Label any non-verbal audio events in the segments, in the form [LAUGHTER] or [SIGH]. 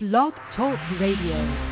Blog Talk Radio.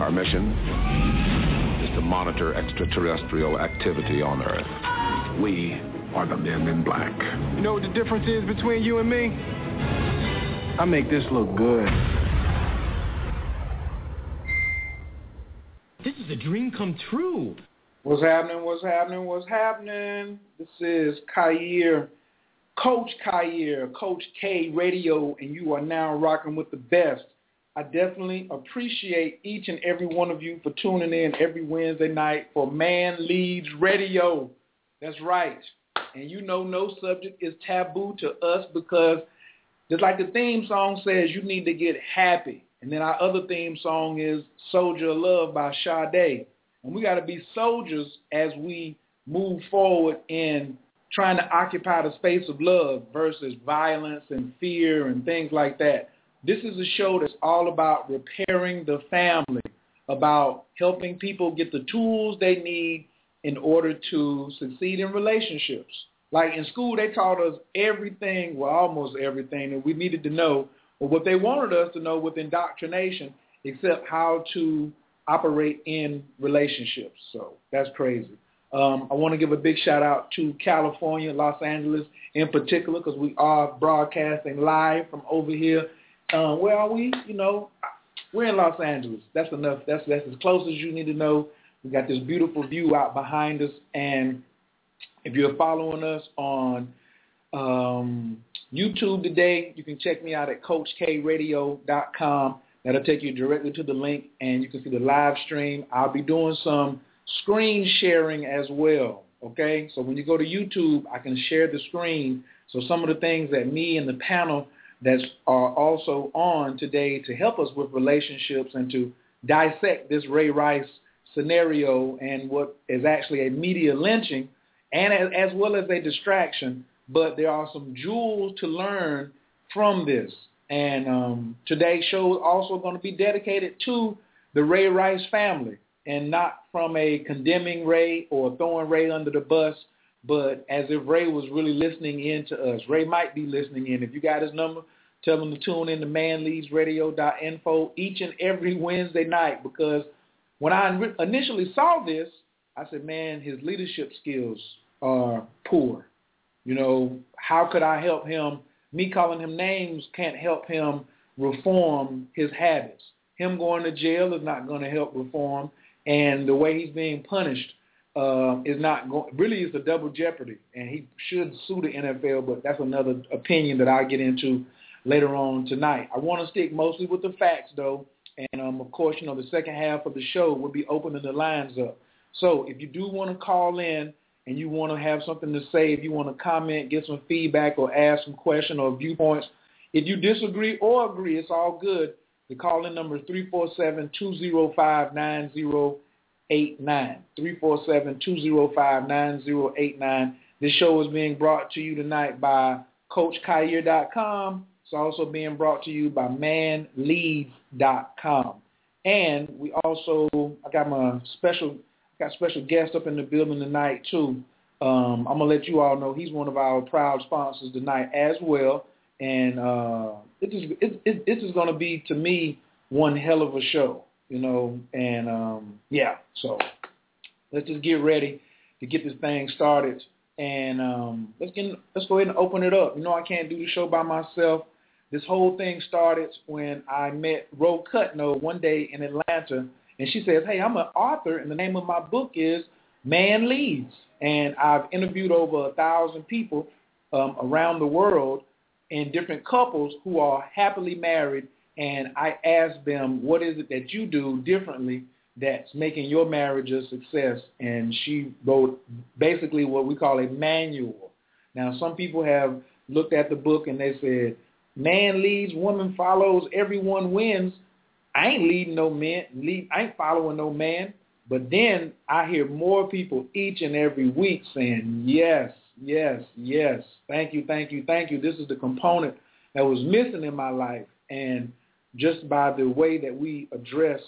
Our mission is to monitor extraterrestrial activity on Earth. We are the men in black. You know what the difference is between you and me? I make this look good. This is a dream come true. What's happening? What's happening? What's happening? This is Khayr, Coach Khayr, Coach K Radio, and you are now rocking with the best. I definitely appreciate each and every one of you for tuning in every Wednesday night for Man Leads Radio. That's right. And you know no subject is taboo to us because just like the theme song says, you need to get happy. And then our other theme song is Soldier of Love by Sade. And we got to be soldiers as we move forward in trying to occupy the space of love versus violence and fear and things like that. This is a show that's all about repairing the family, about helping people get the tools they need in order to succeed in relationships. Like in school, they taught us everything, well, almost everything that we needed to know, or what they wanted us to know with indoctrination, except how to operate in relationships. So that's crazy. Um, I want to give a big shout out to California, Los Angeles in particular, because we are broadcasting live from over here. Uh, where are we? You know, we're in Los Angeles. That's enough. That's that's as close as you need to know. We got this beautiful view out behind us, and if you're following us on um, YouTube today, you can check me out at CoachKRadio.com. That'll take you directly to the link, and you can see the live stream. I'll be doing some screen sharing as well. Okay, so when you go to YouTube, I can share the screen. So some of the things that me and the panel that are also on today to help us with relationships and to dissect this Ray Rice scenario and what is actually a media lynching and as, well as a distraction. But there are some jewels to learn from this. And um, today's show is also going to be dedicated to the Ray Rice family and not from a condemning Ray or throwing Ray under the bus, but as if Ray was really listening in to us. Ray might be listening in. If you got his number, tell them to tune in to manleadsradio.info each and every Wednesday night because when I initially saw this, I said, man, his leadership skills are poor. You know, how could I help him? Me calling him names can't help him reform his habits. Him going to jail is not going to help reform, and the way he's being punished uh, is not going. Really, it's a double jeopardy, and he should sue the NFL. But that's another opinion that I'll get into later on tonight. I want to stick mostly with the facts, though, and um, of course, you know, the second half of the show will be opening the lines up. So if you do want to call in and you want to have something to say, if you want to comment, get some feedback or ask some question or viewpoints, if you disagree or agree, it's all good. The call-in number is 347-205-9089. 347-205-9089. This show is being brought to you tonight by CoachKhayr.com. It's also being brought to you by ManLeads.com. And we also, I got my special Got special guest up in the building tonight too. Um, I'm gonna let you all know he's one of our proud sponsors tonight as well. And uh, it is it, it, this is gonna be to me one hell of a show, you know. And um, yeah, so let's just get ready to get this thing started. And um, let's get let's go ahead and open it up. You know, I can't do the show by myself. This whole thing started when I met Ro Cutno one day in Atlanta and she says, hey, I'm an author, and the name of my book is Man Leads. And I've interviewed over a thousand people um, around the world and different couples who are happily married. And I asked them, what is it that you do differently that's making your marriage a success? And she wrote basically what we call a manual. Now, some people have looked at the book and they said, man leads, woman follows, everyone wins. I ain't leading no man, lead, I ain't following no man. But then I hear more people each and every week saying, yes, yes, yes, thank you, thank you, thank you. This is the component that was missing in my life. And just by the way that we address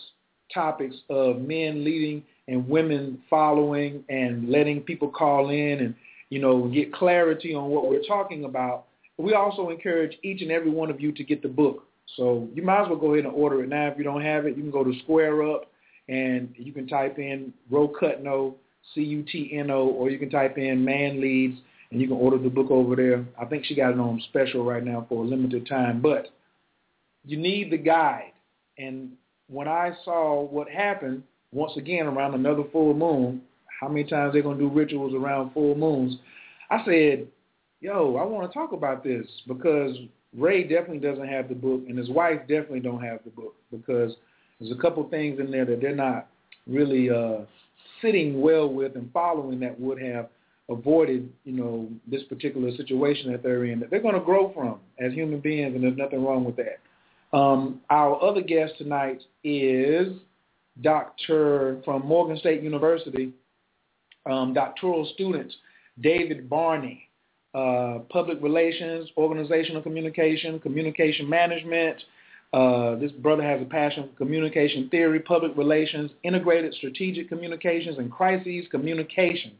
topics of men leading and women following and letting people call in and, you know, get clarity on what we're talking about, we also encourage each and every one of you to get the book. So you might as well go ahead and order it now. If you don't have it, you can go to Square Up and you can type in Ro Cutno, or you can type in Man Leads and you can order the book over there. I think she got it on special right now for a limited time. But you need the guide. And when I saw what happened once again around another full moon. How many times they're gonna do rituals around full moons? I said, "Yo, I want to talk about this because Ray definitely doesn't have the book, and his wife definitely don't have the book because there's a couple things in there that they're not really uh, sitting well with and following that would have avoided, you know, this particular situation that they're in that they're going to grow from as human beings, and there's nothing wrong with that. Um, our other guest tonight is Dr. from Morgan State University, um, doctoral student David Barney. Uh, public relations, organizational communication, communication management. Uh, this brother has a passion for communication theory, public relations, integrated strategic communications, and crises communication.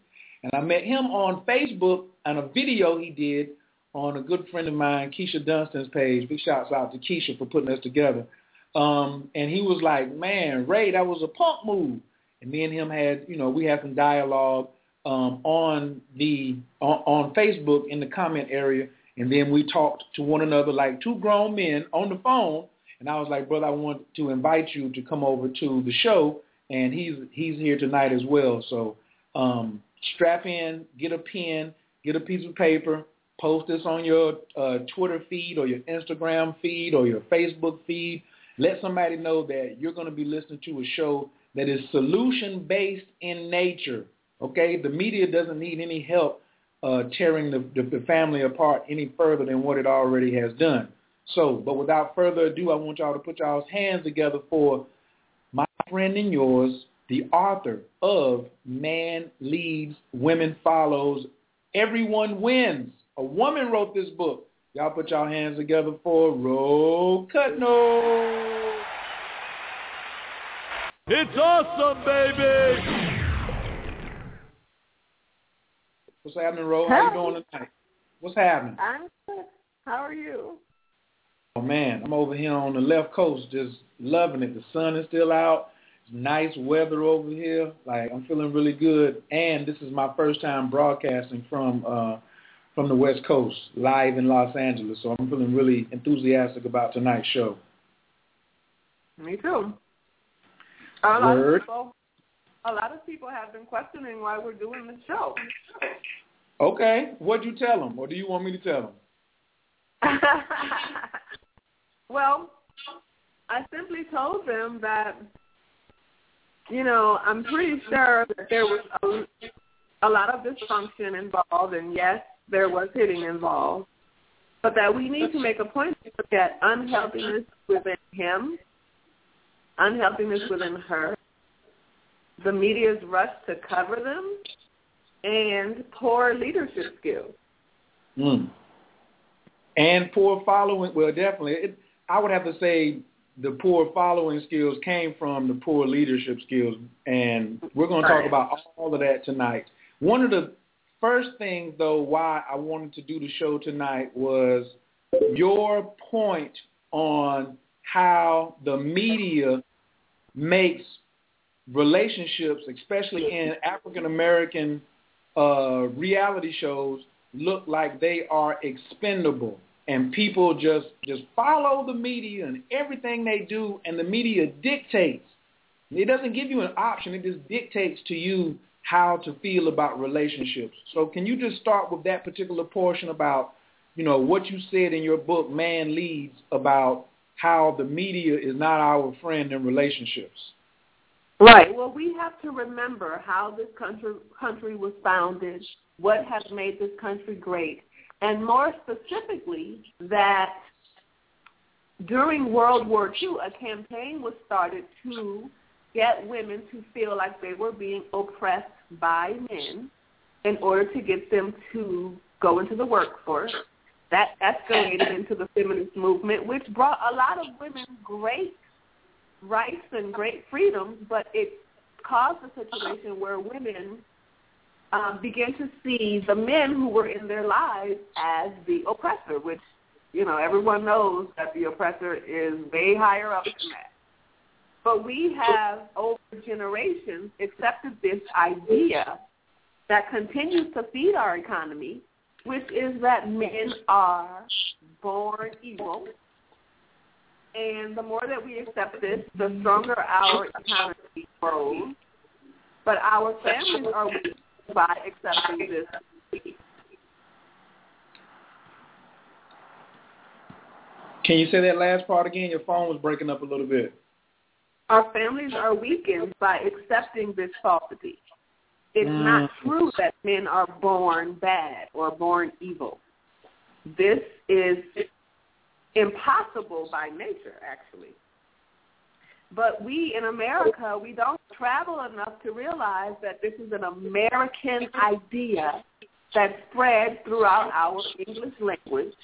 And I met him on Facebook on a video he did on a good friend of mine, Keisha Dunstan's page. Big shouts out to Keisha for putting us together. Um, and he was like, man, Ray, that was a punk move. And me and him had, you know, we had some dialogue um, on the on, on Facebook in the comment area, and then we talked to one another like two grown men on the phone. And I was like, brother, I want to invite you to come over to the show, and he's he's here tonight as well. So um, strap in, get a pen, get a piece of paper, post this on your uh, Twitter feed or your Instagram feed or your Facebook feed. Let somebody know that you're going to be listening to a show that is solution-based in nature. Okay, the media doesn't need any help uh, tearing the, the, the family apart any further than what it already has done. So, but without further ado, I want y'all to put y'all's hands together for my friend and yours, the author of Man Leads, Women Follows, Everyone Wins. A woman wrote this book. Y'all put y'all hands together for Ro Cutno. It's awesome, baby! What's happening, Ro? How you doing tonight? What's happening? I'm good. How are you? Oh man, I'm over here on the left coast, just loving it. The sun is still out. It's nice weather over here. Like I'm feeling really good. And this is my first time broadcasting from uh from the West Coast, live in Los Angeles. So I'm feeling really enthusiastic about tonight's show. Me too. A lot of people, a lot of people have been questioning why we're doing the show. Okay, what'd you tell them, or do you want me to tell them? [LAUGHS] well, I simply told them that, you know, I'm pretty sure that there was a, a lot of dysfunction involved, and yes, there was hitting involved, but that we need to make a point to look at unhealthiness within him, unhealthiness within her, the media's rush to cover them, and poor leadership skills. Mm. And poor following, well, definitely. It, I would have to say the poor following skills came from the poor leadership skills, and we're going to talk about all of that tonight. One of the first things, though, why I wanted to do the show tonight was your point on how the media makes relationships, especially in African American uh, reality shows, look like they are expendable, and people just just follow the media and everything they do, and the media dictates. It doesn't give you an option; it just dictates to you how to feel about relationships. So, can you just start with that particular portion about, you know, what you said in your book, Man Leads, about how the media is not our friend in relationships? Right. Well, we have to remember how this country country was founded, what has made this country great, and more specifically that during World War II, a campaign was started to get women to feel like they were being oppressed by men in order to get them to go into the workforce. That escalated into the feminist movement, which brought a lot of women great rights and great freedoms, but it caused a situation where women um, began to see the men who were in their lives as the oppressor, which, you know, everyone knows that the oppressor is way higher up than that. But we have, over generations, accepted this idea that continues to feed our economy, which is that men are born evil And the more that we accept this, the stronger our economy grows. But our families are weak by accepting this. Can you say that last part again? Your phone was breaking up a little bit. Our families are weakened by accepting this falsity. It's Mm. not true that men are born bad or born evil. This is impossible by nature, actually. But we in America, we don't travel enough to realize that this is an American idea that spread throughout our English language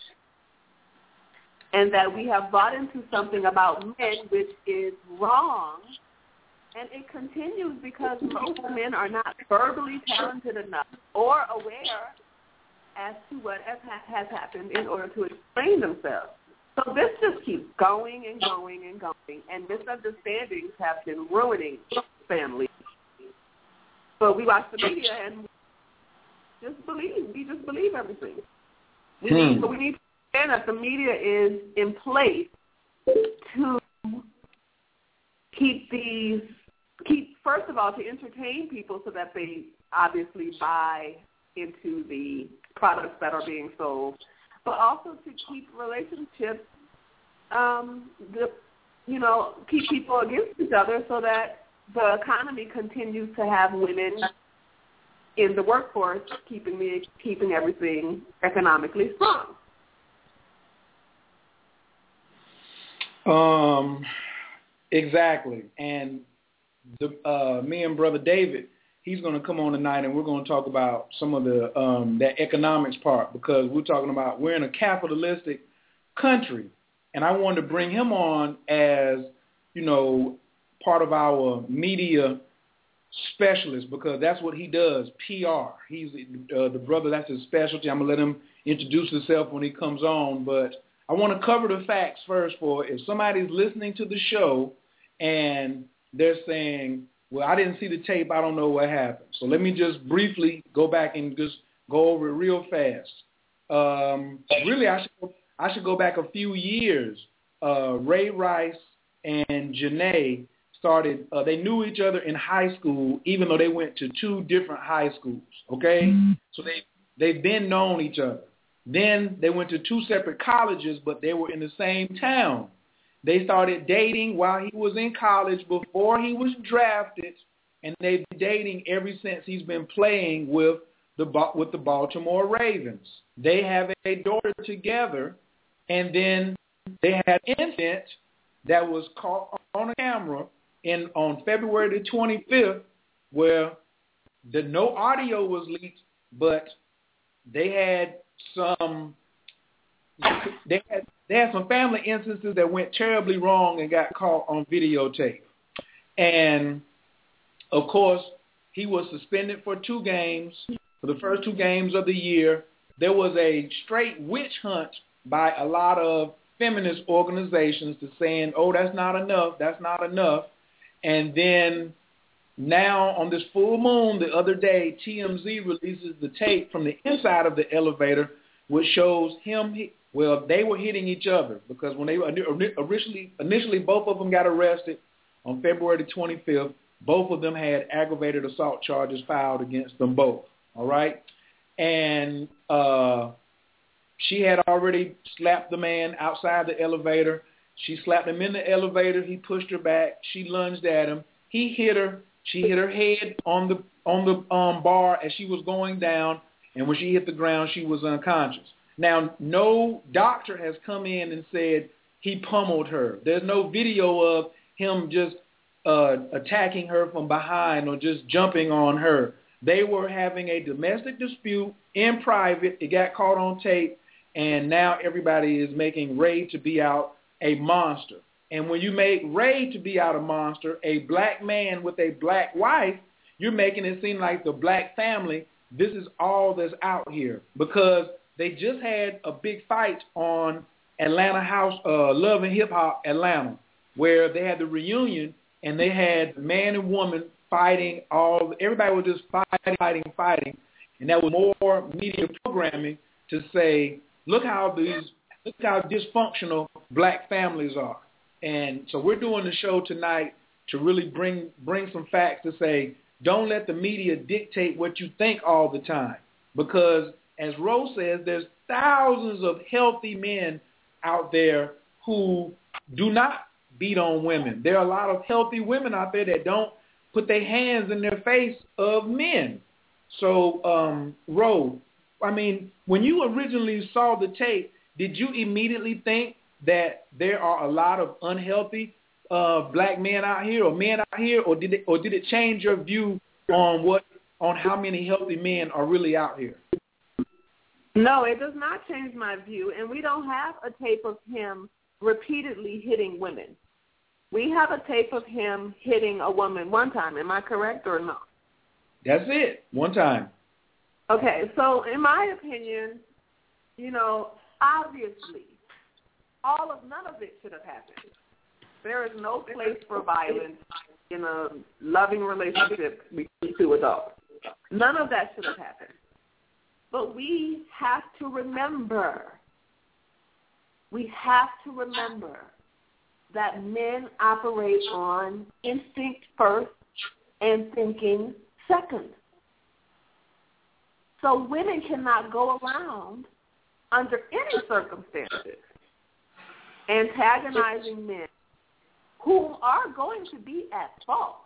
and that we have bought into something about men which is wrong. And it continues because most men are not verbally talented enough or aware as to what has, has happened in order to explain themselves. So this just keeps going and going and going, and misunderstandings have been ruining families. But we watch the media and just believe. We just believe everything. We Hmm. need, but we need to understand that the media is in place to keep these keep first of all to entertain people so that they obviously buy into the products that are being sold, but also to keep relationships um the you know keep people against each other so that the economy continues to have women in the workforce keeping the keeping everything economically strong. Um, exactly. And the uh, me and brother David, he's going to come on tonight, and we're going to talk about some of the um, that economics part because we're talking about we're in a capitalistic country, and I wanted to bring him on as you know part of our media specialist because that's what he does, PR. He's uh, the brother, that's his specialty. I'm going to let him introduce himself when he comes on, but I want to cover the facts first for if somebody's listening to the show and they're saying, well, I didn't see the tape. I don't know what happened. So let me just briefly go back and just go over it real fast. Um, really, I should, I should go back a few years. Uh, Ray Rice and Janay started, uh, they knew each other in high school, even though they went to two different high schools, okay? So they, they've been known each other. Then they went to two separate colleges, but they were in the same town. They started dating while he was in college before he was drafted, and they've been dating ever since he's been playing with the with the Baltimore Ravens. They have a daughter together, and then they had an incident that was caught on a camera in on February the 25th, where the no audio was leaked, but they had some they had they had some family instances that went terribly wrong and got caught on videotape. And of course, he was suspended for two games, for the first two games of the year. There was a straight witch hunt by a lot of feminist organizations to saying, "Oh, that's not enough. That's not enough." And then now on this full moon the other day, TMZ releases the tape from the inside of the elevator, which shows him. Well, they were hitting each other because when they originally initially both of them got arrested on February the 25th. Both of them had aggravated assault charges filed against them both. All right, and uh, she had already slapped the man outside the elevator. She slapped him in the elevator. He pushed her back. She lunged at him. He hit her. She hit her head on the on the um, bar as she was going down, and when she hit the ground, she was unconscious. Now, no doctor has come in and said he pummeled her. There's no video of him just uh, attacking her from behind or just jumping on her. They were having a domestic dispute in private. It got caught on tape, and now everybody is making Ray to be out a monster. And when you make Ray to be out a monster, a black man with a black wife, you're making it seem like the black family, this is all that's out here. Because they just had a big fight on Atlanta House, uh, Love and Hip Hop Atlanta, where they had the reunion and they had man and woman fighting all, everybody was just fighting, fighting, fighting. And that was more media programming to say, look how these, look how dysfunctional black families are. And so we're doing the show tonight to really bring bring some facts to say don't let the media dictate what you think all the time. Because as Rose says, there's thousands of healthy men out there who do not beat on women. There are a lot of healthy women out there that don't put their hands in their face of men. So, um, Rose, I mean, when you originally saw the tape, did you immediately think that there are a lot of unhealthy uh, black men out here or men out here, or did it, or did it change your view on what on how many healthy men are really out here? No, it does not change my view, and we don't have a tape of him repeatedly hitting women. We have a tape of him hitting a woman one time. Am I correct or not? That's it. One time. Okay, so in my opinion, you know, obviously, all of none of it should have happened. There is no place for violence in a loving relationship between two adults. None of that should have happened. But we have to remember, we have to remember that men operate on instinct first and thinking second. So women cannot go around under any circumstances antagonizing men who are going to be at fault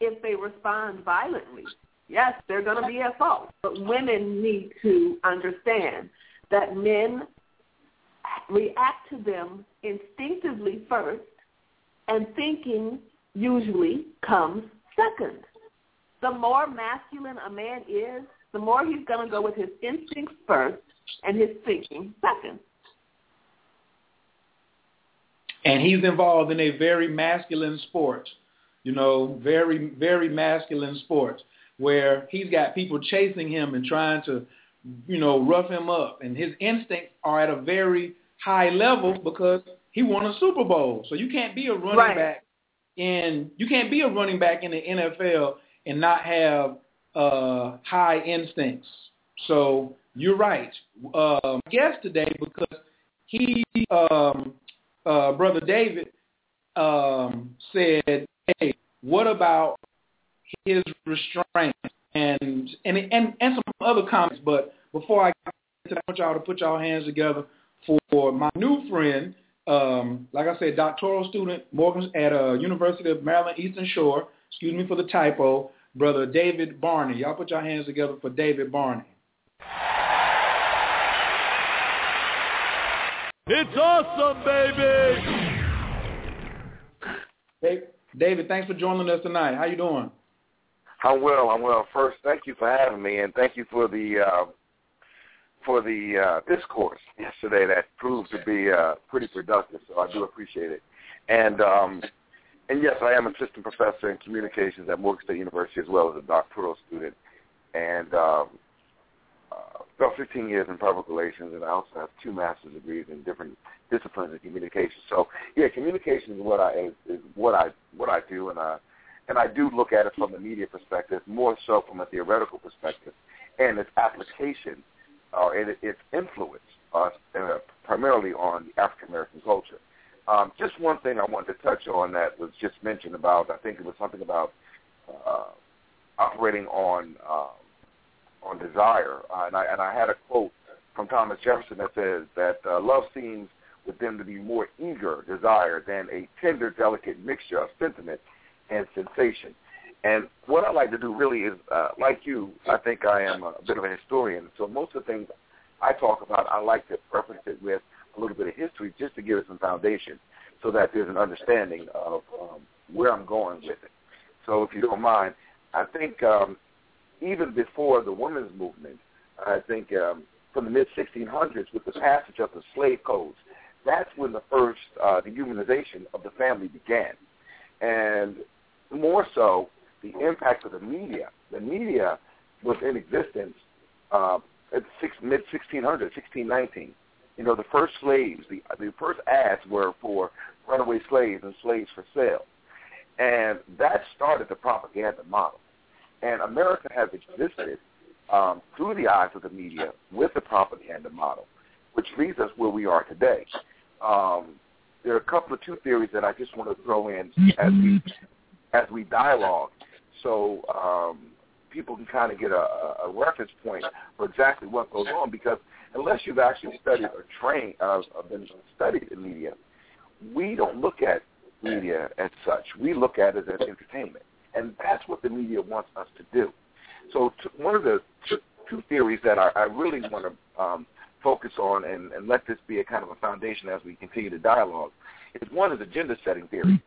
if they respond violently. Yes, they're going to be at fault. But women need to understand that men react to them instinctively first, and thinking usually comes second. The more masculine a man is, the more he's going to go with his instincts first and his thinking second. And he's involved in a very masculine sport, you know, very, very masculine sport where he's got people chasing him and trying to, you know, rough him up. And his instincts are at a very high level because he won a Super Bowl. So you can't be a running right. back in you can't be a running back in the NFL and not have uh, high instincts. So you're right. Um, guest today because he, um, uh, brother David, um, said, "Hey, what about his restraint and and and and some other comments?" But before I get to that, I want y'all to put y'all hands together for my new friend, um, like I said, doctoral student Morgan at uh, University of Maryland Eastern Shore. Excuse me for the typo, brother David Barney. Y'all put your hands together for David Barney. It's awesome, baby. David, thanks for joining us tonight. How you doing? I'm well. I'm well. First, thank you for having me, and thank you for the uh, for the uh, discourse yesterday that proved to be uh, pretty productive. So I do appreciate it. And um, and yes, I am assistant professor in communications at Morgan State University as well as a doctoral student. And um, uh, about 15 years in public relations, and I also have two master's degrees in different disciplines of communication. So yeah, communication is what I is, is what I what I do, and I and I do look at it from the media perspective, more so from a theoretical perspective, and its application uh, its influence uh, uh, primarily on African American culture. Um, just one thing I wanted to touch on that was just mentioned about. I think it was something about uh, operating on uh, on desire, uh, and I and I had a quote from Thomas Jefferson that says that uh, love seems with them to be more eager desire than a tender, delicate mixture of sentiment and sensation. And what I like to do really is, uh, like you, I think I am a bit of a historian. So most of the things I talk about, I like to preface it with a little bit of history just to give it some foundation so that there's an understanding of um, where I'm going with it. So if you don't mind, I think um, even before the women's movement, I think um, from the mid-1600s with the passage of the slave codes, that's when the first uh, dehumanization of the family began. And more so, the impact of the media. The media was in existence uh, at six, mid 1600, 1619. You know, the first slaves, the the first ads were for runaway slaves and slaves for sale, and that started the propaganda model. And America has existed um, through the eyes of the media with the propaganda model, which leads us where we are today. Um, there are a couple of two theories that I just want to throw in as we as we dialogue, so um, people can kind of get a, a reference point for exactly what goes on. Because unless you've actually studied or trained, uh, been studied in media, we don't look at media as such. We look at it as entertainment, and that's what the media wants us to do. So, one of the two theories that I, I really want to um, focus on and, and let this be a kind of a foundation as we continue to dialogue is one is agenda setting theory.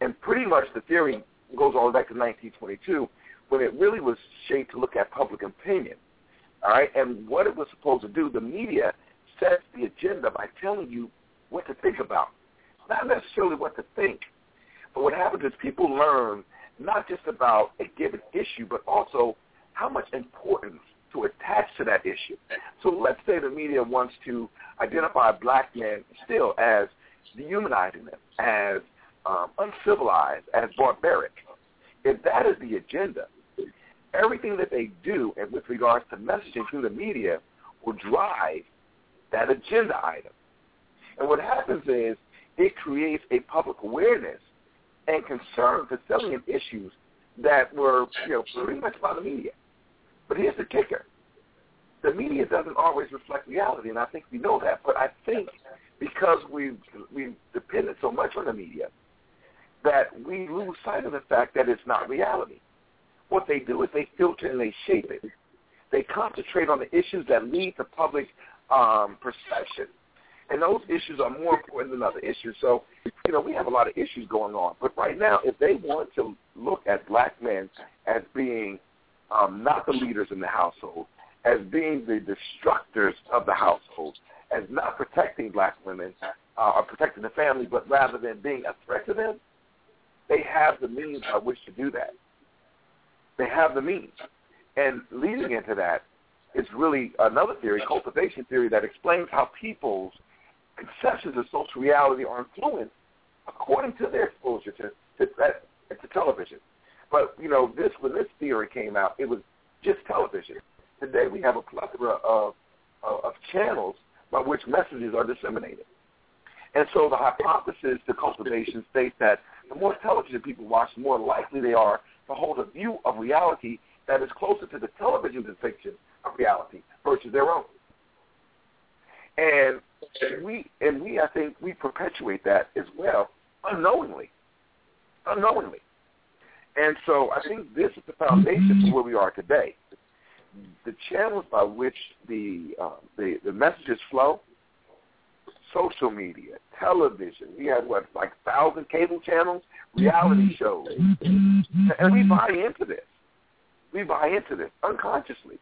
And pretty much the theory goes all the way back to 1922 when it really was shaped to look at public opinion. All right, and what it was supposed to do, the media sets the agenda by telling you what to think about, not necessarily what to think. But what happens is people learn not just about a given issue, but also how much importance to attach to that issue. So let's say the media wants to identify black men still as dehumanizing them, as um, uncivilized, as barbaric. If that is the agenda, everything that they do and with regards to messaging through the media will drive that agenda item. And what happens is it creates a public awareness and concern for salient issues that were, you know, pretty much by the media. But here's the kicker. The media doesn't always reflect reality, and I think we know that. But I think because we've, we've depended so much on the media that we lose sight of the fact that it's not reality. What they do is they filter and they shape it. They concentrate on the issues that lead to public um, perception. And those issues are more important than other issues. So, you know, we have a lot of issues going on. But right now, if they want to look at black men as being um, not the leaders in the household, as being the destructors of the household, as not protecting black women uh, or protecting the family, but rather than being a threat to them, they have the means by which to do that. They have the means. And leading into that is really another theory, cultivation theory, that explains how people's conceptions of social reality are influenced according to their exposure to, to, uh, to television. But, you know, this when this theory came out, it was just television. Today we have a plethora of, of, of channels by which messages are disseminated. And so the hypothesis to cultivation states that the more television people watch, the more likely they are to hold a view of reality that is closer to the television depiction of reality versus their own. And we and we I think we perpetuate that as well unknowingly. Unknowingly. And so I think this is the foundation for where we are today. The channels by which the uh, the, the messages flow, social media, television. We have what like thousand cable channels, reality shows, and we buy into this. We buy into this unconsciously,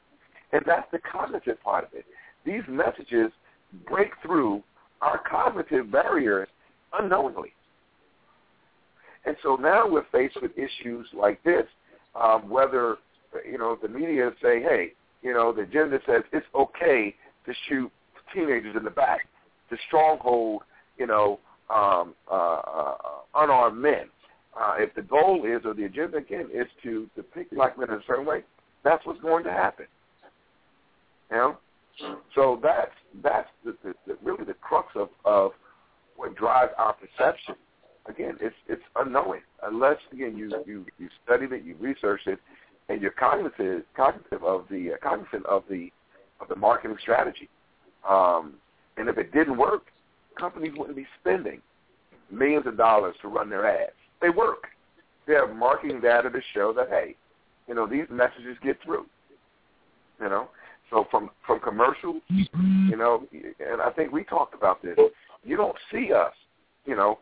and that's the cognitive part of it. These messages break through our cognitive barriers unknowingly. And so now we're faced with issues like this, um, whether, you know, the media say, hey, you know, the agenda says it's okay to shoot teenagers in the back, to stronghold, you know, um, uh, uh, unarmed men. Uh, if the goal is, or the agenda again, is to depict black men in a certain way, that's what's going to happen. You know, so that's that's the, the, the, really the crux of, of what drives our perception. Again, it's it's unknowing unless again you you you studied it, you researched it, and you're cognitive cognitive of the uh, cognizant of the of the marketing strategy. Um, and if it didn't work, companies wouldn't be spending millions of dollars to run their ads. They work. They have marketing data to show that hey, you know these messages get through. You know, so from from commercials, you know, and I think we talked about this. You don't see us, you know,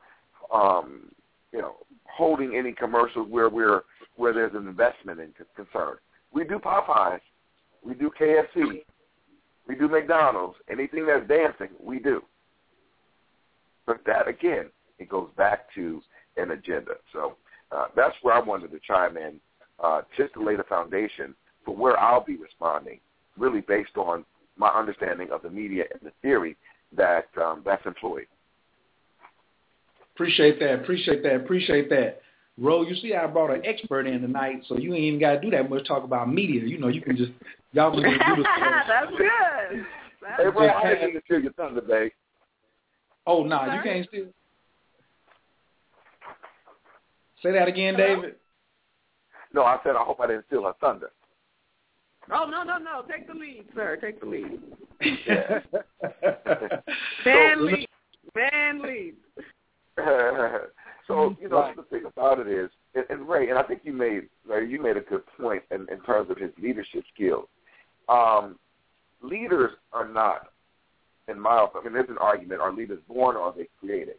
um, you know, holding any commercials where we're where there's an investment in concern. We do Popeyes, we do KFC, we do McDonald's. Anything that's dancing, we do. But that again, it goes back to an agenda. So uh, that's where I wanted to chime in, uh, just to lay the foundation for where I'll be responding really based on my understanding of the media and the theory that um, that's employed. Appreciate that. Appreciate that. Appreciate that. Ro, you see, I brought an expert in tonight, so you ain't even got to do that much talk about media. You know, you can just y'all can just do the [LAUGHS] That's good. That's hey, well, I didn't steal your thunder, babe. Oh no, nah, you can't steal. Say that again, Hello? David. No, I said I hope I didn't steal her thunder. Oh no no no! Take the lead, sir. Take the lead. Yeah. [LAUGHS] Man [LAUGHS] so, lead. Man lead so you know Right. the thing about it is, and, and Ray, and I think you made Ray, you made a good point in, in terms of his leadership skills. Um, leaders are not, in my opinion, I mean, there's an argument: are leaders born or are they created?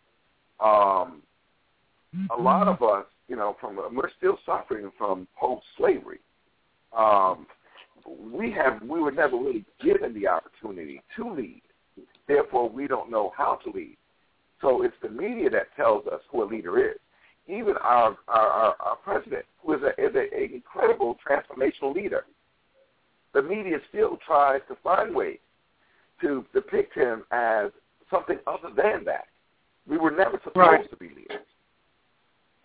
Um, a lot of us, you know, from we're still suffering from post-slavery. Um, we have we were never really given the opportunity to lead. Therefore, we don't know how to lead. So it's the media that tells us who a leader is. Even our our, our, our president, who is a is a, incredible transformational leader, the media still tries to find ways to depict him as something other than that. We were never supposed Right. to be leaders.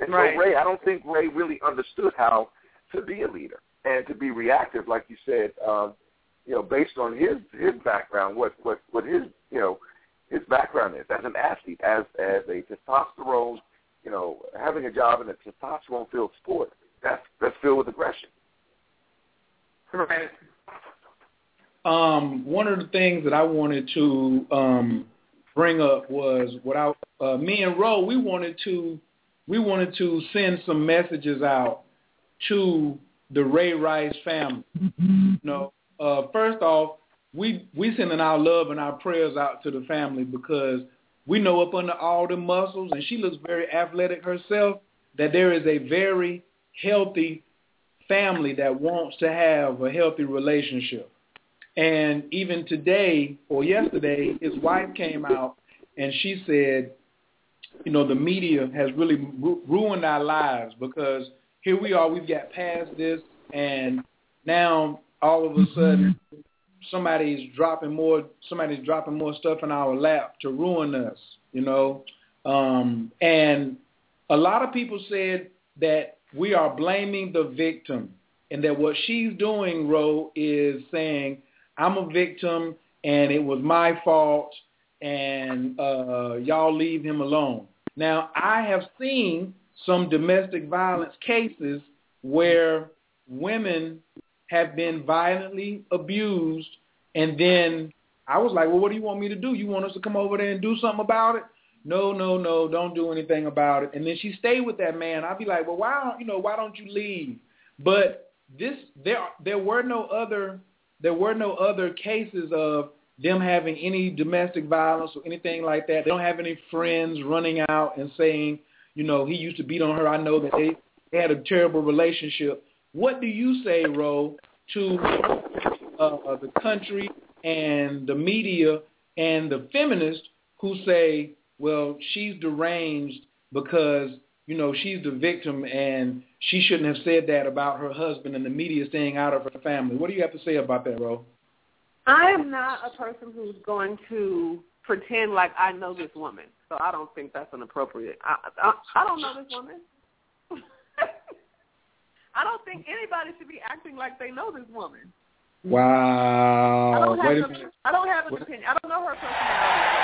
And Right. so Ray, I don't think Ray really understood how to be a leader and to be reactive, like you said. Um, you know, based on his his background, what what what his you know his background is as an athlete, as as a testosterone, you know, having a job in a testosterone filled sport that's that's filled with aggression. Right. Um, one of the things that I wanted to um, bring up was what I, uh, me and Ro, we wanted to, we wanted to send some messages out to the Ray Rice family. You know, uh, first off, we we sending our love and our prayers out to the family because we know up under all the muscles, and she looks very athletic herself. That there is a very healthy family that wants to have a healthy relationship. And even today or yesterday, his wife came out and she said, you know, the media has really ru- ruined our lives because here we are, we've got past this, and now all of a mm-hmm. sudden somebody's dropping more, somebody's dropping more stuff in our lap to ruin us, you know. Um, and a lot of people said that we are blaming the victim and that what she's doing, Ro, is saying, I'm a victim and it was my fault and uh, y'all leave him alone. Now, I have seen some domestic violence cases where women have been violently abused and then I was like, well, what do you want me to do? You want us to come over there and do something about it? No, no, no, don't do anything about it. And then she stayed with that man. I'd be like, well, why don't you know? Why don't you leave? But this, there, there were no other, there were no other cases of them having any domestic violence or anything like that. They don't have any friends running out and saying, you know, he used to beat on her. I know that they, they had a terrible relationship. What do you say, Ro, to uh, the country and the media and the feminists who say, well, she's deranged because, you know, she's the victim and she shouldn't have said that about her husband and the media staying out of her family. What do you have to say about that, Ro? I am not a person who's going to pretend like I know this woman, so I don't think that's an appropriate. I I, I don't know this woman. I don't think anybody should be acting like they know this woman. I Wow. don't have Wait a an, minute. I don't have an opinion. I don't know her personality.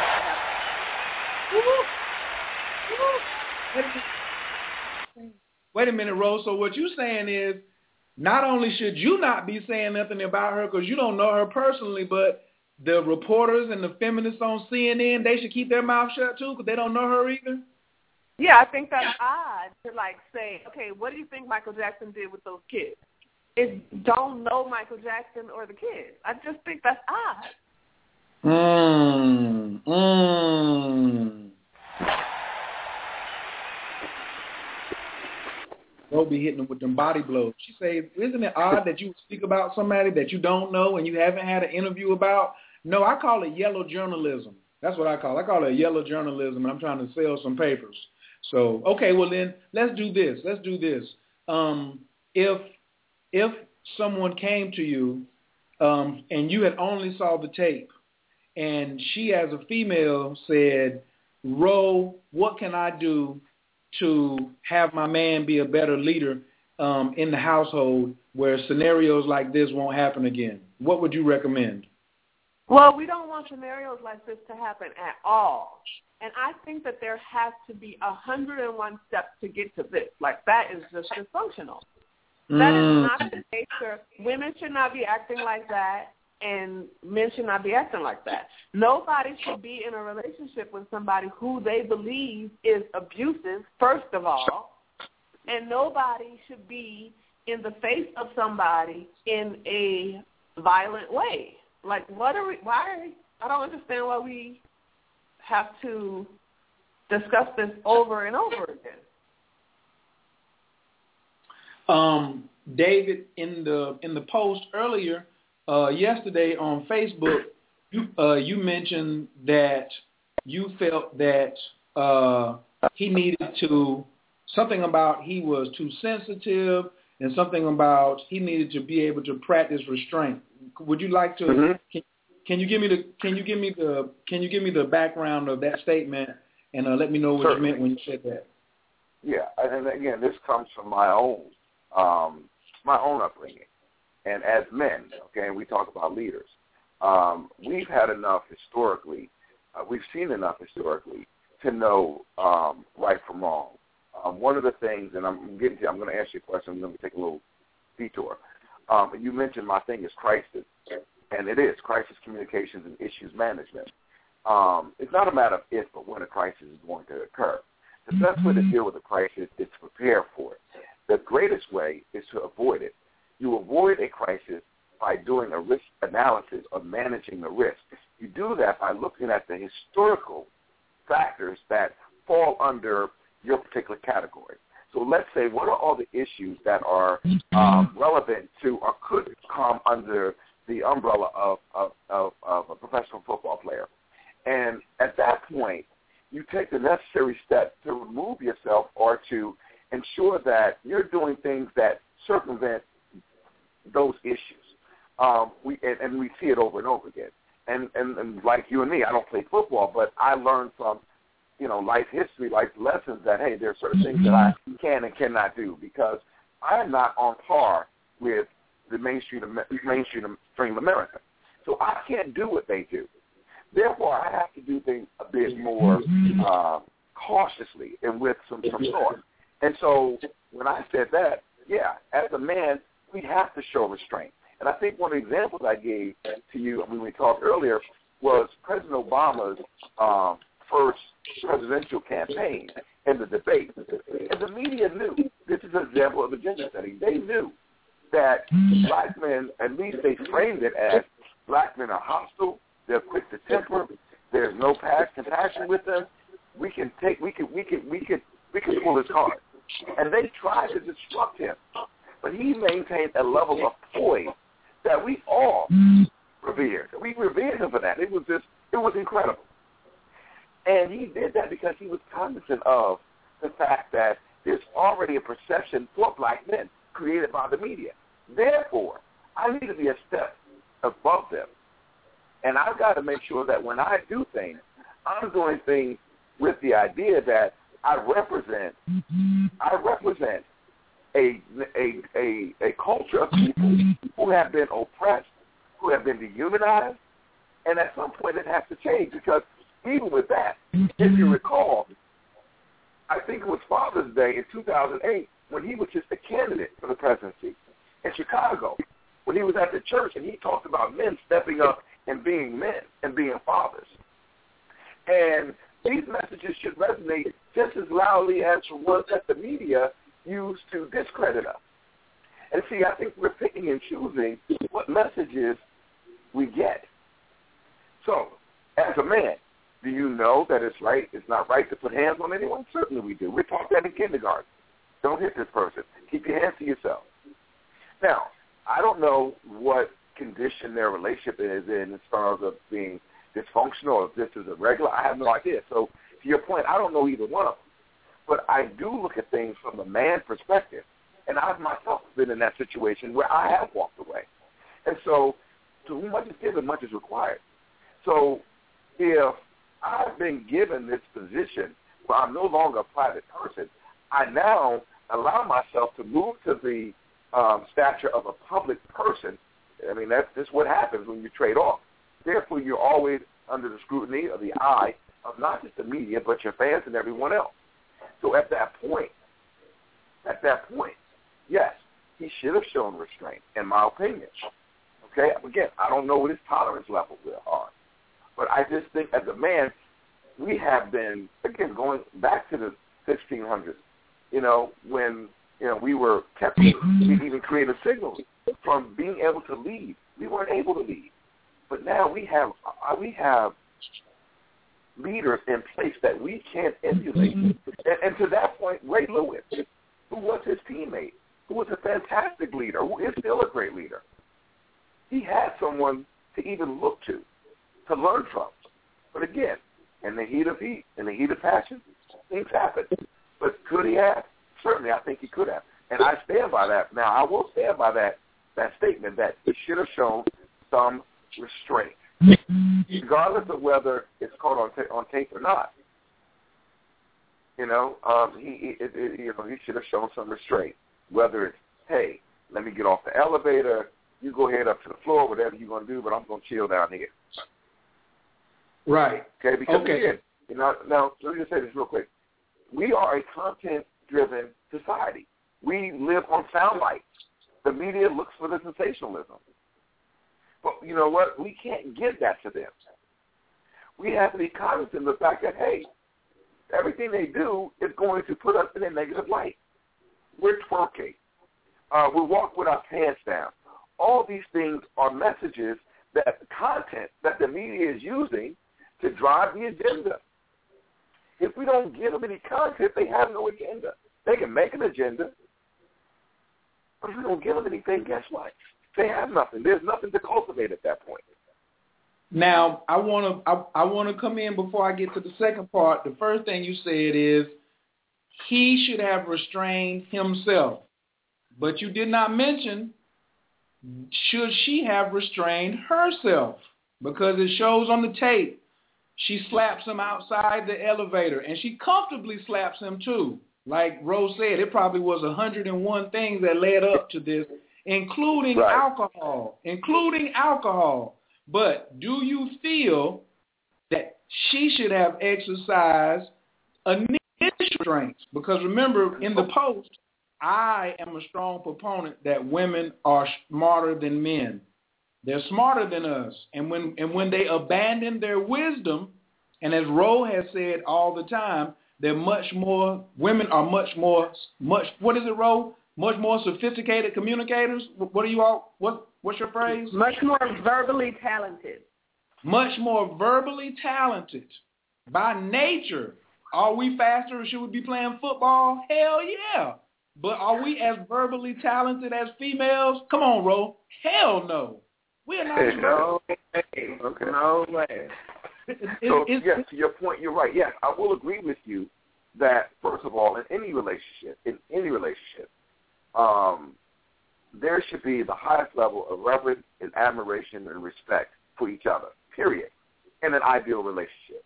Wait a minute, Ro. So what you're saying is not only should you not be saying nothing about her because you don't know her personally, but the reporters and the feminists on CNN, they should keep their mouth shut too because they don't know her either? Yeah, I think that's odd to like say, okay, what do you think Michael Jackson did with those kids? Is don't know Michael Jackson or the kids. I just think that's odd. Mmm. Mmm. Ro be hitting them with them body blows. She say, isn't it odd that you speak about somebody that you don't know and you haven't had an interview about? No, I call it yellow journalism. That's what I call it. I call it yellow journalism, and I'm trying to sell some papers. So, okay, well then, let's do this. Let's do this. Um, if if someone came to you um, and you had only saw the tape, and she, as a female, said, "Ro, what can I do to have my man be a better leader um, in the household where scenarios like this won't happen again?" What would you recommend? Well, we don't want scenarios like this to happen at all. And I think that there has to be a 101 steps to get to this. Like, that is just dysfunctional. Mm. That is not the case. Sir. Women should not be acting like that, and men should not be acting like that. Nobody should be in a relationship with somebody who they believe is abusive, first of all. And nobody should be in the face of somebody in a violent way. Like, what are we? Why? I don't understand why we have to discuss this over and over again. Um, David, in the in the post earlier uh, yesterday on Facebook, you uh, you mentioned that you felt that uh, he needed to something about he was too sensitive and something about he needed to be able to practice restraint. Would you like to? Mm-hmm. Can, can, you give me the? Can you give me the? Can you give me the background of that statement and uh, let me know what Certainly. you meant when you said that? Yeah, and again, this comes from my own um, my own upbringing, and as men, okay, and we talk about leaders. Um, we've had enough historically. Uh, we've seen enough historically to know um, right from wrong. Um, one of the things, and I'm getting to, I'm going to ask you a question. I'm going to take a little detour. Um, you mentioned my thing is crisis, and it is crisis communications and issues management. Um, it's not a matter of if, but when a crisis is going to occur. The best way to deal with a crisis is to prepare for it. The greatest way is to avoid it. You avoid a crisis by doing a risk analysis or managing the risk. You do that by looking at the historical factors that fall under your particular category. So let's say, what are all the issues that are um, relevant to or could come under the umbrella of, of, of, of a professional football player? And at that point, you take the necessary steps to remove yourself or to ensure that you're doing things that circumvent those issues. Um, we and, and we see it over and over again. And, and and like you and me, I don't play football, but I learned from you know, life history, life lessons that hey, there are certain things that I can and cannot do because I'm not on par with the mainstream mainstream America. So I can't do what they do. Therefore, I have to do things a bit more uh, cautiously and with some some thought. And so when I said that, yeah, as a man, we have to show restraint. And I think one of the examples I gave to you when we talked earlier was President Obama's um, first presidential campaign and the debate. And the media knew, this is an example of agenda setting, they knew that black men, at least they framed it as black men are hostile, they're quick to temper, there's no past compassion with them. We can take, we can, we can, we can, we can pull his card. And they tried to disrupt him, but he maintained a level of poise that we all revered. We revered him for that. It was just, it was incredible. And he did that because he was cognizant of the fact that there's already a perception for black men created by the media. Therefore, I need to be a step above them. And I've got to make sure that when I do things, I'm doing things with the idea that I represent I represent a a a, a culture of people who have been oppressed, who have been dehumanized, and at some point it has to change because even with that, if you mm-hmm. recall, I think it was Father's Day in 2008 when he was just a candidate for the presidency in Chicago, when he was at the church and he talked about men stepping up and being men and being fathers. And these messages should resonate just as loudly as the ones that the media used to discredit us. And see, I think we're picking and choosing what messages we get. So, as a man, do you know that it's right? It's not right to put hands on anyone. Certainly, we do. We taught that in kindergarten. Don't hit this person. Keep your hands to yourself. Now, I don't know what condition their relationship is in as far as being dysfunctional or if this is a regular. I have no idea. So, to your point, I don't know either one of them. But I do look at things from a man perspective, and I've myself been in that situation where I have walked away. And so, to whom much is given, much is required. So, if I've been given this position where I'm no longer a private person. I now allow myself to move to the um, stature of a public person. I mean, that's just what happens when you trade off. Therefore, you're always under the scrutiny of the eye of not just the media, but your fans and everyone else. So at that point, at that point, yes, he should have shown restraint, in my opinion. Okay, again, I don't know what his tolerance levels are, but I just think as a man, we have been again going back to the 1600s. You know, when you know we were kept, we even created signals from being able to lead. We weren't able to lead, but now we have uh, we have leaders in place that we can't emulate. And, and to that point, Ray Lewis, who was his teammate, who was a fantastic leader, who is still a great leader, he had someone to even look to, to learn from. But again, in the heat of heat, in the heat of passion, things happen. But could he have? Certainly, I think he could have. And I stand by that. Now, I will stand by that that statement that he should have shown some restraint regardless of whether it's caught on ta- on tape or not. You know, um, he, it, it, you know he should have shown some restraint. Whether it's hey, let me get off the elevator, you go ahead up to the floor, whatever you're gonna do, but I'm gonna chill down here. Right. Okay. Because okay. again, you know, now let me just say this real quick. We are a content-driven society. We live on sound bites. The media looks for the sensationalism. But you know what? We can't give that to them. We have to be cognizant of the fact that, hey, everything they do is going to put us in a negative light. We're twerking. Uh, we walk with our pants down. All these things are messages that content that the media is using to drive the agenda. If we don't give them any content, they have no agenda. They can make an agenda, but if we don't give them anything, guess what? They have nothing. There's nothing to cultivate at that point. Now, I want to I, I want to come in before I get to the second part. The first thing you said is he should have restrained himself, but you did not mention should she have restrained herself because it shows on the tape she slaps him outside the elevator and she comfortably slaps him too. Like Rose said, it probably was 101 things that led up to this including right. alcohol, including alcohol. But do you feel that she should have exercised initial restraints? Because remember, in the post, I am a strong proponent that women are smarter than men. They're smarter than us. And when and when they abandon their wisdom, and as Ro has said all the time, they're much more women are much more much what is it, Ro? much more sophisticated communicators. What are you all? What what's your phrase? Much more verbally talented. Much more verbally talented. By nature, are we faster or should we be playing football? Hell yeah. But are we as verbally talented as females? Come on, Ro. Hell no. We're not. [LAUGHS] No way. Okay. No way. so yes, to your point, you're right. Yes, I will agree with you that first of all, in any relationship, in any relationship, um, there should be the highest level of reverence and admiration and respect for each other, period, in an ideal relationship.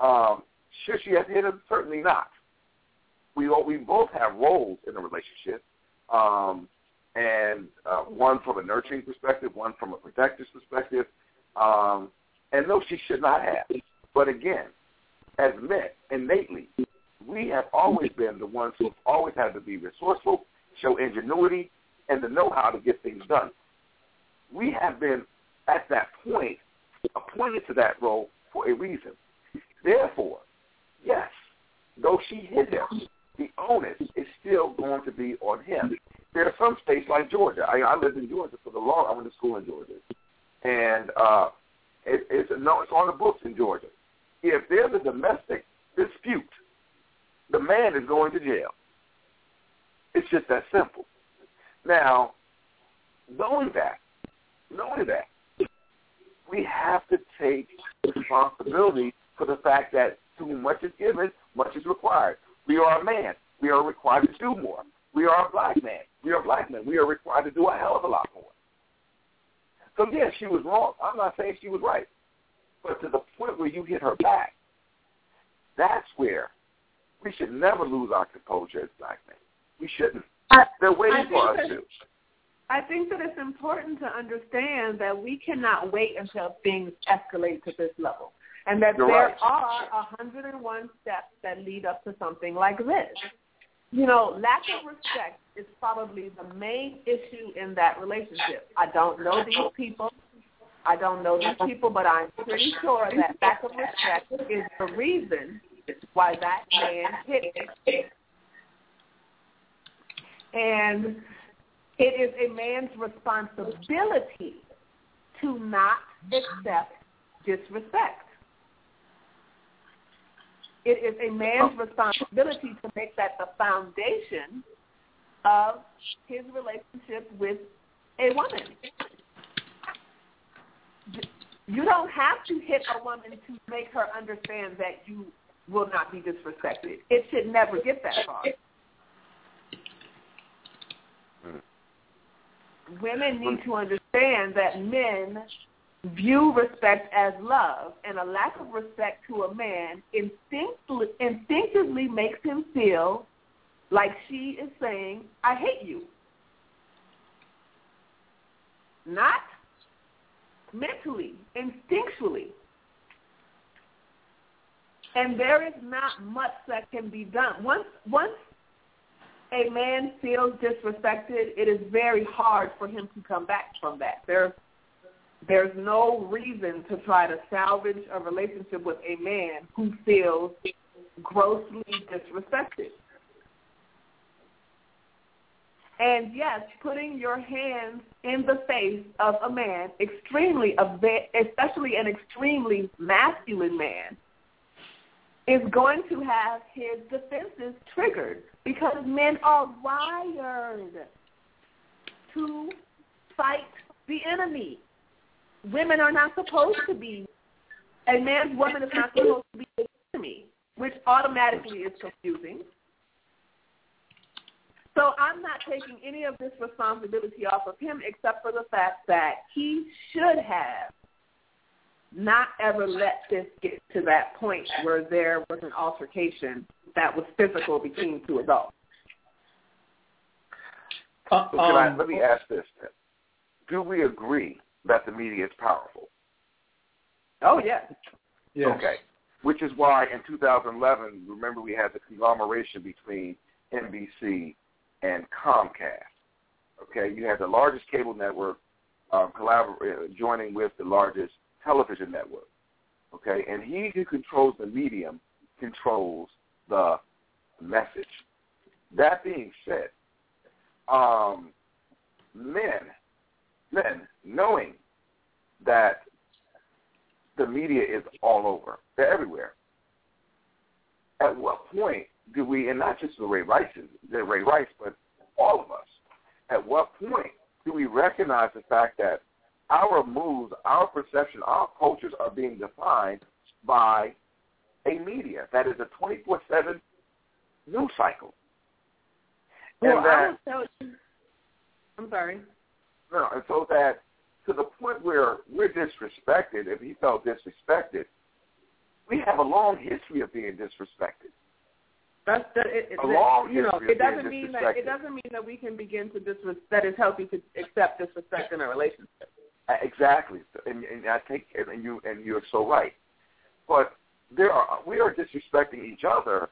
Um, should she have hit him? Certainly not. We we both have roles in a relationship, um, and uh, one from a nurturing perspective, one from a protective perspective, um, and no, she should not have. But again, as men, innately, we have always been the ones who have always had to be resourceful show ingenuity, and the know-how to get things done. We have been, at that point, appointed to that role for a reason. Therefore, yes, though she hit him, the onus is still going to be on him. There are some states like Georgia. I, I lived in Georgia for the long. I went to school in Georgia, and uh, it, it's no, it's on the books in Georgia. If there's a domestic dispute, the man is going to jail. It's just that simple. Now, knowing that, knowing that, we have to take responsibility for the fact that too much is given, much is required. We are a man. We are required to do more. We are a black man. We are black men. We are required to do a hell of a lot more. So yes, she was wrong. I'm not saying she was right. But to the point where you hit her back, that's where we should never lose our composure as black men. We shouldn't. I, They're waiting for us to. I think that it's important to understand that we cannot wait until things escalate to this level, and that You're there right. are 101 steps that lead up to something like this. You know, lack of respect is probably the main issue in that relationship. I don't know these people. I don't know these people, but I'm pretty sure that lack of respect is the reason why that man hit it. And it is a man's responsibility to not accept disrespect. It is a man's responsibility to make that the foundation of his relationship with a woman. You don't have to hit a woman to make her understand that you will not be disrespected. It should never get that far. Mm. Women need to understand that men view respect as love, and a lack of respect to a man instinctively, instinctively makes him feel like she is saying, I hate you. Not mentally, instinctually. And there is not much that can be done. Once once a man feels disrespected, it is very hard for him to come back from that. There there's no reason to try to salvage a relationship with a man who feels grossly disrespected. And yes, putting your hands in the face of a man, extremely, especially an extremely masculine man, is going to have his defenses triggered because men are wired to fight the enemy. Women are not supposed to be, a man's woman is not supposed to be the enemy, which automatically is confusing. So I'm not taking any of this responsibility off of him except for the fact that he should have not ever let this get to that point where there was an altercation that was physical between two adults. Uh, So can I, um, let me ask this then. Do we agree that the media is powerful? Oh, yes. yes. Okay. Which is why in 2011, remember we had the conglomeration between NBC and Comcast. Okay, you had the largest cable network um, collabor- uh, joining with the largest television network. Okay, and he who controls the medium controls the message. That being said, um, men, men, knowing that the media is all over, they're everywhere. At what point do we, and not just the Ray Rice, the Ray Rice, but all of us, at what point do we recognize the fact that our moves, our perception, our cultures are being defined by a media that is a 24/7 news cycle? Well, and that. I'm sorry. No, and so that to the point where we're disrespected, if he felt disrespected, we have a long history of being disrespected. That's that. It, it, A long you know, it doesn't mean that it doesn't mean that we can begin to disrespect. That it's healthy to accept disrespect in a relationship. Exactly, and, and I think, and you and you're so right. But there are we are disrespecting each other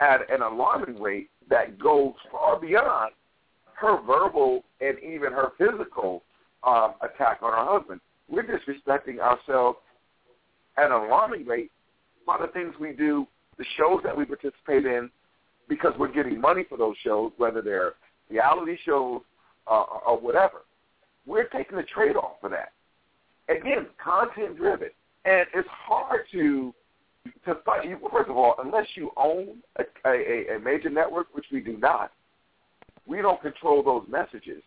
at an alarming rate that goes far beyond her verbal and even her physical um, attack on her husband. We're disrespecting ourselves at an alarming rate by the things we do, the shows that we participate in, because we're getting money for those shows, whether they're reality shows uh, or whatever. We're taking the trade-off for that. Again, content-driven, and it's hard to to fight. First of all, unless you own a, a, a major network, which we do not, we don't control those messages.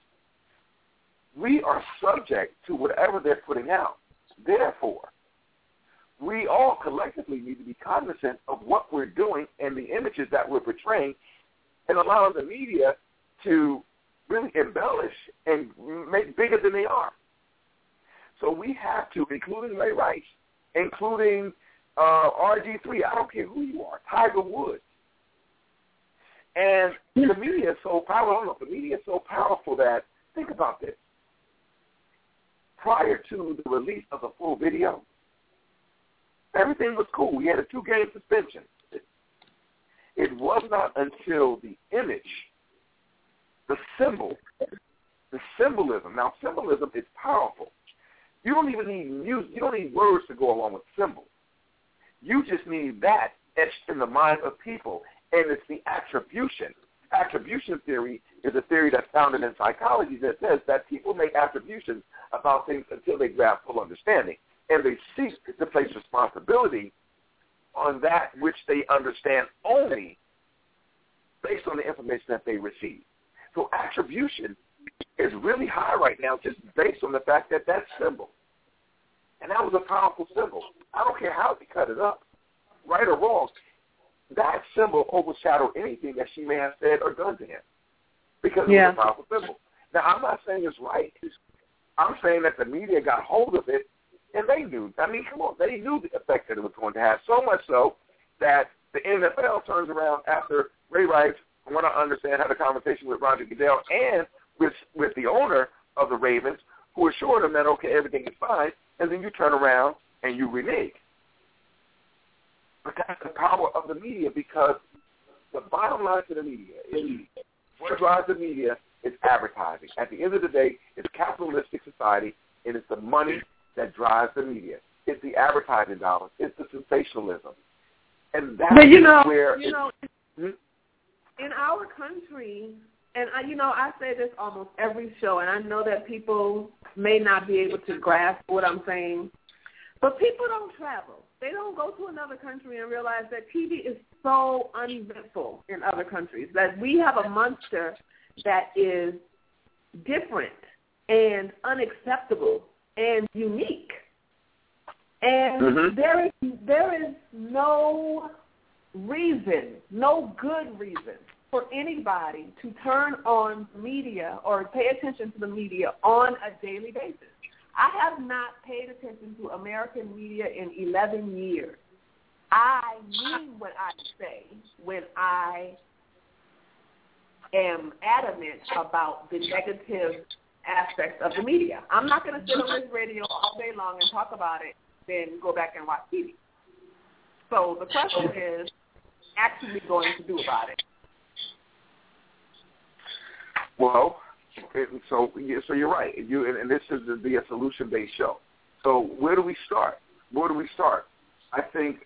We are subject to whatever they're putting out. Therefore, we all collectively need to be cognizant of what we're doing and the images that we're portraying and allowing the media to really embellish and make bigger than they are. So we have to, including Ray Rice, including uh, RG3, I don't care who you are, Tiger Woods. And the media is so powerful. I don't know, the media is so powerful that think about this. Prior to the release of the full video, everything was cool. We had a two-game suspension. It was not until the image, the symbol, the symbolism. Now, symbolism is powerful. You don't even need music. You don't need words to go along with symbols. You just need that etched in the minds of people, and it's the attribution. Attribution theory is a theory that's founded in psychology that says that people make attributions about things until they grasp full understanding, and they seek to place responsibility on that which they understand only based on the information that they receive. So attribution is really high right now just based on the fact that that symbol, and that was a powerful symbol. I don't care how they cut it up, right or wrong, that symbol overshadowed anything that she may have said or done to him because yeah. it was a powerful symbol. Now, I'm not saying it's right. I'm saying that the media got hold of it and they knew. I mean, come on, they knew the effect that it was going to have. So much so that the NFL turns around after Ray Rice, from what I understand, had a conversation with Roger Goodell and with with the owner of the Ravens, who assured him that okay, everything is fine, and then you turn around and you renege. But that's the power of the media because the bottom line to the media is what drives the media is advertising. At the end of the day, it's capitalistic society, and it's the money that drives the media. It's the advertising dollars. It's the sensationalism, and that's but you know, where you know, hmm? in our country, and I, you know, I say this almost every show, and I know that people may not be able to grasp what I'm saying, but people don't travel. They don't go to another country and realize that TV is so uneventful in other countries that we have a monster that is different and unacceptable and unique. And mm-hmm. there is there is no reason, no good reason for anybody to turn on media or pay attention to the media on a daily basis. I have not paid attention to American media in 11 years. I mean what I say when I am adamant about the negative aspects of the media. I'm not going to sit on this radio all day long and talk about it, then go back and watch TV. So the question is, actually going to do about it? Well, so so you're right. You and, and this is to be a solution based show. So where do we start? Where do we start? I think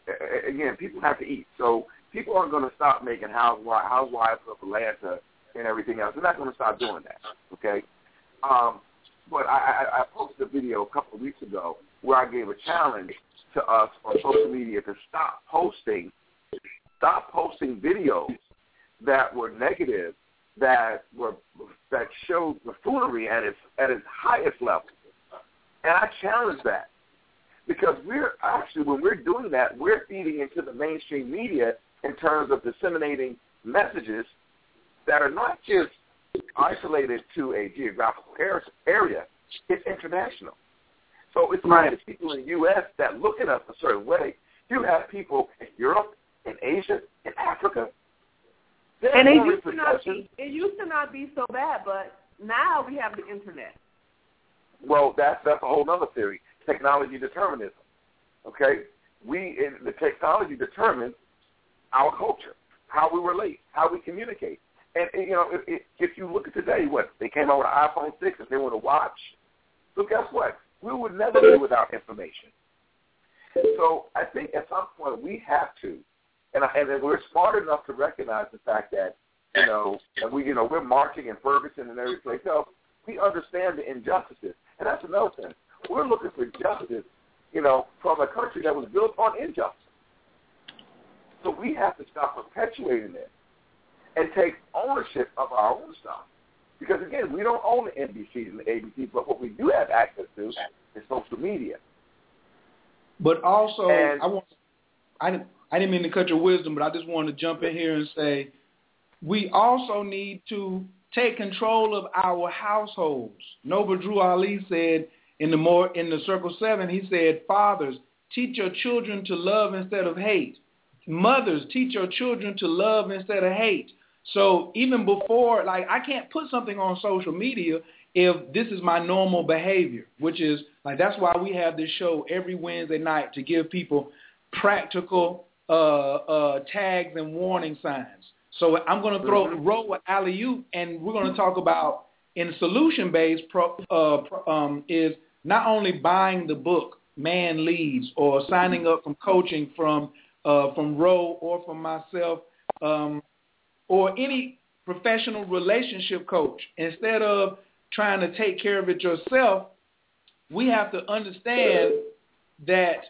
again, people have to eat. So people aren't going to stop making housewives, housewives of Atlanta and everything else. They're not going to stop doing that. Okay. Um, but I, I, I posted a video a couple of weeks ago where I gave a challenge to us on social media to stop posting, stop posting videos that were negative, that were that showed buffoonery at its at its highest level. And I challenge that because we're actually when we're doing that, we're feeding into the mainstream media in terms of disseminating messages that are not just isolated to a geographical area. It's international. So it's not just people in the U.S. that look at us a certain way. You have people in Europe, in Asia, in Africa. And it used to not be it used to not be so bad, but now we have the internet. Well, that's that's a whole other theory. Technology determinism. Okay, we in the technology determines our culture, how we relate, how we communicate. And, and you know, if, if you look at today, what they came out with an iPhone six, if they were to watch, so guess what? We would never be without information. So I think at some point we have to, and, I, and we're smart enough to recognize the fact that you know, and we you know we're marching in Ferguson and every place else. We understand the injustices, and that's another thing. We're looking for justice, you know, from a country that was built on injustice. So we have to stop perpetuating it and take ownership of our own stuff. Because again, we don't own the NBCs and the ABCs, but what we do have access to is social media. But also, and, I want I I didn't mean to cut your wisdom, but I just wanted to jump in here and say we also need to take control of our households. Noble Drew Ali said in the more in the circle seven, he said, Fathers, teach your children to love instead of hate. Mothers, teach your children to love instead of hate. So even before, like, I can't put something on social media if this is my normal behavior, which is like that's why we have this show every Wednesday night to give people practical uh, uh, tags and warning signs. So I'm going to throw mm-hmm. roll with alley and we're going to talk about in solution based pro, uh, pro, um, is not only buying the book Man Leads or signing up from coaching from uh, from Ro or from myself um, or any professional relationship coach. Instead of trying to take care of it yourself, we have to understand that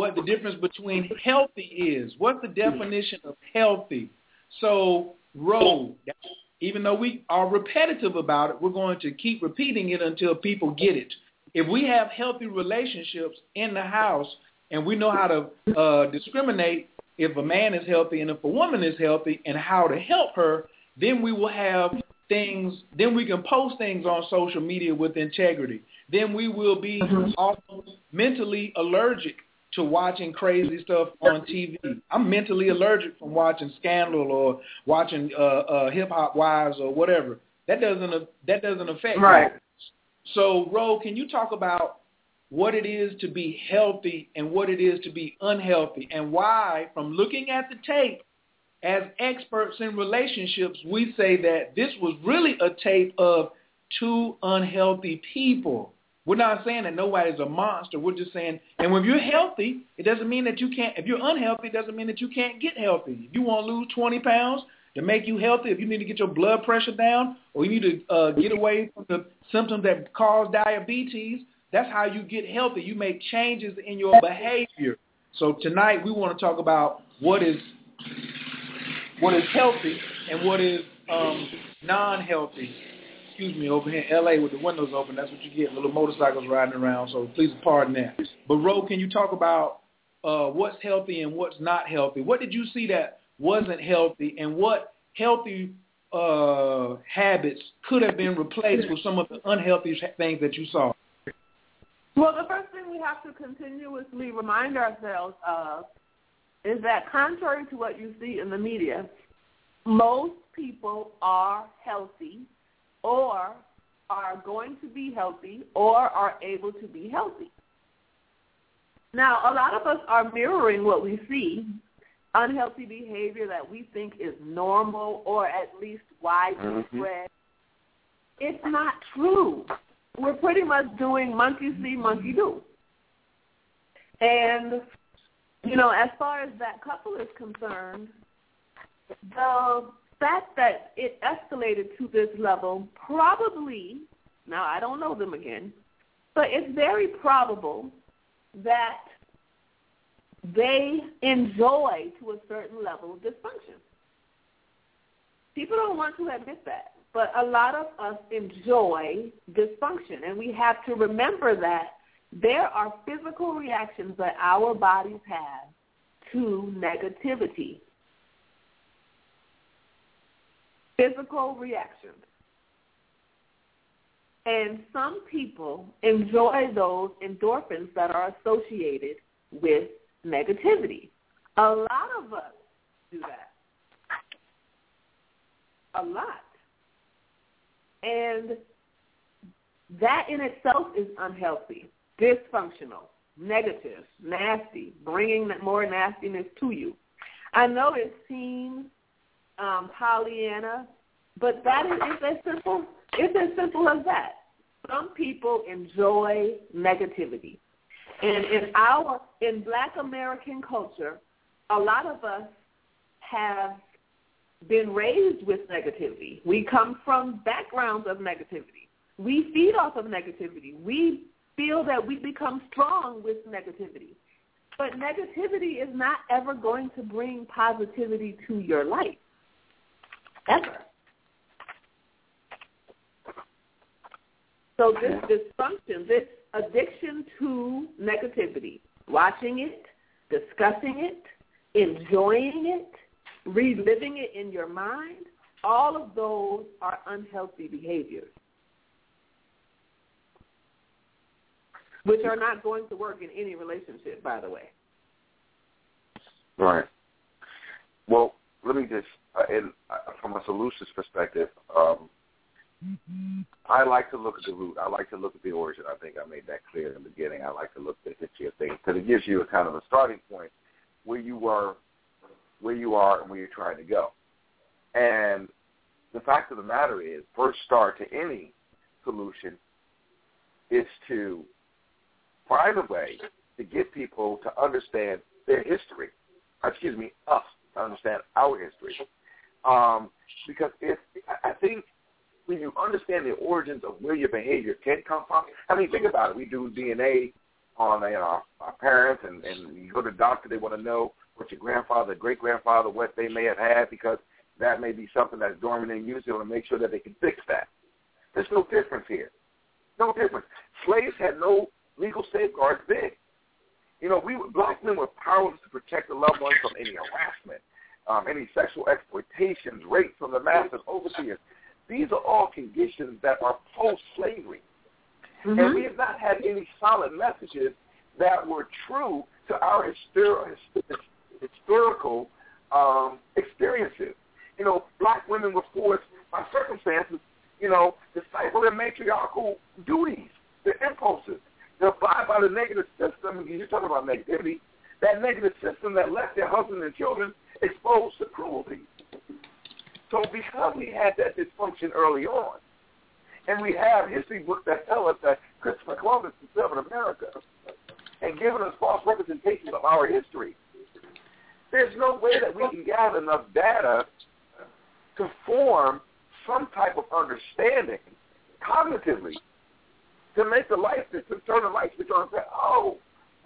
what the difference between healthy is. What's the definition of healthy? So, Ro, even though we are repetitive about it, we're going to keep repeating it until people get it. If we have healthy relationships in the house and we know how to uh, discriminate if a man is healthy and if a woman is healthy and how to help her, then we will have things, then we can post things on social media with integrity. Then we will be mm-hmm. also mentally allergic to watching crazy stuff on TV. I'm mentally allergic from watching Scandal or watching uh, uh, Hip Hop Wives or whatever. That doesn't that doesn't affect right. Me. So, Ro, can you talk about what it is to be healthy and what it is to be unhealthy, and why, from looking at the tape, as experts in relationships, we say that this was really a tape of two unhealthy people. We're not saying that nobody's a monster. We're just saying, and when you're healthy, it doesn't mean that you can't. If you're unhealthy, it doesn't mean that you can't get healthy. If you want to lose 20 pounds to make you healthy, if you need to get your blood pressure down, or you need to uh, get away from the symptoms that cause diabetes, that's how you get healthy. You make changes in your behavior. So tonight we want to talk about what is what is healthy and what is um, non-healthy excuse me, over here in L.A. with the windows open. That's what you get, little motorcycles riding around. So please pardon that. But Ro, can you talk about uh, what's healthy and what's not healthy? What did you see that wasn't healthy, and what healthy uh, habits could have been replaced with some of the unhealthy things that you saw? Well, the first thing we have to continuously remind ourselves of is that contrary to what you see in the media, most people are healthy or are going to be healthy or are able to be healthy. Now, a lot of us are mirroring what we see, unhealthy behavior that we think is normal or at least widespread. Mm-hmm. It's not true. We're pretty much doing monkey see, monkey do. And, you know, as far as that couple is concerned, the fact that it escalated to this level probably, now I don't know them again, but it's very probable that they enjoy to a certain level of dysfunction. People don't want to admit that, but a lot of us enjoy dysfunction, and we have to remember that there are physical reactions that our bodies have to negativity. Physical reactions. And some people enjoy those endorphins that are associated with negativity. A lot of us do that. A lot. And that in itself is unhealthy, dysfunctional, negative, nasty, bringing more nastiness to you. I know it seems um, Pollyanna, but that is it's as simple. It's as simple as that. Some people enjoy negativity, and in our in Black American culture, a lot of us have been raised with negativity. We come from backgrounds of negativity. We feed off of negativity. We feel that we become strong with negativity. But negativity is not ever going to bring positivity to your life ever. So this dysfunction, this addiction to negativity, watching it, discussing it, enjoying it, reliving it in your mind, all of those are unhealthy behaviors, which are not going to work in any relationship, by the way. Right. Well, let me just uh, in, uh, from a solutions perspective, um, I like to look at the root. I like to look at the origin. I think I made that clear in the beginning. I like to look at the history of things because it gives you a kind of a starting point where you were, where you are, and where you're trying to go. And the fact of the matter is, first start to any solution is to find a way to get people to understand their history. Excuse me, us to understand our history. Um, because if I think when you understand the origins of where your behavior can come from, I mean, think about it. We do DNA on you know, our, our parents, and, and you go to the doctor, they want to know what your grandfather, great grandfather, what they may have had, because that may be something that's dormant in you, so to make sure that they can fix that. There's no difference here. No difference. Slaves had no legal safeguards then. You know, we black men were powerless to protect the loved ones from any harassment, um, any sexual exploitations, rape from the masters, overseers. These are all conditions that are post-slavery. Mm-hmm. And we have not had any solid messages that were true to our histor- historical um, experiences. You know, black women were forced by circumstances, you know, to stifle their matriarchal duties, their impulses, to abide by the negative system. You're talking about negativity. That negative system that left their husbands and children exposed to cruelty. So because we had that dysfunction early on, and we have history books that tell us that Christopher Columbus discovered America and given us false representations of our history, there's no way that we can gather enough data to form some type of understanding cognitively to make the light to turn the light switch on and say, oh,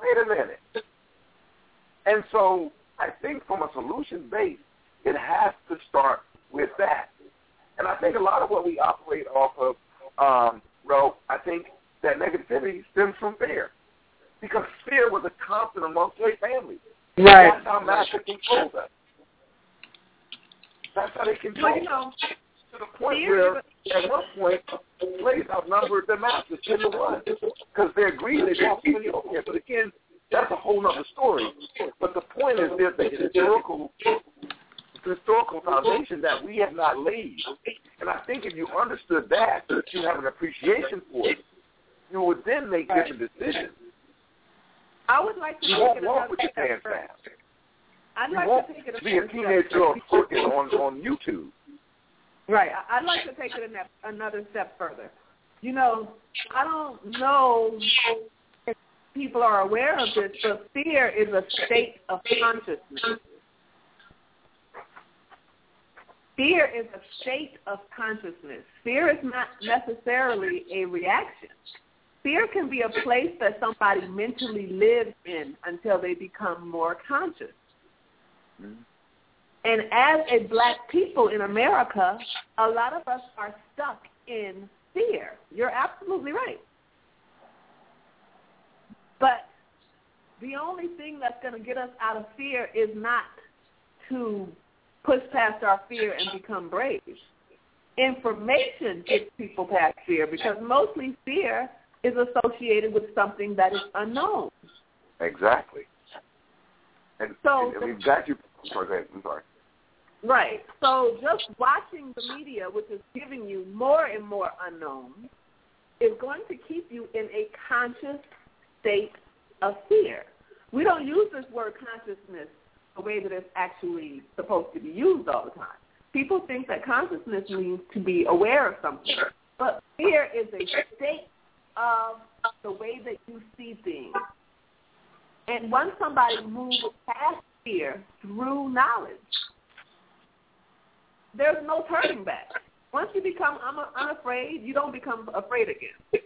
wait a minute. And so I think from a solution base, it has to start with that. And I think a lot of what we operate off of, um, Ro, I think that negativity stems from fear. Because fear was a constant amongst their families. Right. That's how master controls us. That's how they control you know, to the point where at one point the slaves outnumbered their masters ten to one because they're greedy. They want people over here. But again, that's a whole other story. But the point is there's a historical historical foundation that we have not laid. And I think if you understood that, that you have an appreciation for it, you would then make different decisions. I would like to you won't walk with your pants down. I'd you like won't to take it a be a teenage girl twerking on on YouTube. Right. I'd like to take it another step further. You know, I don't know people are aware of this, but fear is a state of consciousness. Fear is a state of consciousness. Fear is not necessarily a reaction. Fear can be a place that somebody mentally lives in until they become more conscious. And as a black people in America, a lot of us are stuck in fear. You're absolutely right. But the only thing that's going to get us out of fear is not to push past our fear and become brave. Information gets people past fear because mostly fear is associated with something that is unknown. Exactly. And, so, and we've got you. Sorry, I'm sorry. Right. So just watching the media, which is giving you more and more unknown, is going to keep you in a conscious state of fear. We don't use this word consciousness the way that it's actually supposed to be used all the time. People think that consciousness means to be aware of something, but fear is a state of the way that you see things. And once somebody moves past fear through knowledge, there's no turning back. Once you become unafraid, you don't become afraid again.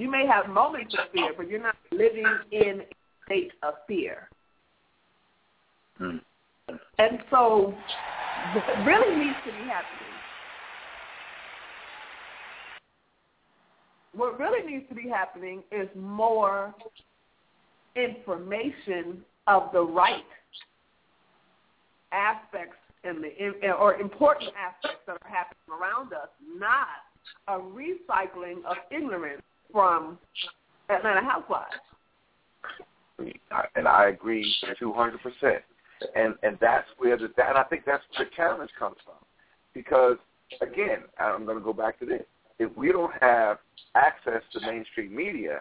You may have moments of fear, but you're not living in a state of fear. Hmm. And so what really needs to be happening, what really needs to be happening is more information of the right aspects and the or important aspects that are happening around us, not a recycling of ignorance from Atlanta Housewives. And I agree 200%. and and that's where the that I think that's where the challenge comes from, because again, I'm going to go back to this. If we don't have access to mainstream media,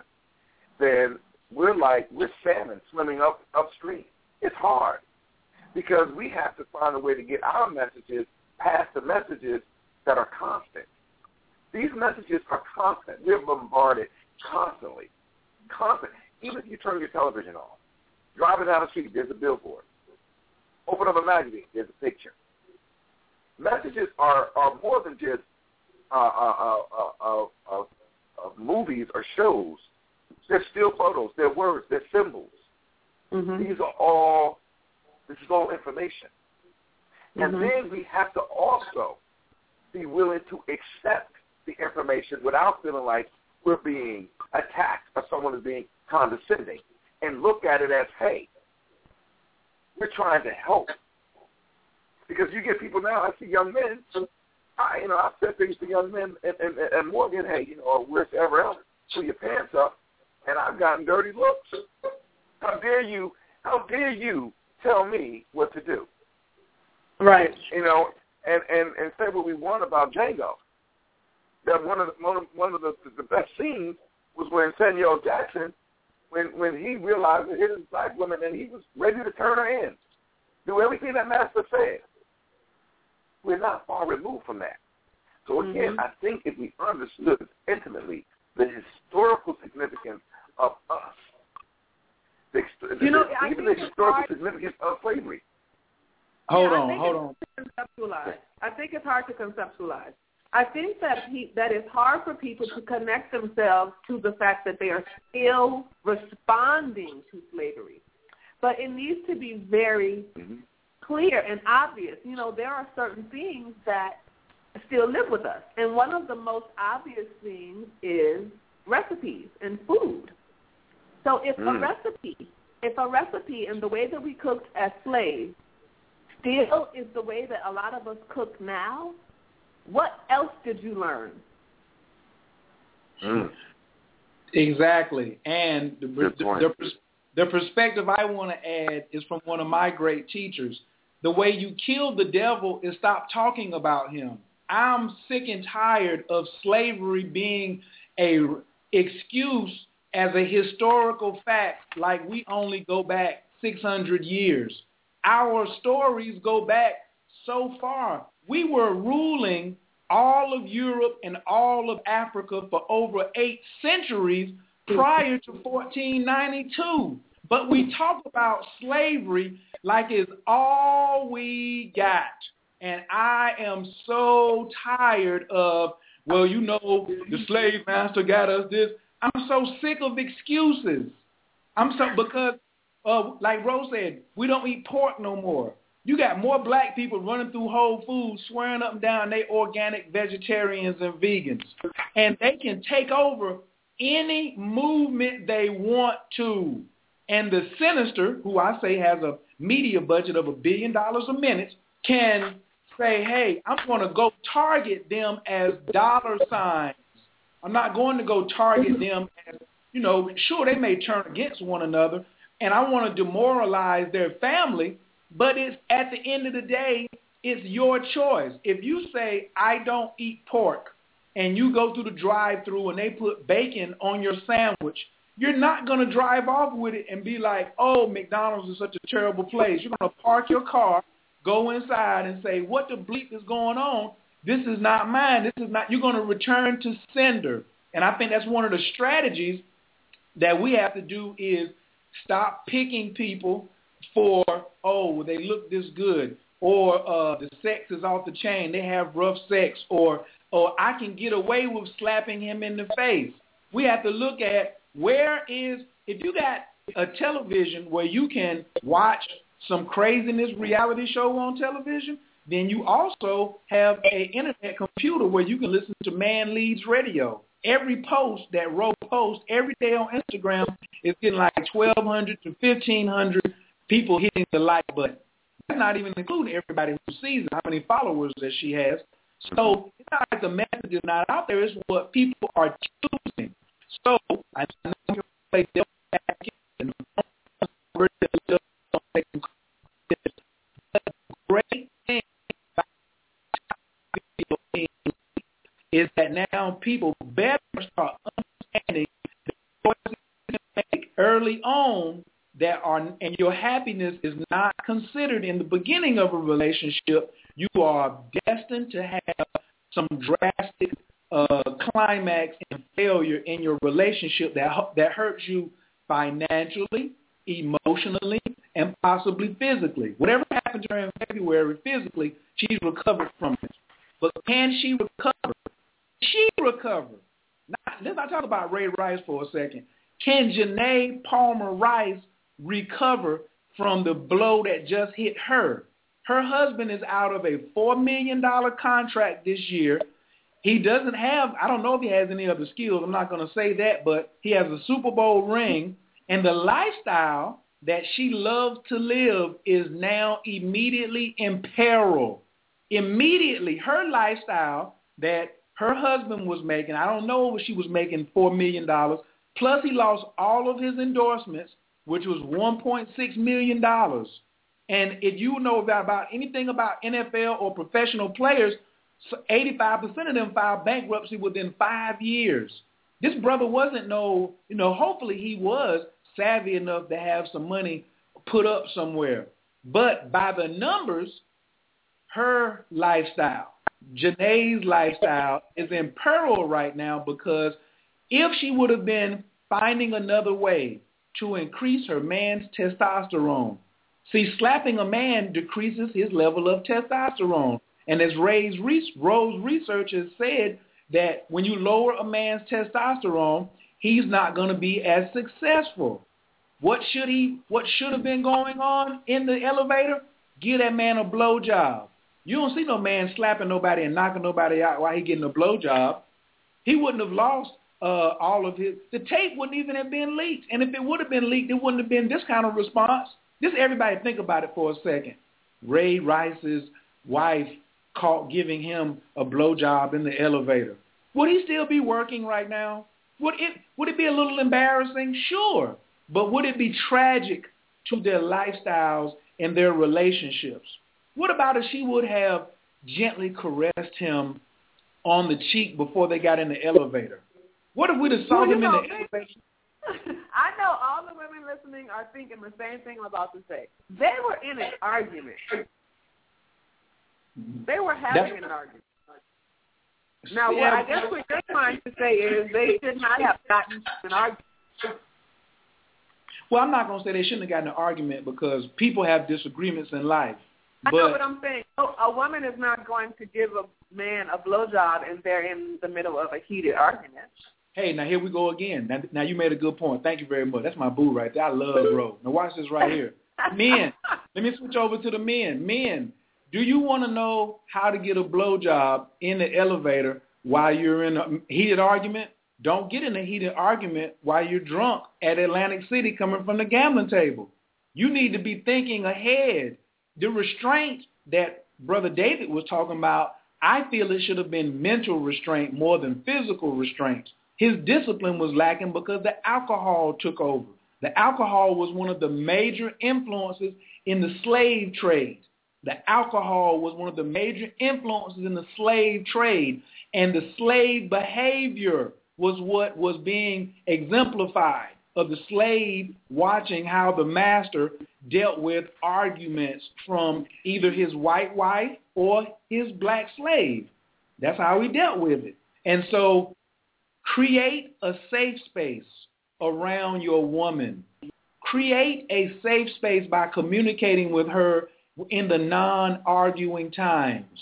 then we're like we're salmon swimming up upstream. It's hard because we have to find a way to get our messages past the messages that are constant. These messages are constant. We're bombarded constantly, constant. Even if you turn your television on, driving down the street, there's a billboard. Open up a magazine, there's a picture. Messages are, are more than just uh, uh, uh, uh, uh, movies or shows. They're still photos, they're words, they're symbols. Mm-hmm. These are all, this is all information. And Mhm. then we have to also be willing to accept the information without feeling like we're being attacked or someone is being condescending and look at it as, hey, we're trying to help. Because you get people now, I see young men, I, you know, I've said things to young men and, and, and Morgan, hey, you know, or wherever else, pull your pants up, and I've gotten dirty looks. How dare you, how dare you tell me what to do? Right. You know, and, and, and say what we want about Django. That one of the, one of, one of the, the best scenes was when Samuel Jackson, when when he realized that his black woman and he was ready to turn her in, do everything that Master said. We're not far removed from that. So again, Mhm. I think if we understood intimately the historical significance of us, the, the, You know, the- even the historical hard- significance of slavery. Hold Yeah, on, hold on. conceptualize. I think it's hard to conceptualize. I think that he, that it's hard for people to connect themselves to the fact that they are still responding to slavery. But it needs to be very clear and obvious. You know, there are certain things that still live with us. And one of the most obvious things is recipes and food. So if a Mm. recipe, if a recipe and the way that we cooked as slaves still is the way that a lot of us cook now, what else did you learn? Mm. Exactly. And the, the, the, the perspective I want to add is from one of my great teachers. The way you kill the devil is stop talking about him. I'm sick and tired of slavery being a excuse as a historical fact like we only go back 600 years. Our stories go back so far. We were ruling all of Europe and all of Africa for over eight centuries prior to 1492. But we talk about slavery like it's all we got. And I am so tired of, well, you know, the slave master got us this. I'm so sick of excuses. I'm so, because, uh, like Rose said, we don't eat pork no more. You got more black people running through Whole Foods swearing up and down they organic vegetarians and vegans. And they can take over any movement they want to. And the sinister, who I say has a media budget of a billion dollars a minute, can say, hey, I'm going to go target them as dollar signs. I'm not going to go target mm-hmm. them as, you know, sure, they may turn against one another, and I want to demoralize their family, but it's at the end of the day, it's your choice. If you say, I don't eat pork, and you go through the drive-through and they put bacon on your sandwich, you're not going to drive off with it and be like, oh, McDonald's is such a terrible place. You're going to park your car, go inside and say, what the bleep is going on? This is not mine. This is not, you're going to return to sender. And I think that's one of the strategies that we have to do is stop picking people for, oh, they look this good, or uh, the sex is off the chain, they have rough sex, or, or I can get away with slapping him in the face. We have to look at where is, if you got a television where you can watch some craziness reality show on television, then you also have an internet computer where you can listen to Man Leads Radio. Every post that Ro posts every day on Instagram is getting like 1,200 to 1,500 people hitting the like button. That's not even including everybody who sees how many followers that she has. So it's not like the message is not out there. It's what people are choosing. So I know you play great thing is that now people better start understanding the choices make early on that are, and your happiness is not considered in the beginning of a relationship. You are destined to have some drastic uh, climax and failure in your relationship that that hurts you financially, emotionally, and possibly physically. Whatever happened to her in February physically, she's recovered from it. But can she recover? She recover. Now, let's not talk about Ray Rice for a second. Can Janay Palmer Rice recover from the blow that just hit her? Her husband is out of a $4 million contract this year. He doesn't have, I don't know if he has any other skills. I'm not going to say that, but he has a Super Bowl ring. And the lifestyle that she loves to live is now immediately in peril. Immediately, her lifestyle that her husband was making, I don't know if she was making $4 million, plus he lost all of his endorsements, which was $1.6 million. And if you know about anything about NFL or professional players, 85% of them filed bankruptcy within five years. This brother wasn't no, you know, hopefully he was savvy enough to have some money put up somewhere. But by the numbers, her lifestyle, Janay's lifestyle is in peril right now because if she would have been finding another way to increase her man's testosterone, see, slapping a man decreases his level of testosterone. And as Ray's, Ro's research has said, that when you lower a man's testosterone, he's not going to be as successful. What should he? What should have been going on in the elevator? Give that man a blowjob. You don't see no man slapping nobody and knocking nobody out while he getting a blowjob. He wouldn't have lost uh, all of his. The tape wouldn't even have been leaked, and if it would have been leaked, it wouldn't have been this kind of response. Just everybody think about it for a second. Ray Rice's wife caught giving him a blowjob in the elevator. Would he still be working right now? Would it would it be a little embarrassing? Sure. But would it be tragic to their lifestyles and their relationships? What about if she would have gently caressed him on the cheek before they got in the elevator? What if we'd have saw well, them know, in the elevator? [LAUGHS] I know all the women listening are thinking the same thing I'm about to say. They were in an argument. They were having That's, an argument. Now, what I guess what you're trying to say is they should not have gotten an argument. Well, I'm not going to say they shouldn't have gotten an argument because people have disagreements in life. I know what I'm saying. A woman is not going to give a man a blowjob and they're in the middle of a heated argument. Hey, now here we go again. Now, now you made a good point. Thank you very much. That's my boo right there. I love bro. Now watch this right here. men, let me switch over to the men. Men, do you want to know how to get a blowjob in the elevator while you're in a heated argument? Don't get in a heated argument while you're drunk at Atlantic City coming from the gambling table. You need to be thinking ahead. The restraint that Brother David was talking about, I feel it should have been mental restraint more than physical restraint. His discipline was lacking because the alcohol took over. The alcohol was one of the major influences in the slave trade. The alcohol was one of the major influences in the slave trade. And the slave behavior was what was being exemplified of the slave watching how the master dealt with arguments from either his white wife or his black slave. That's how he dealt with it. And so create a safe space around your woman. Create a safe space by communicating with her in the non-arguing times.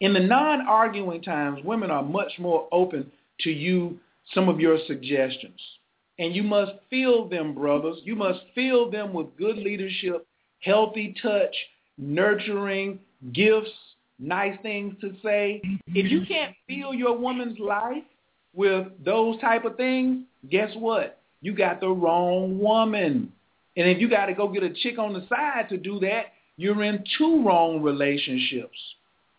In the non-arguing times, women are much more open to you some of your suggestions. And you must fill them, brothers. You must fill them with good leadership, healthy touch, nurturing, gifts, nice things to say. If you can't fill your woman's life with those type of things, guess what? You got the wrong woman. And if you got to go get a chick on the side to do that, you're in two wrong relationships.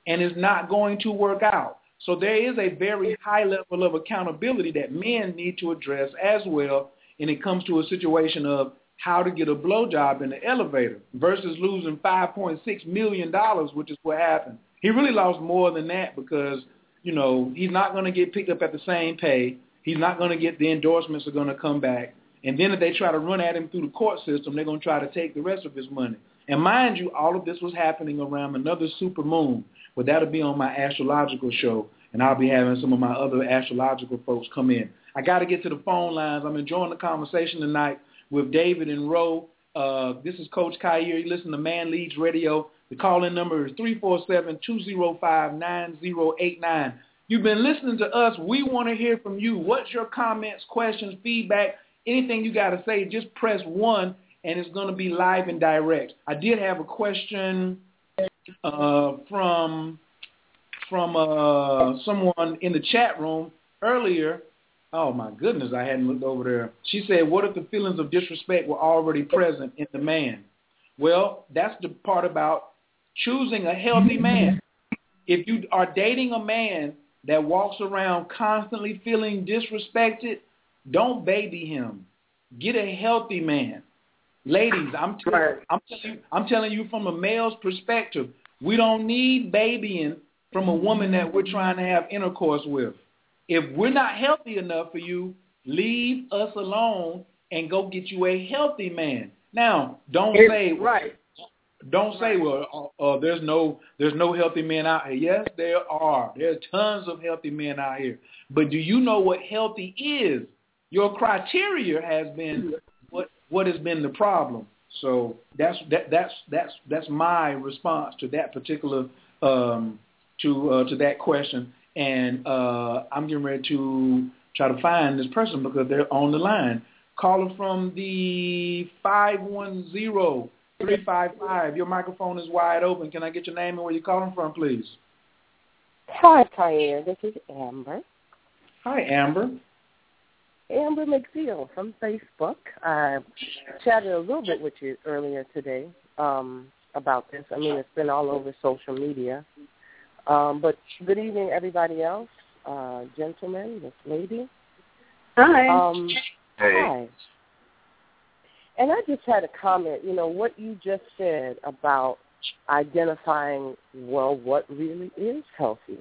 And it's not going to work out. So there is a very high level of accountability that men need to address as well when it comes to a situation of how to get a blowjob in the elevator versus losing $5.6 million, which is what happened. He really lost more than that because you know, he's not going to get picked up at the same pay. He's not going to get the endorsements are going to come back. And then if they try to run at him through the court system, they're going to try to take the rest of his money. And mind you, all of this was happening around another super moon, but that'll be on my astrological show, and I'll be having some of my other astrological folks come in. I got to get to the phone lines. I'm enjoying the conversation tonight with David and Ro. Uh, this is Coach Khayr. You listen to Man Leads Radio. The call-in number is 347-205-9089. You've been listening to us. We want to hear from you. What's your comments, questions, feedback, anything you got to say? Just press 1, and it's going to be live and direct. I did have a question uh, from from uh, someone in the chat room earlier. Oh my goodness, I hadn't looked over there. She said, "What if the feelings of disrespect were already present in the man?" Well, that's the part about choosing a healthy man. If you are dating a man that walks around constantly feeling disrespected, don't baby him. Get a healthy man. Ladies, I'm, t- I'm, telling you, I'm telling you from a male's perspective, we don't need babying from a woman that we're trying to have intercourse with. If we're not healthy enough for you, leave us alone and go get you a healthy man. Now, don't it's say right. Don't say, well, uh, uh, there's no there's no healthy men out here. Yes, there are. There are tons of healthy men out here. But do you know what healthy is? Your criteria has been what what has been the problem. So that's that that's that's that's my response to that particular um, to uh, to that question. And uh, I'm getting ready to try to find this person because they're on the line. Caller from the five one zero. 355. Your microphone is wide open. Can I get your name and where you're calling from, please? Hi, Khayr. This is Amber. Hi, Amber. Amber McZeal from Facebook. I chatted a little bit with you earlier today um, about this. I mean, it's been all over social media. Um, but good evening, everybody else. Uh, gentlemen, this lady. Hi. Um, Hey. Hi. And I just had a comment, you know, what you just said about identifying, well, what really is healthy.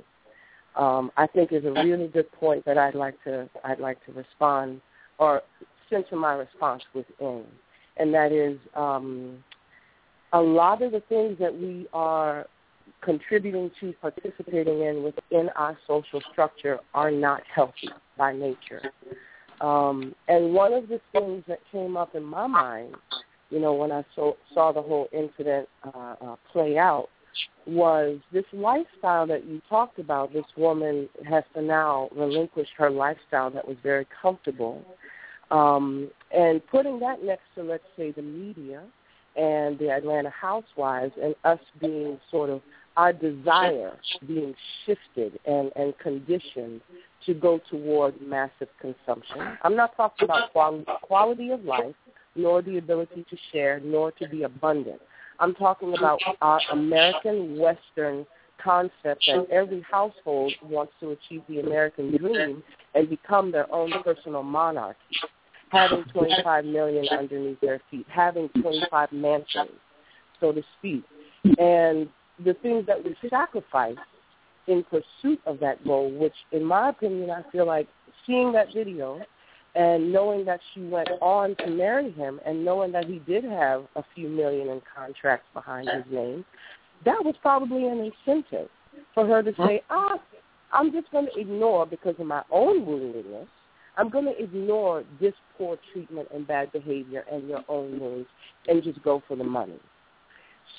Um, I think is a really good point that I'd like to I'd like to respond or center my response within, and that is um, a lot of the things that we are contributing to, participating in within our social structure are not healthy by nature. Um, and one of the things that came up in my mind, you know, when I saw, saw the whole incident uh, uh, play out, was this lifestyle that you talked about. This woman has to now relinquish her lifestyle that was very comfortable, um, and putting that next to, let's say, the media and the Atlanta Housewives, and us being sort of our desire being shifted and, and conditioned to go toward massive consumption. I'm not talking about quality, quality of life, nor the ability to share, nor to be abundant. I'm talking about our American Western concept that every household wants to achieve the American dream and become their own personal monarchy, having 25 million underneath their feet, having 25 mansions, so to speak. And the things that we sacrifice in pursuit of that goal, which in my opinion, I feel like seeing that video and knowing that she went on to marry him and knowing that he did have a few million in contracts behind his name, that was probably an incentive for her to say, ah, I'm just going to ignore because of my own woundedness. I'm going to ignore this poor treatment and bad behavior and your own wounds and just go for the money.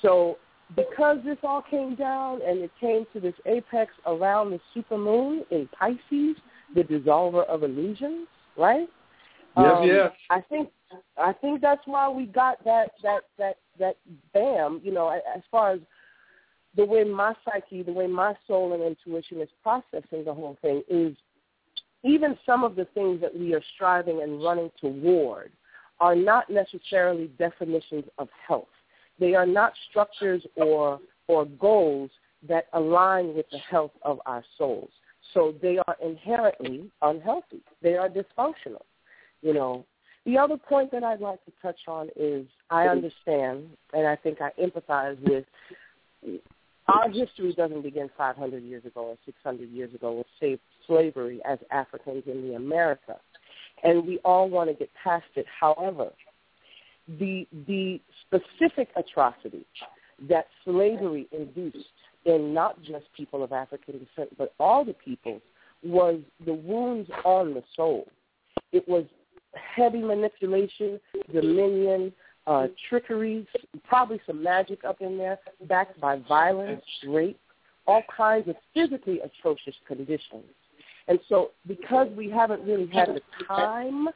So because this all came down and it came to this apex around the supermoon in Pisces, the dissolver of illusions, right? Yes, um, yes. I think I think that's why we got that that that that bam. You know, as far as the way my psyche, the way my soul and intuition is processing the whole thing is even some of the things that we are striving and running toward are not necessarily definitions of health. They are not structures or or goals that align with the health of our souls. So they are inherently unhealthy. They are dysfunctional. You know. The other point that I'd like to touch on is I understand and I think I empathize with our history doesn't begin 500 years ago or 600 years ago with slavery as Africans in the America, and we all want to get past it. However, the the specific atrocity that slavery induced in not just people of African descent but all the peoples was the wounds on the soul. It was heavy manipulation, dominion, uh, trickery, probably some magic up in there, backed by violence, rape, all kinds of physically atrocious conditions. And so because we haven't really had the time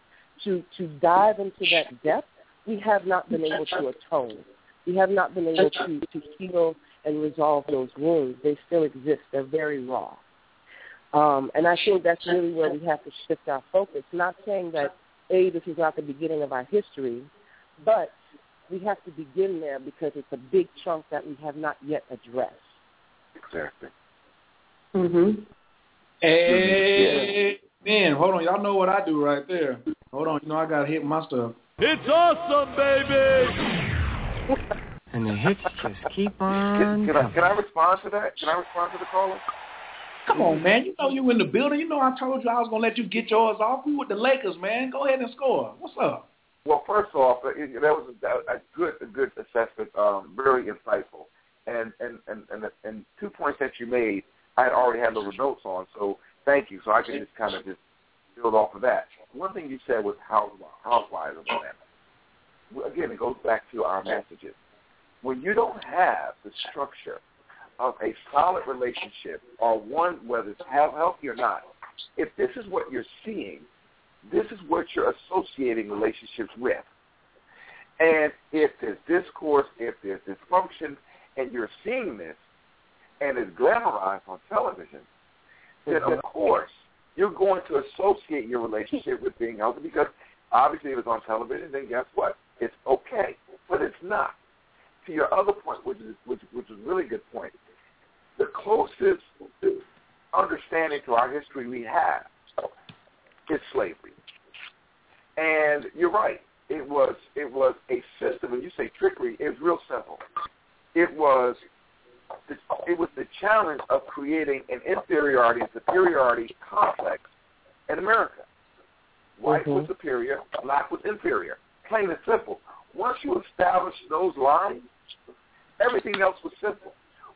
to, to dive into that depth, we have not been able to atone. We have not been able to, to heal and resolve those wounds. They still exist. They're very raw. Um, and I think that's really where we have to shift our focus. Not saying that, A, this is not the beginning of our history, but we have to begin there because it's a big chunk that we have not yet addressed. Exactly. Mhm. Hey, man, hold on. Y'all know what I do right there. Hold on. You know I got to hit my stuff. It's awesome, baby! and the hits just keep on. Can, can, I, can I respond to that? Can I respond to the caller? Come on, man. You know you in the building. You know I told you I was gonna let you get yours off. We with the Lakers, man. Go ahead and score. What's up? Well, first off, it, that was a, a good, a good assessment. Um, very insightful, and and and and, and two points that you made, I had already had little notes on. So thank you. So I can just kind of just build off of that. One thing you said was housewives, housewives of Atlanta. Again, it goes back to our messages. When you don't have the structure of a solid relationship, or one whether it's healthy or not, if this is what you're seeing, this is what you're associating relationships with. And if there's discourse, if there's dysfunction, and you're seeing this, and it's glamorized on television, then of mm-hmm. course you're going to associate your relationship with being healthy because obviously if it's on television, then guess what? It's okay, but it's not. To your other point, which is which, which is a really good point, the closest understanding to our history we have is slavery. And you're right. It was it was a system. When you say trickery, it's real simple. It was the, it was the challenge of creating an inferiority and superiority complex in America. White mm-hmm. was superior, black was inferior. Plain and simple. Once you establish those lines, everything else was simple.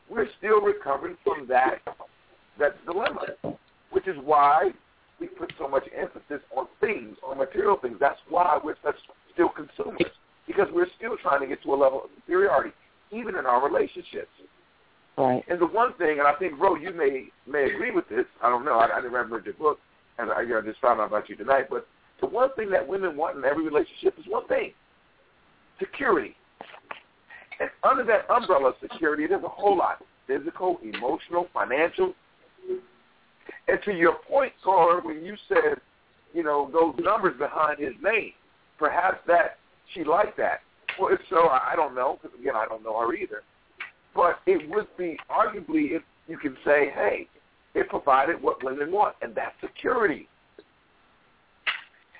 We're still recovering from that that dilemma, which is why we put so much emphasis on things, on material things. That's why we're such still consumers, because we're still trying to get to a level of superiority, even in our relationships. Right. And the one thing, and I think, Ro, you may may agree with this. I don't know. I, I never read your book, and I, know, just found out about you tonight. But the one thing that women want in every relationship is one thing: security. And under that umbrella of security, there's a whole lot: physical, emotional, financial. And to your point, Carl, when you said, you know, those numbers behind his name, perhaps that she liked that. Well, if so, I don't know, because again, I don't know her either. But it would be arguably if you can say, hey, it provided what women want, and that's security.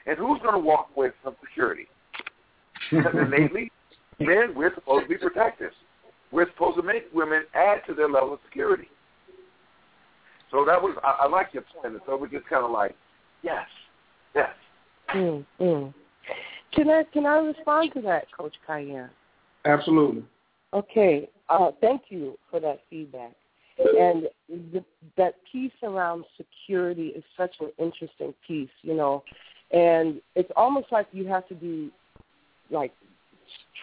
And who's going to walk away from security? innately, men, we're supposed to be protectors. We're supposed to make women add to their level of security. So that was, I, I like your point. And so we're just kind of like, yes, yes. Mm, mm. Can I can I respond to that, Coach Khayr? Absolutely. Okay. Uh, thank you for that feedback. And the, that piece around security is such an interesting piece, you know, and it's almost like you have to do like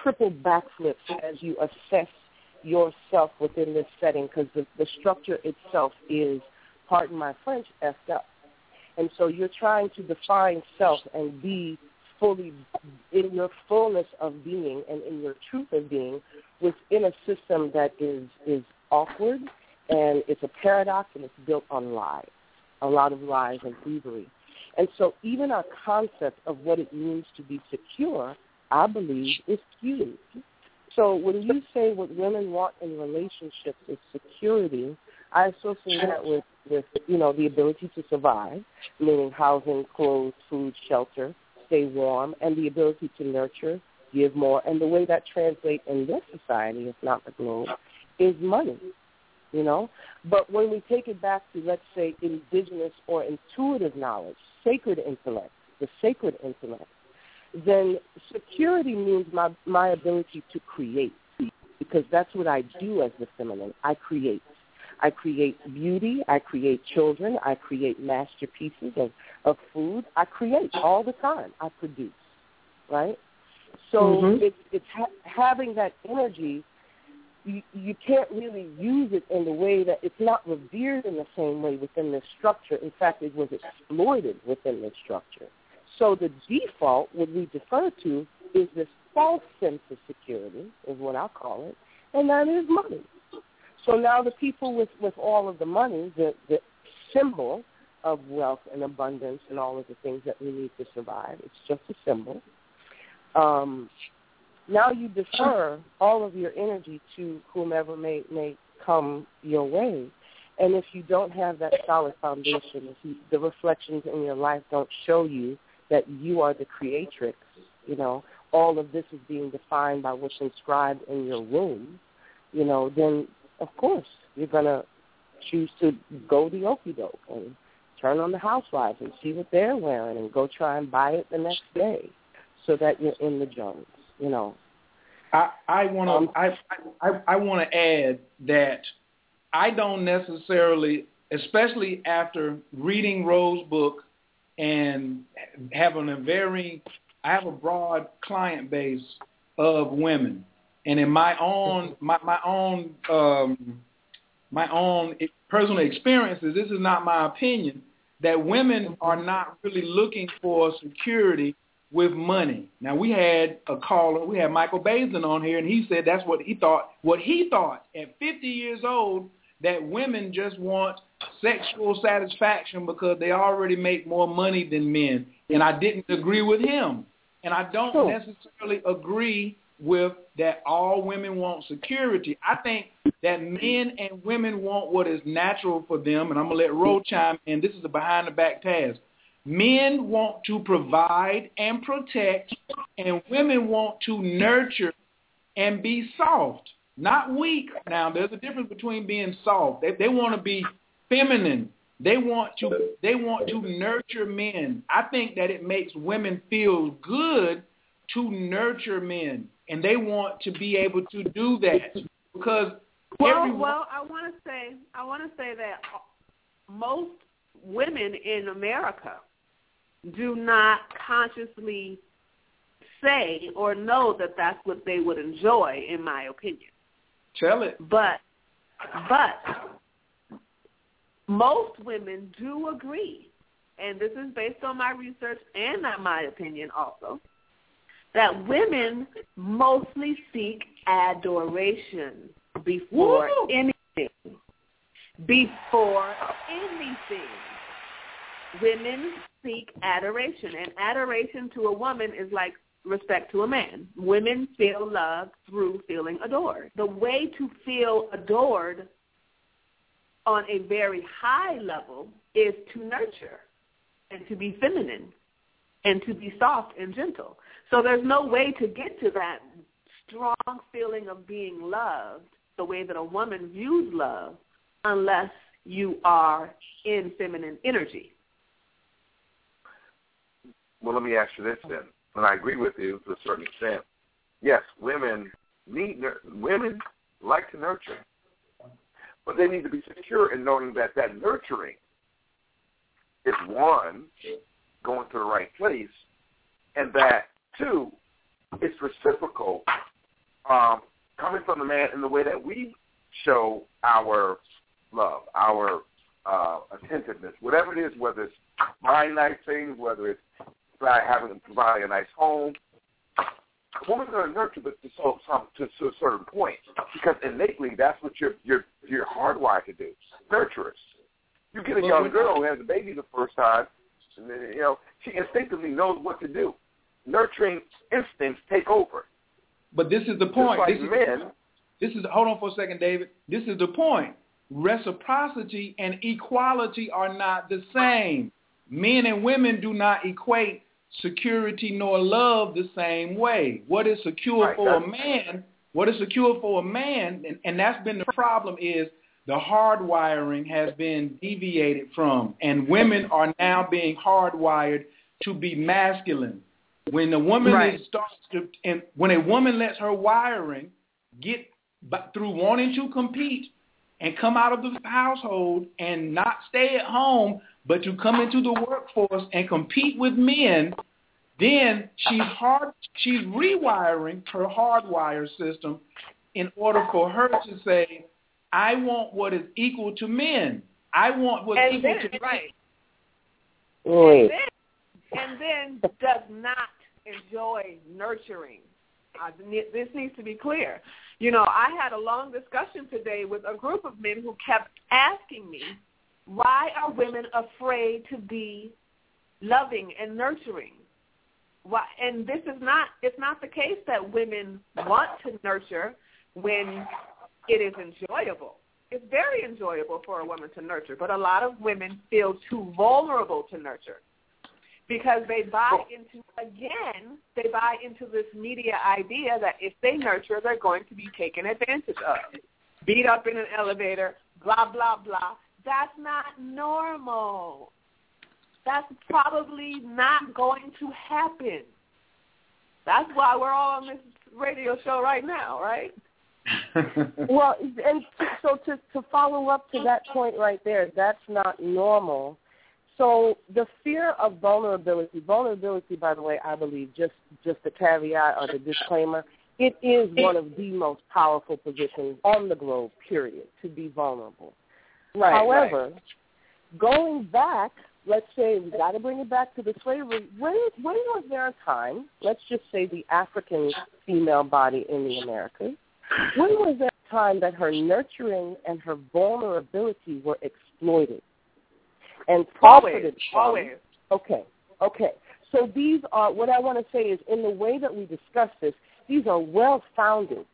triple backflips as you assess yourself within this setting because the, the structure itself is, pardon my French, effed up. And so you're trying to define self and be fully in your fullness of being and in your truth of being within a system that is is awkward and it's a paradox and it's built on lies, a lot of lies and thievery. And so even our concept of what it means to be secure, I believe, is skewed. So when you say what women want in relationships is security, I associate that with, with you know, the ability to survive, meaning housing, clothes, food, shelter, stay warm, and the ability to nurture, give more. And the way that translates in this society, if not the globe, is money. you know. But when we take it back to, let's say, indigenous or intuitive knowledge, sacred intellect, the sacred intellect, then security means my, my ability to create because that's what I do as the feminine. I create. I create beauty. I create children. I create masterpieces of, of food. I create all the time. I produce, right? So mm-hmm. it's, it's ha- having that energy you, you can't really use it in the way that it's not revered in the same way within this structure. In fact, it was exploited within this structure. So the default, what we defer to, is this false sense of security, is what I call it, and that is money. So now the people with, with all of the money, the, the symbol of wealth and abundance and all of the things that we need to survive, it's just a symbol. Um, now you defer all of your energy to whomever may may come your way. And if you don't have that solid foundation, if you, the reflections in your life don't show you that you are the creatrix, you know, all of this is being defined by what's inscribed in your womb, you know, then of course you're gonna choose to go the okie doke and turn on the housewives and see what they're wearing and go try and buy it the next day so that you're in the Jones you know. I I want to um, I I, I want to add that I don't necessarily, especially after reading Ro's book and having a very, I have a broad client base of women, and in my own my my own um, my own personal experiences, this is not my opinion that women are not really looking for security with money. Now we had a caller, we had Michael Bazin on here, and he said that's what he thought. What he thought at 50 years old that women just want sexual satisfaction because they already make more money than men, and I didn't agree with him. And I don't necessarily agree with that all women want security. I think that men and women want what is natural for them, and I'm gonna let Ro chime in. This is a behind the back task. Men want to provide and protect, and women want to nurture and be soft, not weak. Now, there's a difference between being soft. They, they want to be feminine. They want to they want to nurture men. I think that it makes women feel good to nurture men, and they want to be able to do that because well, everyone... well, I want to say I want to say that most women in America do not consciously say or know that that's what they would enjoy, in my opinion. Tell it. But, but most women do agree, and this is based on my research and not my opinion also, that women mostly seek adoration before Woo! anything. Before anything. Women seek adoration, and adoration to a woman is like respect to a man. Women feel love through feeling adored. The way to feel adored on a very high level is to nurture and to be feminine and to be soft and gentle. So there's no way to get to that strong feeling of being loved the way that a woman views love unless you are in feminine energy. Well, let me ask you this then, and I agree with you to a certain extent. Yes, women need women like to nurture, but they need to be secure in knowing that that nurturing is one going to the right place, and that two, it's reciprocal, um, coming from the man in the way that we show our love, our uh, attentiveness, whatever it is, whether it's buying nice things, whether it's by having providing a nice home. A woman's going to nurture but to, so, some, to, to a certain point because innately that's what you're you're you're hardwired to do. Nurturers. You get a young girl who has a baby the first time, and then, you know she instinctively knows what to do. Nurturing instincts take over. But this is the point. Like this men, is this is hold on for a second, David. This is the point. Reciprocity and equality are not the same. Men and women do not equate security nor love the same way. What is secure right, for a man, what is secure for a man, and, and that's been the problem is the hardwiring has been deviated from, and women are now being hardwired to be masculine. When a woman Right. starts to, and when a woman lets her wiring get through wanting to compete and come out of the household and not stay at home, but to come into the workforce and compete with men, then she's hard she's rewiring her hardwire system in order for her to say, I want what is equal to men. I want what's and equal then, to right. Wait. And then, and then does not enjoy nurturing. Ne- this needs to be clear. You know, I had a long discussion today with a group of men who kept asking me, why are women afraid to be loving and nurturing? Why, and this is not, it's not the case that women want to nurture when it is enjoyable. It's very enjoyable for a woman to nurture, but a lot of women feel too vulnerable to nurture because they buy into again they buy into this media idea that if they nurture they're going to be taken advantage of. Beat up in an elevator blah blah blah. That's not normal. That's probably not going to happen. That's why we're all on this radio show right now right? [LAUGHS] Well, and so to to follow up to that point right there, that's not normal. So the fear of vulnerability, vulnerability, by the way, I believe, just just the caveat or the disclaimer, it is one of the most powerful positions on the globe. Period. To be vulnerable. Right, However, going back, let's say we got to bring it back to the slavery. When when was there a time? Let's just say the African female body in the Americas. When was there a time that her nurturing and her vulnerability were exploited and profited from? always Okay, okay. So these are what I want to say is in the way that we discuss this, these are well-founded,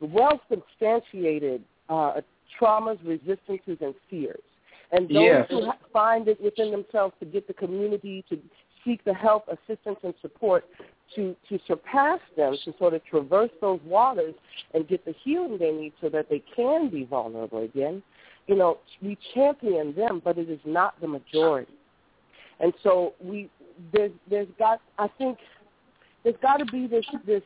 well-substantiated uh, traumas, resistances, and fears. And those Yes. who ha- find it within themselves to get the community to seek the help, assistance, and support to, to surpass them, to sort of traverse those waters and get the healing they need so that they can be vulnerable again, you know, we champion them, but it is not the majority. And so we there's there's got I think there's got to be this this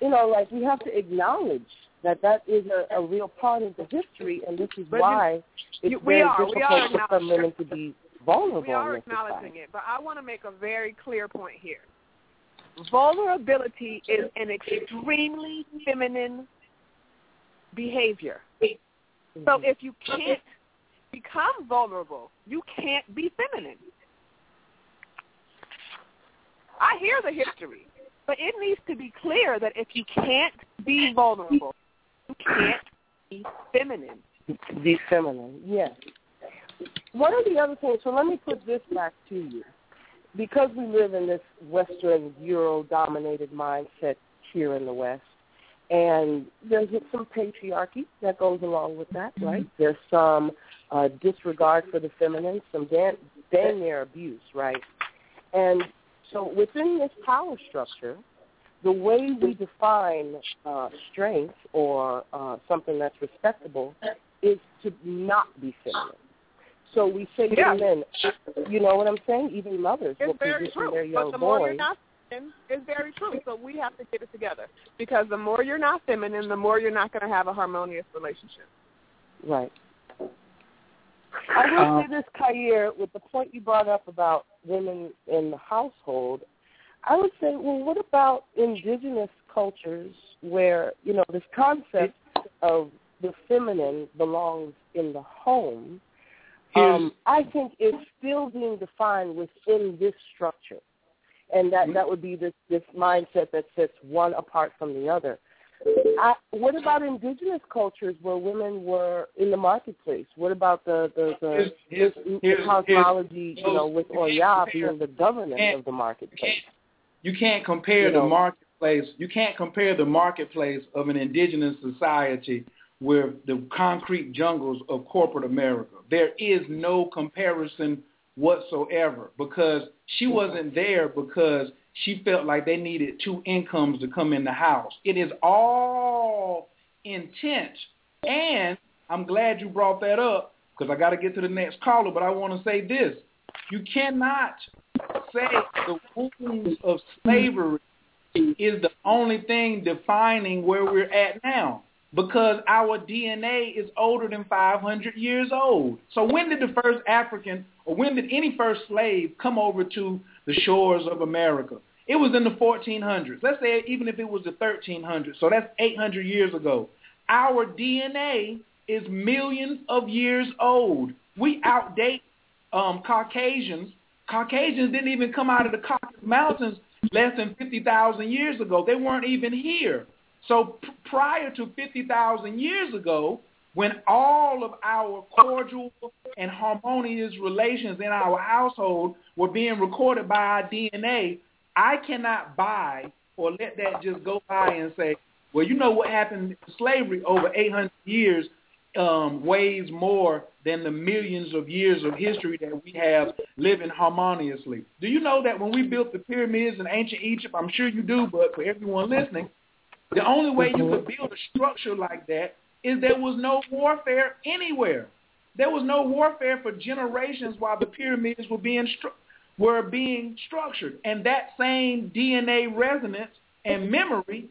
you know like we have to acknowledge that that is a, a real part of the history, and this is But you- why it's you- we very are- we difficult are for some women to be vulnerable. we are acknowledging it but i want to make a very clear point here vulnerability is an extremely feminine behavior so mm-hmm. if you can't become vulnerable you can't be feminine i hear the history but it needs to be clear that if you can't be vulnerable you can't be feminine Be feminine, yes. One of the other things, so let me put this back to you. Because we live in this Western Euro-dominated mindset here in the West, and there's some patriarchy that goes along with that, right? There's some uh, disregard for the feminine, some damn, damn near abuse, right? And so within this power structure, the way we define uh, strength or uh, something that's respectable is to not be feminine. So we say Yeah. to men, you know what I'm saying? Even mothers will It's very position true. their young the boys. Not feminine, it's very true. So we have to get it together. Because the more you're not feminine, the more you're not going to have a harmonious relationship. Right. I will Um, say this, Khayr, with the point you brought up about women in the household, I would say, well, what about indigenous cultures where, you know, this concept of the feminine belongs in the home, um, I think is still being defined within this structure. And that, mm-hmm. that would be this, this mindset that sets one apart from the other. I, what about indigenous cultures where women were in the marketplace? What about the the, the, Here's- here's- the here's- cosmology, here's- you know, with Oya being the governor of the marketplace? You can't compare You the know. marketplace. You can't compare the marketplace of an indigenous society with the concrete jungles of corporate America. There is no comparison whatsoever because she wasn't there because she felt like they needed two incomes to come in the house. It is all intent. And I'm glad you brought that up because I got to get to the next caller, but I want to say this. You cannot say the wounds of slavery is the only thing defining where we're at now because our DNA is older than 500 years old. So when did the first African or when did any first slave come over to the shores of America? It was in the 1400s. Let's say even if it was the 1300s. So that's 800 years ago. Our DNA is millions of years old. We outdate um, Caucasians. Caucasians didn't even come out of the Caucasus Mountains less than 50,000 years ago. They weren't even here. So p- prior to 50,000 years ago, when all of our cordial and harmonious relations in our household were being recorded by our DNA, I cannot buy or let that just go by and say, well, you know what happened in slavery over 800 years um, weighs more than the millions of years of history that we have living harmoniously. Do you know that when we built the pyramids in ancient Egypt, I'm sure you do, but for everyone listening, the only way you mm-hmm. could build a structure like that is there was no warfare anywhere. There was no warfare for generations while the pyramids were being stru- were being structured, and that same DNA resonance and memory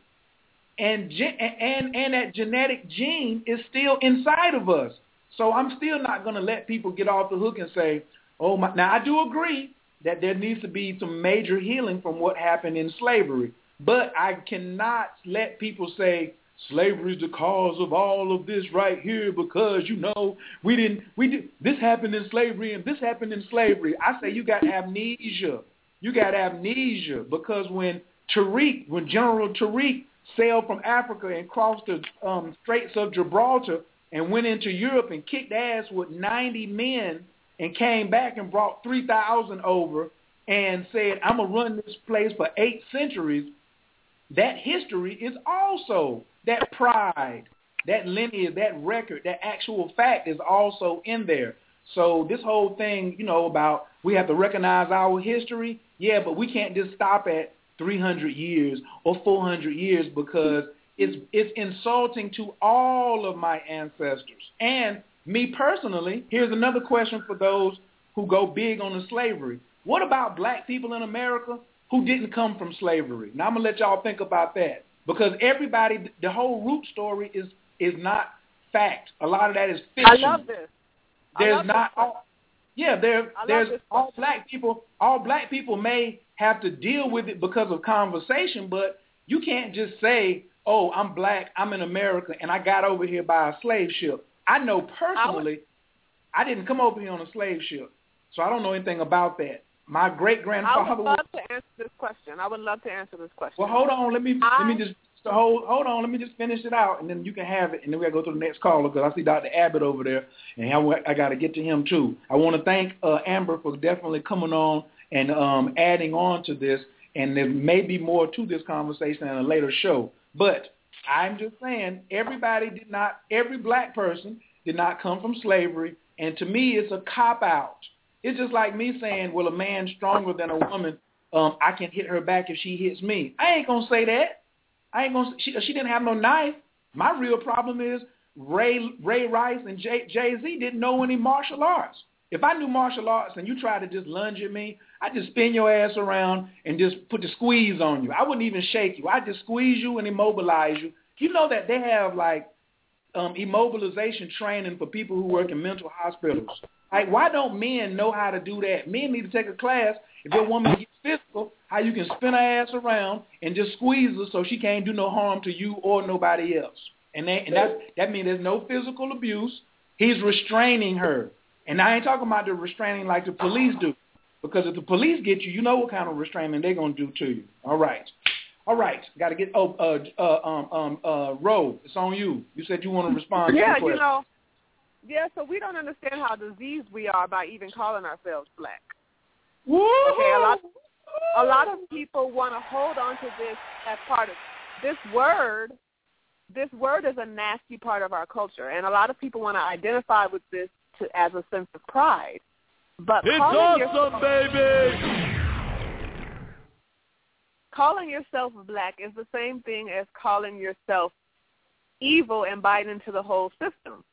and and and that genetic gene is still inside of us. So I'm still not going to let people get off the hook and say, "Oh my." Now I do agree that there needs to be some major healing from what happened in slavery, but I cannot let people say slavery is the cause of all of this right here because you know we didn't we did this happened in slavery and this happened in slavery. I say you got amnesia. You got amnesia because when Tariq, when General Tariq sailed from Africa and crossed the um, Straits of Gibraltar and went into Europe and kicked ass with 90 men and came back and brought 3,000 over and said, I'm going to run this place for eight centuries, that history is also that pride, that lineage, that record, that actual fact is also in there. So this whole thing, you know, about we have to recognize our history, yeah, but we can't just stop at 300 years or 400 years because it's it's insulting to all of my ancestors and me personally. Here's another question for those who go big on the slavery. What about black people in America who didn't come from slavery? Now I'm gonna let y'all think about that because everybody, the whole root story is is not fact. A lot of that is fiction. I love this. There's love not this. all. Yeah, there there's all black people. All black people may have to deal with it because of conversation, but you can't just say, "Oh, I'm black, I'm in America, and I got over here by a slave ship." I know personally, I, didn't come over here on a slave ship, so I don't know anything about that. My great grandfather. I would love to answer this question. I would love to answer this question. Well, hold on. Let me I- let me just so hold hold on. Let me just finish it out, and then you can have it, and then we gotta go to the next caller because I see Dr. Abbott over there, and I, I got to get to him too. I want to thank uh, Amber for definitely coming on and um, adding on to this, and there may be more to this conversation in a later show. But I'm just saying, everybody did not, every black person did not come from slavery, and to me, it's a cop out. It's just like me saying, well, a man stronger than a woman. Um, I can hit her back if she hits me. I ain't gonna say that. I ain't gonna. She, she didn't have no knife. My real problem is Ray Ray Rice and Jay Z didn't know any martial arts. If I knew martial arts and you tried to just lunge at me, I'd just spin your ass around and just put the squeeze on you. I wouldn't even shake you. I'd just squeeze you and immobilize you. You know that they have like um, immobilization training for people who work in mental hospitals. Like, why don't men know how to do that? Men need to take a class. If your woman gets physical, how you can spin her ass around and just squeeze her so she can't do no harm to you or nobody else. And that and that that means there's no physical abuse. He's restraining her. And I ain't talking about the restraining like the police do. Because if the police get you, you know what kind of restraining they're gonna do to you. All right. All right. Gotta get oh uh uh um um uh Ro, it's on you. You said you want to respond yeah, to you know, yeah. So we don't understand how diseased we are by even calling ourselves black. Okay, a lot, a lot of people want to hold on to this as part of this word. This word is a nasty part of our culture, and a lot of people want to identify with this to, as a sense of pride. But It's awesome, yourself, baby. calling yourself black is the same thing as calling yourself evil and biting into the whole system.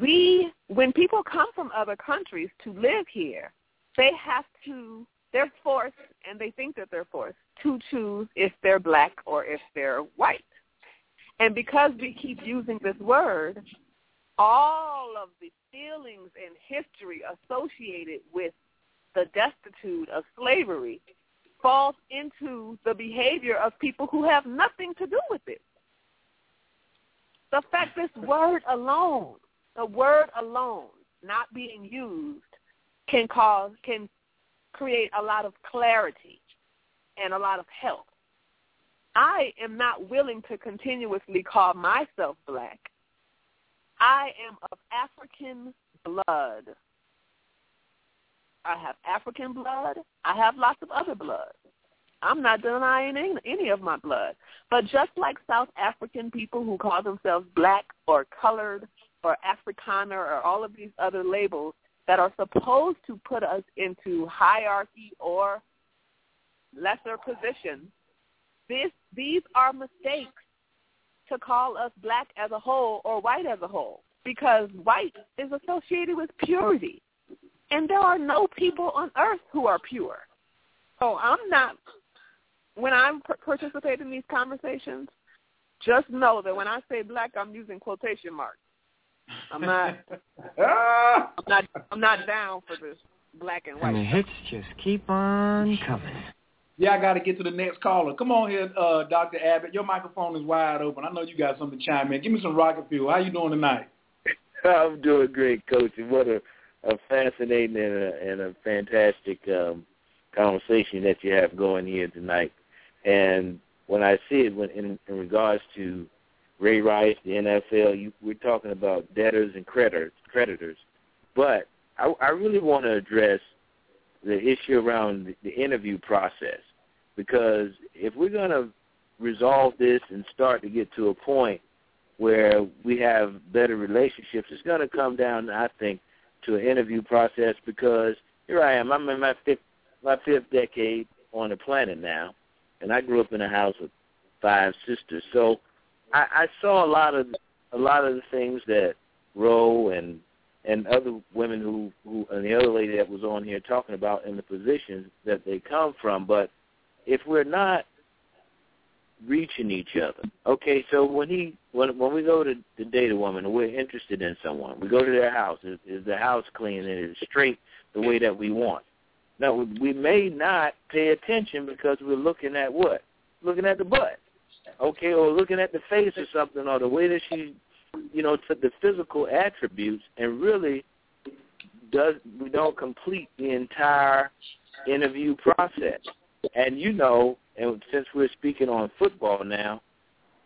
We, when people come from other countries to live here, they have to, they're forced, and they think that they're forced to choose if they're black or if they're white. And because we keep using this word, all of the feelings and history associated with the destitute of slavery falls into the behavior of people who have nothing to do with it. The fact this word alone, the word alone not being used can cause can create a lot of clarity and a lot of help. I am not willing to continuously call myself black. I am of African blood. I have African blood. I have lots of other blood. I'm not denying any, any of my blood. But just like South African people who call themselves black or colored or Afrikaner or all of these other labels that are supposed to put us into hierarchy or lesser positions, this, these are mistakes to call us black as a whole or white as a whole because white is associated with purity. And there are no people on earth who are pure. So I'm not, when I'm participating in these conversations, just know that when I say black, I'm using quotation marks. I'm not, I'm not, I'm not down for this black and white. And the hits just keep on coming. Yeah, I got to get to the next caller. Come on here, uh, Dr. Abbott. Your microphone is wide open. I know you got something to chime in. Give me some rocket fuel. How you doing tonight? [LAUGHS] I'm doing great, Coach. And what a, a fascinating and a, and a fantastic um, conversation that you have going here tonight. And when I see it when in, in regards to Ray Rice, the NFL, you, we're talking about debtors and creditors. creditors. But I, I really want to address the issue around the, interview process because if we're going to resolve this and start to get to a point where we have better relationships, it's going to come down, I think, to an interview process because here I am. I'm in my fifth my fifth decade on the planet now, and I grew up in a house with five sisters. So I, I saw a lot of a lot of the things that Ro and and other women who who and the other lady that was on here talking about in the positions that they come from. But if we're not reaching each other, okay, so when he when when we go to, to date a woman we're interested in someone, we go to their house. Is, is the house clean and is straight the way that we want? Now we may not pay attention because we're looking at what? Looking at the butt okay, or looking at the face or something, or the way that she, you know, took the physical attributes, and really does we don't complete the entire interview process. And you know, and since we're speaking on football now,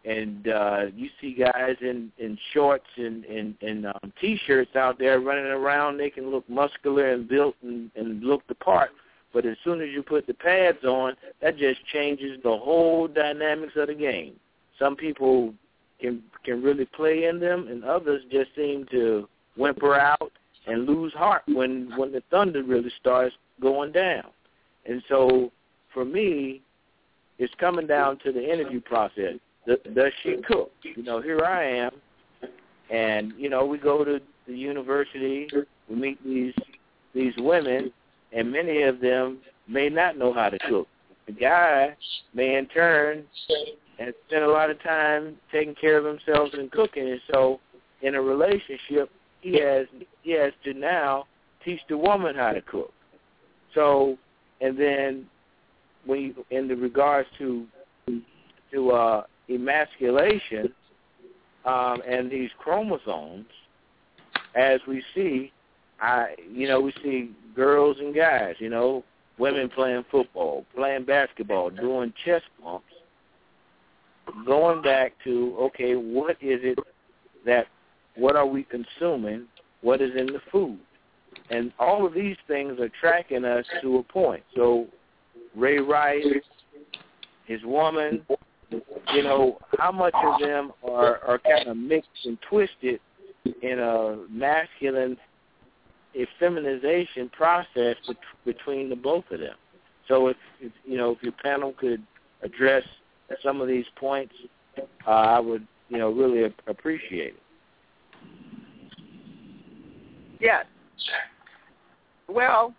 and uh you see guys in in shorts and and, and um, t-shirts out there running around, they can look muscular and built and, and look the part. But as soon as you put the pads on, that just changes the whole dynamics of the game. Some people can can really play in them, and others just seem to whimper out and lose heart when when the thunder really starts going down. And so, for me, it's coming down to the interview process. Does she cook? You know, here I am, and you know, we go to the university, we meet these these women, and many of them may not know how to cook. The guy may in turn and spend a lot of time taking care of himself and cooking, and so in a relationship, he has he has to now teach the woman how to cook. So, and then when you, in the regards to to uh, emasculation um, and these chromosomes, as we see, I you know we see girls and guys, you know, women playing football, playing basketball, doing chest bumps, going back to okay, what is it that what are we consuming? What is in the food? And all of these things are tracking us to a point. So Ray Rice, his woman, you know, how much of them are, are kind of mixed and twisted in a masculine feminization process bet- between the both of them. So if, if you know if your panel could address some of these points, uh, I would you know really appreciate it. Yes. Well,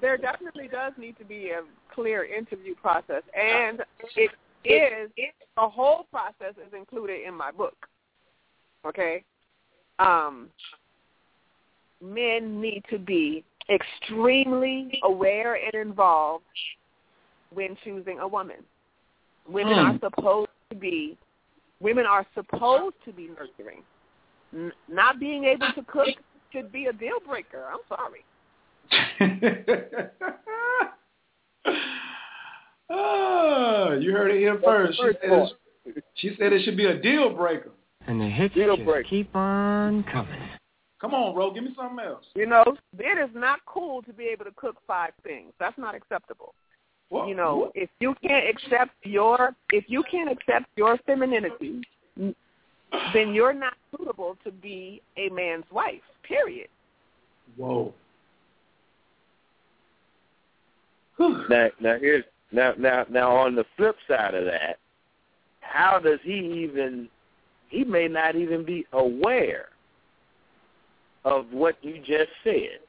there definitely does need to be a clear interview process, and it is the whole process is included in my book. Okay, um, men need to be extremely aware and involved when choosing a woman. Women are supposed to be women are supposed to be nurturing. N- not being able to cook should be a deal breaker. I'm sorry. [LAUGHS] Ah, you heard it here first. She said, it, she said it should be a deal breaker. And the hits Deal breaker. keep on coming. Come on, bro, give me something else. You know, it is not cool to be able to cook five things. That's not acceptable. What? You know, What? if you can't accept your if you can't accept your femininity, then you're not suitable to be a man's wife. Period. Whoa. [SIGHS] Now, now here's now now now on the flip side of that, how does he even? He may not even be aware of what you just said.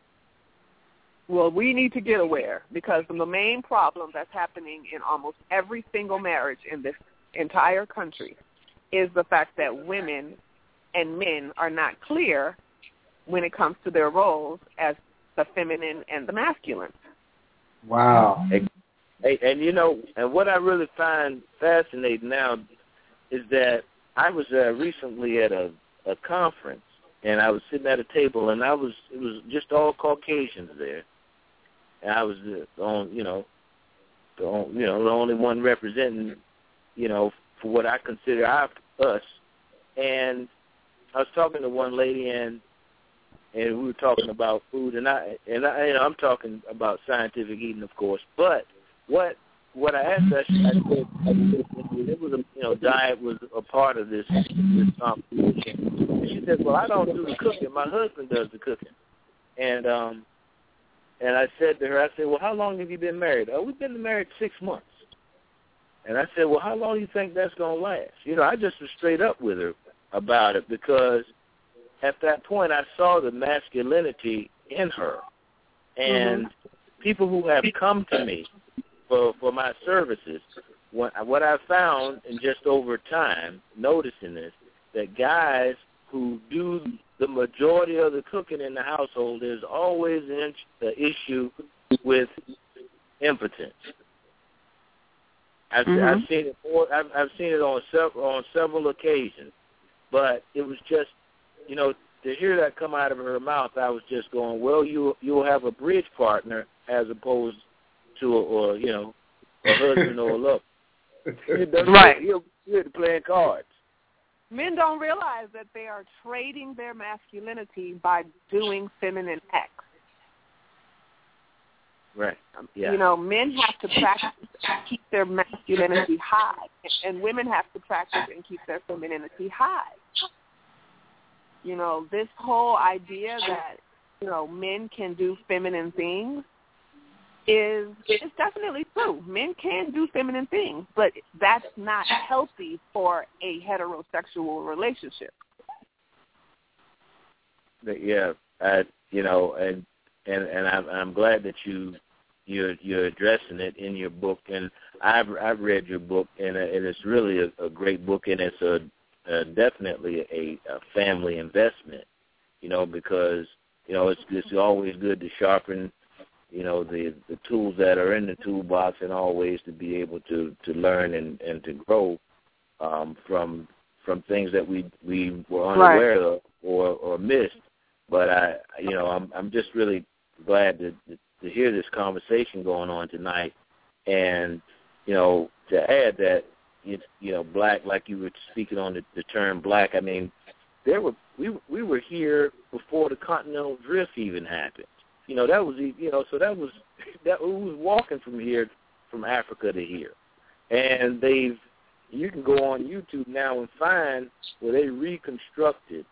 Well, we need to get aware because the main problem that's happening in almost every single marriage in this entire country is the fact that women and men are not clear when it comes to their roles as the feminine and the masculine. Wow. And, and, and you know, and what I really find fascinating now is that I was uh, recently at a a conference and I was sitting at a table and I was it was just all Caucasians there, and I was the only you know the only, you know the only one representing you know for what I consider our, us, and I was talking to one lady and and we were talking about food and I and I you know I'm talking about scientific eating of course, but what what I asked I said, I said it was a you know diet was a part of this this conversation. And she said, "Well, I don't do the cooking. My husband does the cooking." And um, and I said to her, I said, "Well, how long have you been married?" "Oh, we've been married six months." And I said, "Well, how long do you think that's gonna last?" You know, I just was straight up with her about it because at that point I saw the masculinity in her, and people who have come to me for for my services, what what I found in just over time, noticing this, that guys who do the majority of the cooking in the household, there's always an the issue with impotence. I've, Mhm. I've seen it. More, I've, I've seen it on several on several occasions, but it was just, you know, to hear that come out of her mouth, I was just going, well, you you'll have a bridge partner as opposed to, a, or you know, a husband or a [LAUGHS] lover. Right. You're, you're playing cards. Men don't realize that they are trading their masculinity by doing feminine acts. Right. Um, yeah. You know, men have to practice and keep their masculinity high, and women have to practice and keep their femininity high. You know, this whole idea that you know men can do feminine things is it's definitely true. Men can do feminine things, but that's not healthy for a heterosexual relationship. Yeah, I you know, and and and I'm I'm glad that you you're you're addressing it in your book, and I've I've read your book, and, uh, and it's really a, a great book, and it's a, a definitely a, a family investment, you know, because you know it's it's always good to sharpen you know the the tools that are in the toolbox and always to be able to to learn and and to grow um from from things that we we were unaware of or or missed. But i you know i'm i'm just really glad to to hear this conversation going on tonight. And you know to add that you, you know black like you were speaking on the, the term black i mean there were we we were here before the continental drift even happened you know that was you know so that was [LAUGHS] that was walking from here from Africa to here, and they've you can go on YouTube now and find where they reconstructed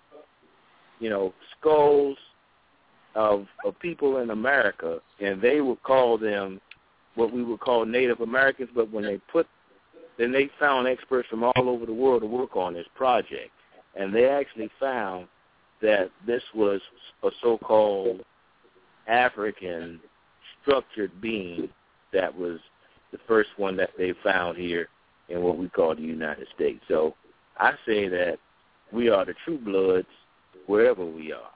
you know skulls of of people in America, and they would call them what we would call Native Americans, but when they put then they found experts from all over the world to work on this project, and they actually found that this was a so-called African structured being that was the first one that they found here in what we call the United States. So I say that we are the true bloods wherever we are.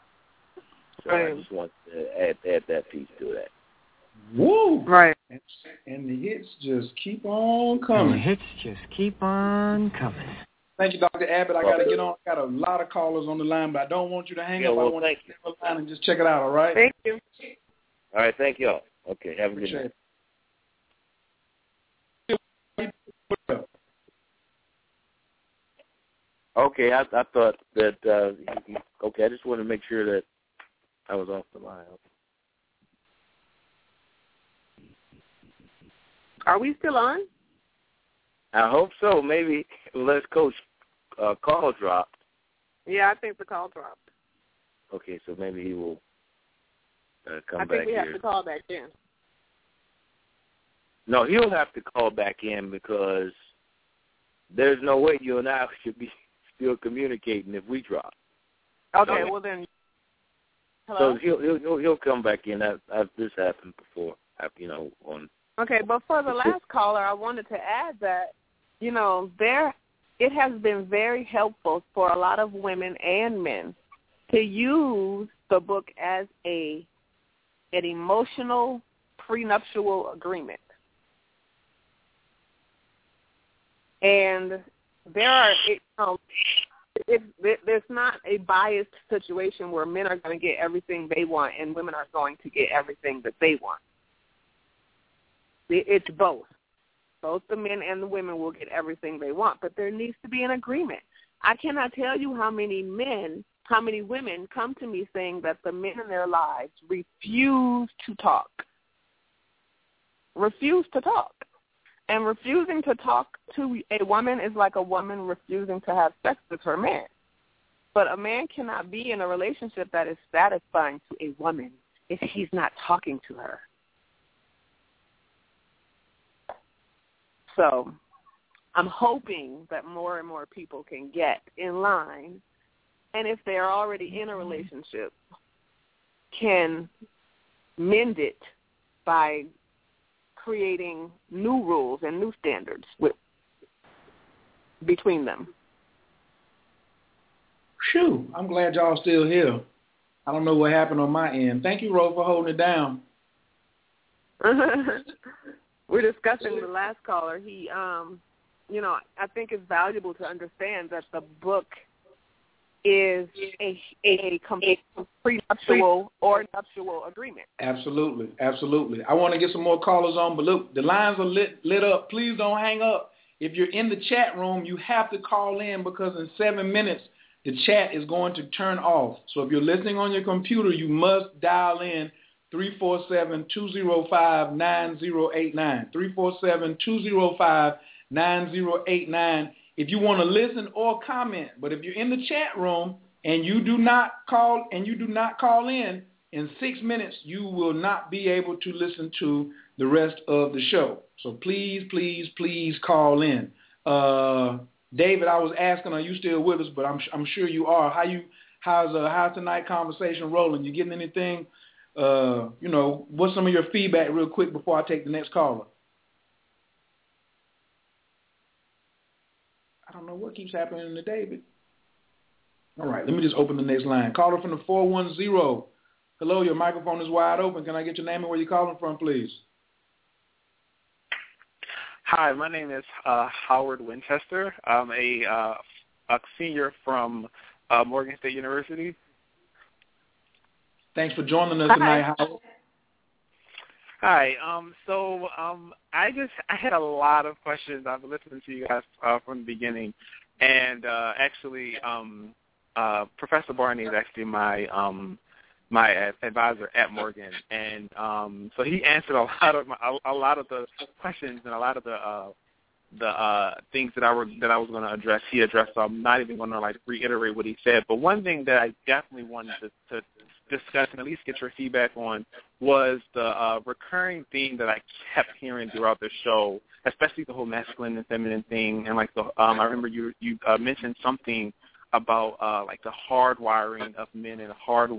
So right. I just want to add add that piece to that. Woo! Right. And, and the hits just keep on coming. And the hits just keep on coming. Thank you, Dr. Abbott. I got to get on. I got a lot of callers on the line, but I don't want you to hang yeah, up. Well, I want thank you to stay on the line and just check it out, all right? Thank you. All right, thank you all. Okay, have a good night. Okay, I, I thought that. Uh, okay, I just wanted to make sure that I was off the line. Are we still on? I hope so. Maybe unless Coach uh, call dropped. Yeah, I think the call dropped. Okay, so maybe he will uh, come I back think we here. have to call back in. No, he'll have to call back in because there's no way you and I [LAUGHS] should be still communicating if we drop. Okay, so, well then. Hello. So he'll he'll he'll come back in. That I've, this happened before. I've, you know on. Okay, but for the last caller, I wanted to add that you know there it has been very helpful for a lot of women and men to use the book as a an emotional prenuptial agreement. And there are it, um, it, it, there's not a biased situation where men are going to get everything they want and women are going to get everything that they want. It, it's both. Both the men and the women will get everything they want, but there needs to be an agreement. I cannot tell you how many men, how many women come to me saying that the men in their lives refuse to talk. Refuse to talk. And refusing to talk to a woman is like a woman refusing to have sex with her man. But a man cannot be in a relationship that is satisfying to a woman if he's not talking to her. So I'm hoping that more and more people can get in line and if they're already in a mm-hmm. relationship can mend it by creating new rules and new standards with between them. Phew, I'm glad y'all still here. I don't know what happened on my end. Thank you, Ro, for holding it down. [LAUGHS] We're discussing the last caller. He, um, you know, I think it's valuable to understand that the book is a a, a prenuptial or nuptial agreement. Absolutely, absolutely. I want to get some more callers on, but look, the lines are lit lit up. Please don't hang up. If you're in the chat room, you have to call in because in seven minutes the chat is going to turn off. So if you're listening on your computer, you must dial in 347-205-9089. 347-205-9089 if you want to listen or comment. But if you're in the chat room and you do not call and you do not call in, in six minutes you will not be able to listen to the rest of the show. So please, please, please call in. Uh, David, I was asking, are you still with us? But I'm I'm sure you are. How you how's uh, how's tonight conversation rolling? You getting anything? Uh, you know, what's some of your feedback real quick before I take the next caller? I don't know what keeps happening to David. All right, let me just open the next line. Caller from the 410. Hello, your microphone is wide open. Can I get your name and where you're calling from, please? Hi, my name is uh, Howard Winchester. I'm a, uh, a senior from uh, Morgan State University. Thanks for joining us Hi. tonight, Howard. Hi. Um, so um, I just I had a lot of questions. I've been listening to you guys uh, from the beginning, and uh, actually, um, uh, Professor Barney is actually my um, my advisor at Morgan, and um, so he answered a [LAUGHS] lot of my, a, a lot of the questions and a lot of the uh, the uh, things that I were that I was going to address. He addressed. So I'm not even going to like reiterate what he said. But one thing that I definitely wanted to, to discuss and at least get your feedback on was the uh, recurring theme that I kept hearing throughout the show, especially the whole masculine and feminine thing. And like the, um, I remember you you uh, mentioned something about uh, like the hardwiring of men and hard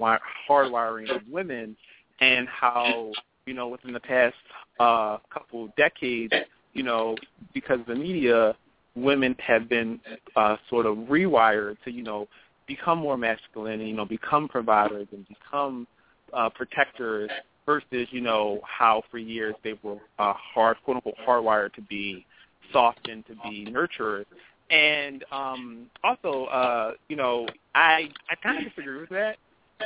hardwiring of women, and how you know within the past uh, couple decades, you know, because of the media, women have been uh, sort of rewired to you know become more masculine and you know become providers and become uh, protectors versus you know how for years they were uh, hard quote unquote hardwired to be soft and to be nurturers. And um, also, uh, you know, I I kind of disagree with that,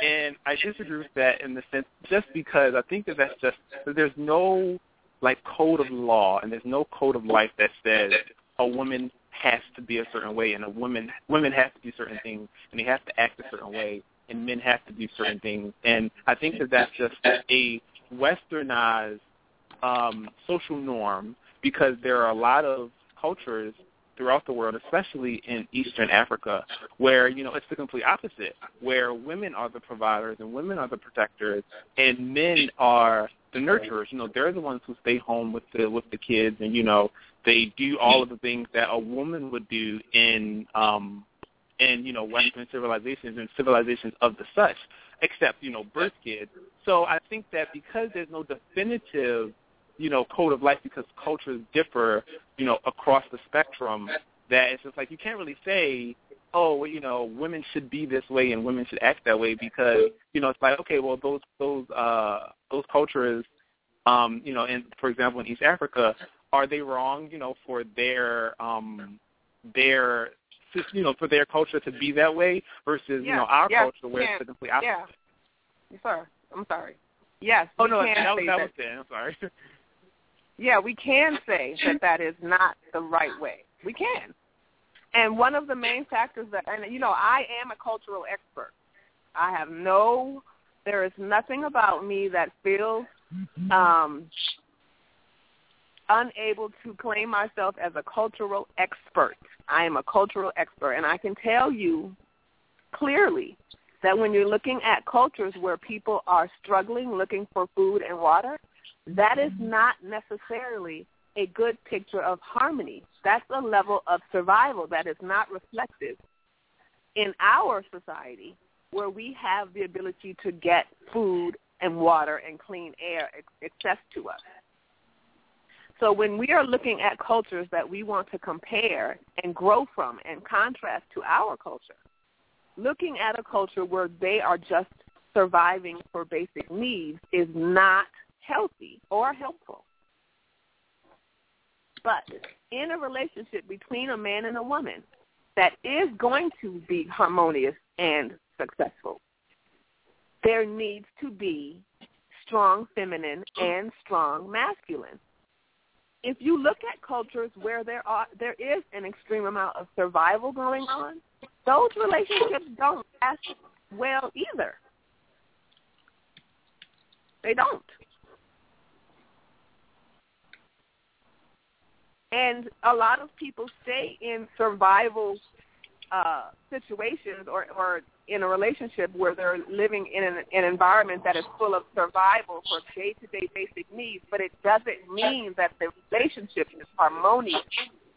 and I disagree with that in the sense just because I think that that's just that there's no like code of law and there's no code of life that says a woman has to be a certain way and a woman women have to do certain things and they have to act a certain way and men have to do certain things. And I think that that's just a westernized um, social norm because there are a lot of cultures throughout the world, especially in Eastern Africa, where you know it's the complete opposite, where women are the providers and women are the protectors, and men are the nurturers. You know, they're the ones who stay home with the with the kids, and you know they do all of the things that a woman would do in um in you know Western civilizations and civilizations of the such, except you know birth kids. So I think that because there's no definitive you know code of life because cultures differ you know across the spectrum, that it's just like you can't really say oh well, you know women should be this way and women should act that way because you know it's like okay well those those uh those cultures um you know in for example in East Africa are they wrong you know for their um their you know, for their culture to be that way versus yeah, you know our yeah, culture where it's the complete opposite. Yeah, sir. I'm sorry. Yes. Oh no, that, that that, was it. I'm sorry. [LAUGHS] Yeah, we can say that that is not the right way. We can. And one of the main factors that, and you know, I am a cultural expert. I have no, there is nothing about me that feels um, unable to claim myself as a cultural expert. I am a cultural expert, and I can tell you clearly that when you're looking at cultures where people are struggling looking for food and water, that is not necessarily a good picture of harmony. That's a level of survival that is not reflective in our society where we have the ability to get food and water and clean air access to us. So when we are looking at cultures that we want to compare and grow from and contrast to our culture, looking at a culture where they are just surviving for basic needs is not healthy or helpful. But in a relationship between a man and a woman that is going to be harmonious and successful, there needs to be strong feminine and strong masculine. If you look at cultures where there are there is an extreme amount of survival going on, those relationships don't last well either. They don't. And a lot of people stay in survival uh, situations or, or in a relationship where they're living in an, an environment that is full of survival for day-to-day basic needs, but it doesn't mean that the relationship is harmonious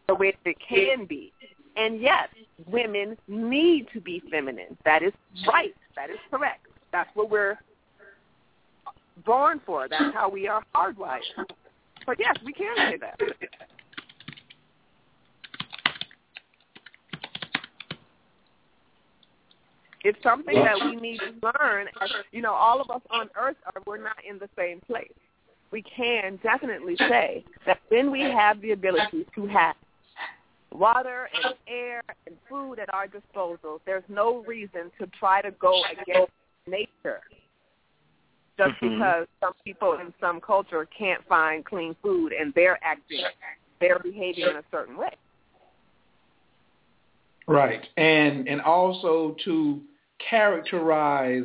the way it can be. And yes, women need to be feminine. That is right. That is correct. That's what we're born for. That's how we are hardwired. But yes, we can say that. It's something that we need to learn. As, you know, all of us on Earth are we're not in the same place. We can definitely say that when we have the ability to have water and air and food at our disposal, there's no reason to try to go against nature just mm-hmm. because some people in some culture can't find clean food and they're acting, they're behaving in a certain way. Right, and and also to characterize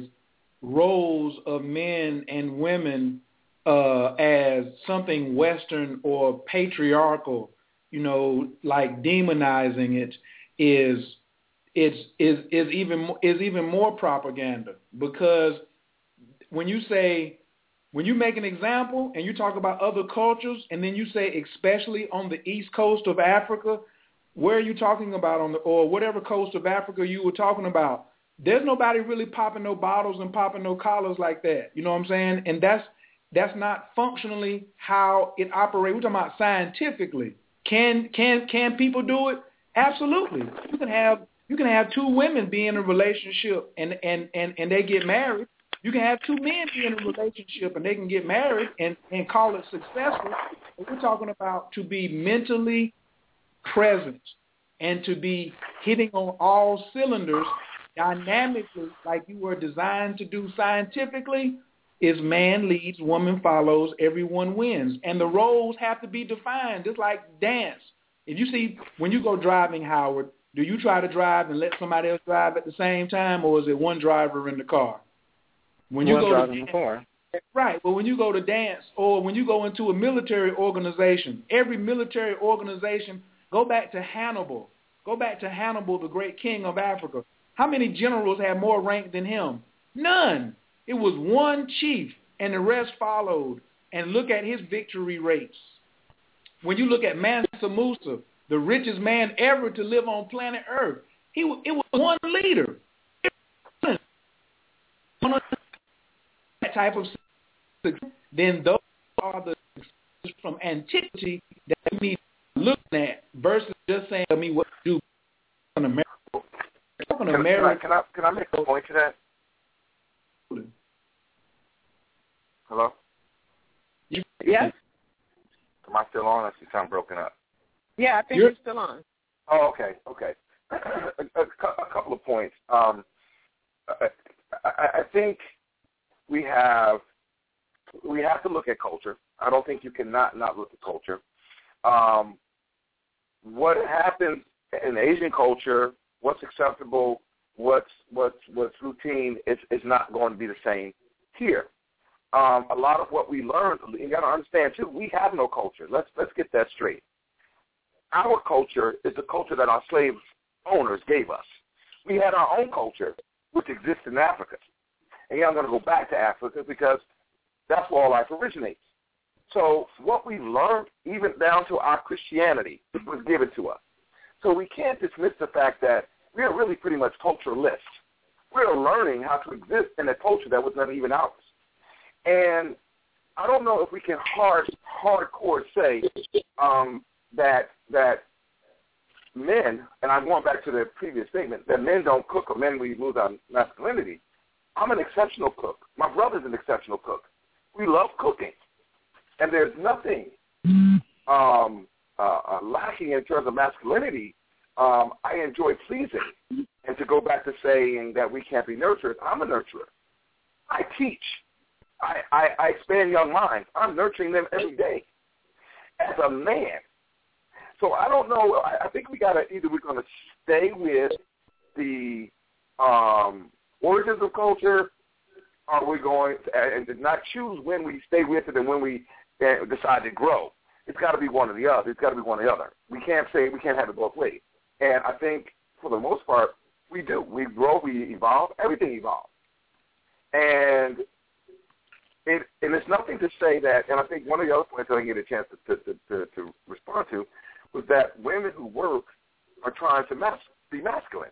roles of men and women uh, as something Western or patriarchal, you know, like demonizing it is it's is is even is even more propaganda because when you say when you make an example and you talk about other cultures and then you say especially on the east coast of Africa where are you talking about on the or whatever coast of Africa you were talking about? There's nobody really popping no bottles and popping no collars like that. You know what I'm saying? And that's that's not functionally how it operates. We're talking about scientifically. Can can can people do it? Absolutely. You can have you can have two women be in a relationship and and and and they get married. You can have two men be in a relationship and they can get married and and call it successful. But we're talking about to be mentally present and to be hitting on all cylinders dynamically like you were designed to do scientifically is man leads, woman follows, everyone wins. And the roles have to be defined, just like dance. If you see, when you go driving, Howard, do you try to drive and let somebody else drive at the same time, or is it one driver in the car? When you one go driving to the car. Right. But when you go to dance or when you go into a military organization, every military organization, go back to Hannibal. Go back to Hannibal, the great king of Africa. How many generals had more rank than him? None. It was one chief, and the rest followed. And look at his victory rates. When you look at Mansa Musa, the richest man ever to live on planet Earth, he it was one leader. That type of then those are the from antiquity that we need to look at versus just saying to me what to do in America can, can, I, can I can I make a point to that? Hello. Yes. Am I still on? I see sound broken up. Yeah, I think you're, you're still on. Oh, okay, okay. [CLEARS THROAT] a, a, a, couple of points. Um, I, I, I think we have we have to look at culture. I don't think you cannot not look at culture. Um, what happens in Asian culture what's acceptable, what's what's what's routine is is not going to be the same here. Um, a lot of what we learned, you got to understand too. We have no culture. Let's let's get that straight. Our culture is the culture that our slave owners gave us. We had our own culture, which exists in Africa. And yeah, I'm going to go back to Africa because that's where all life originates. So what we learned, even down to our Christianity, [CLEARS THROAT] was given to us. So we can't dismiss the fact that we are really pretty much culturalists. We're learning how to exist in a culture that was not even ours. And I don't know if we can hard hardcore say um, that that men, and I'm going back to the previous statement, that men don't cook or men we lose our masculinity. I'm an exceptional cook. My brother's an exceptional cook. We love cooking, and there's nothing um, uh, uh, lacking in terms of masculinity, um, I enjoy pleasing. And to go back to saying that we can't be nurturers, I'm a nurturer. I teach. I, I, I expand young minds. I'm nurturing them every day as a man. So I don't know. I, I think we got to either we're going to stay with the um, origins of culture, or we're going to, and not choose when we stay with it and when we decide to grow. It's got to be one or the other. It's got to be one or the other. We can't say we can't have it both ways. And I think for the most part, we do. We grow, we evolve. Everything evolves. And it and it's nothing to say that. And I think one of the other points I didn't get a chance to to, to, to respond to was that women who work are trying to mas- be masculine.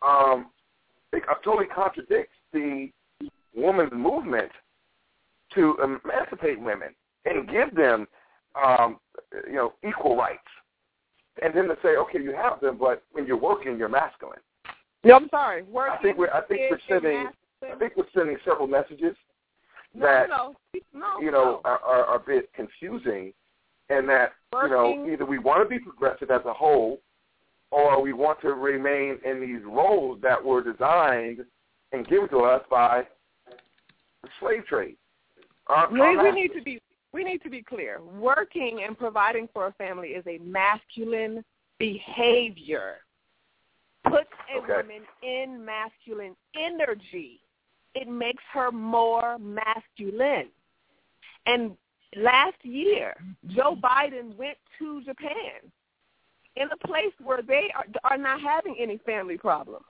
Um, it totally contradicts the woman's movement to emancipate women and give them um, you know, equal rights. And then to say, okay, you have them, but when you're working, you're masculine. No, I'm sorry. Working I think we're I think we're sending I think we're sending several messages that no, no, you know are, are, are a bit confusing, and that working. you know either we want to be progressive as a whole, or we want to remain in these roles that were designed and given to us by the slave trade. Our, we, our we need to be we need to be clear. Working and providing for a family is a masculine behavior. Puts a okay. woman in masculine energy. It makes her more masculine. And last year, Joe Biden went to Japan in a place where they are, are not having any family problems.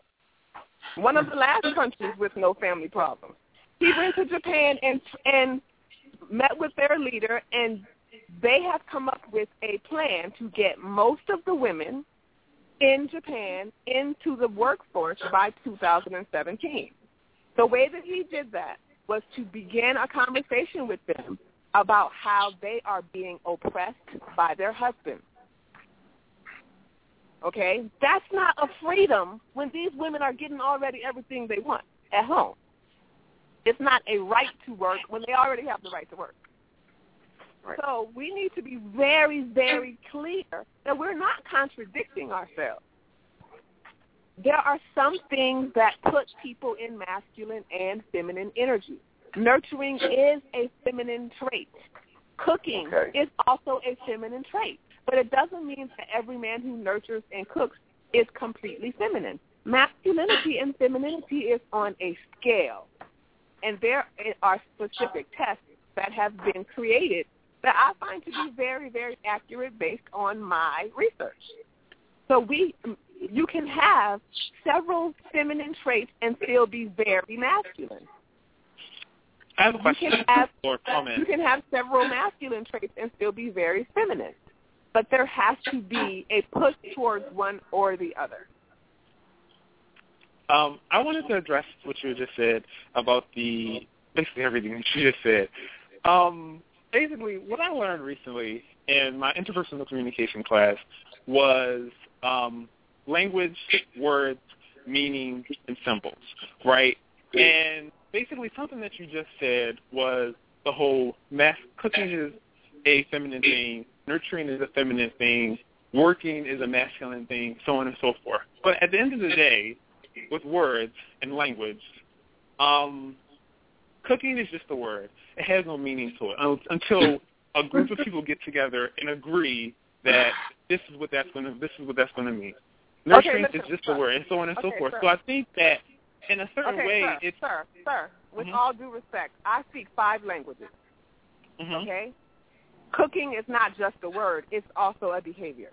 One of the last countries with no family problems. He went to Japan and and met with their leader and they have come up with a plan to get most of the women in Japan into the workforce by 2017. The way that he did that was to begin a conversation with them about how they are being oppressed by their husbands. Okay? That's not a freedom when these women are getting already everything they want at home. It's not a right to work when they already have the right to work. Right. So we need to be very, very clear that we're not contradicting ourselves. There are some things that put people in masculine and feminine energy. Nurturing is a feminine trait. Cooking okay. is also a feminine trait. But it doesn't mean that every man who nurtures and cooks is completely feminine. Masculinity and femininity is on a scale. And there are specific tests that have been created that I find to be very, very accurate based on my research. So we, you can have several feminine traits and still be very masculine. I have a question you can have, or comment. You can have several masculine traits and still be very feminine. But there has to be a push towards one or the other. Um, I wanted to address what you just said about the basically everything that you just said. Um, basically, what I learned recently in my interpersonal communication class was um, language, words, meaning, and symbols, right? And basically, something that you just said was the whole mass cooking is a feminine thing, nurturing is a feminine thing, working is a masculine thing, so on and so forth. But at the end of the day, with words and language, um, cooking is just a word. It has no meaning to it until a group of people get together and agree that this is what that's going to this is what that's going to mean. Nurturing okay, is just a word, and so on and okay, so forth. Sir. So I think that in a certain okay, way, sir, it's sir, sir. With Mhm. all due respect, I speak five languages. Mhm. Okay, cooking is not just a word; it's also a behavior.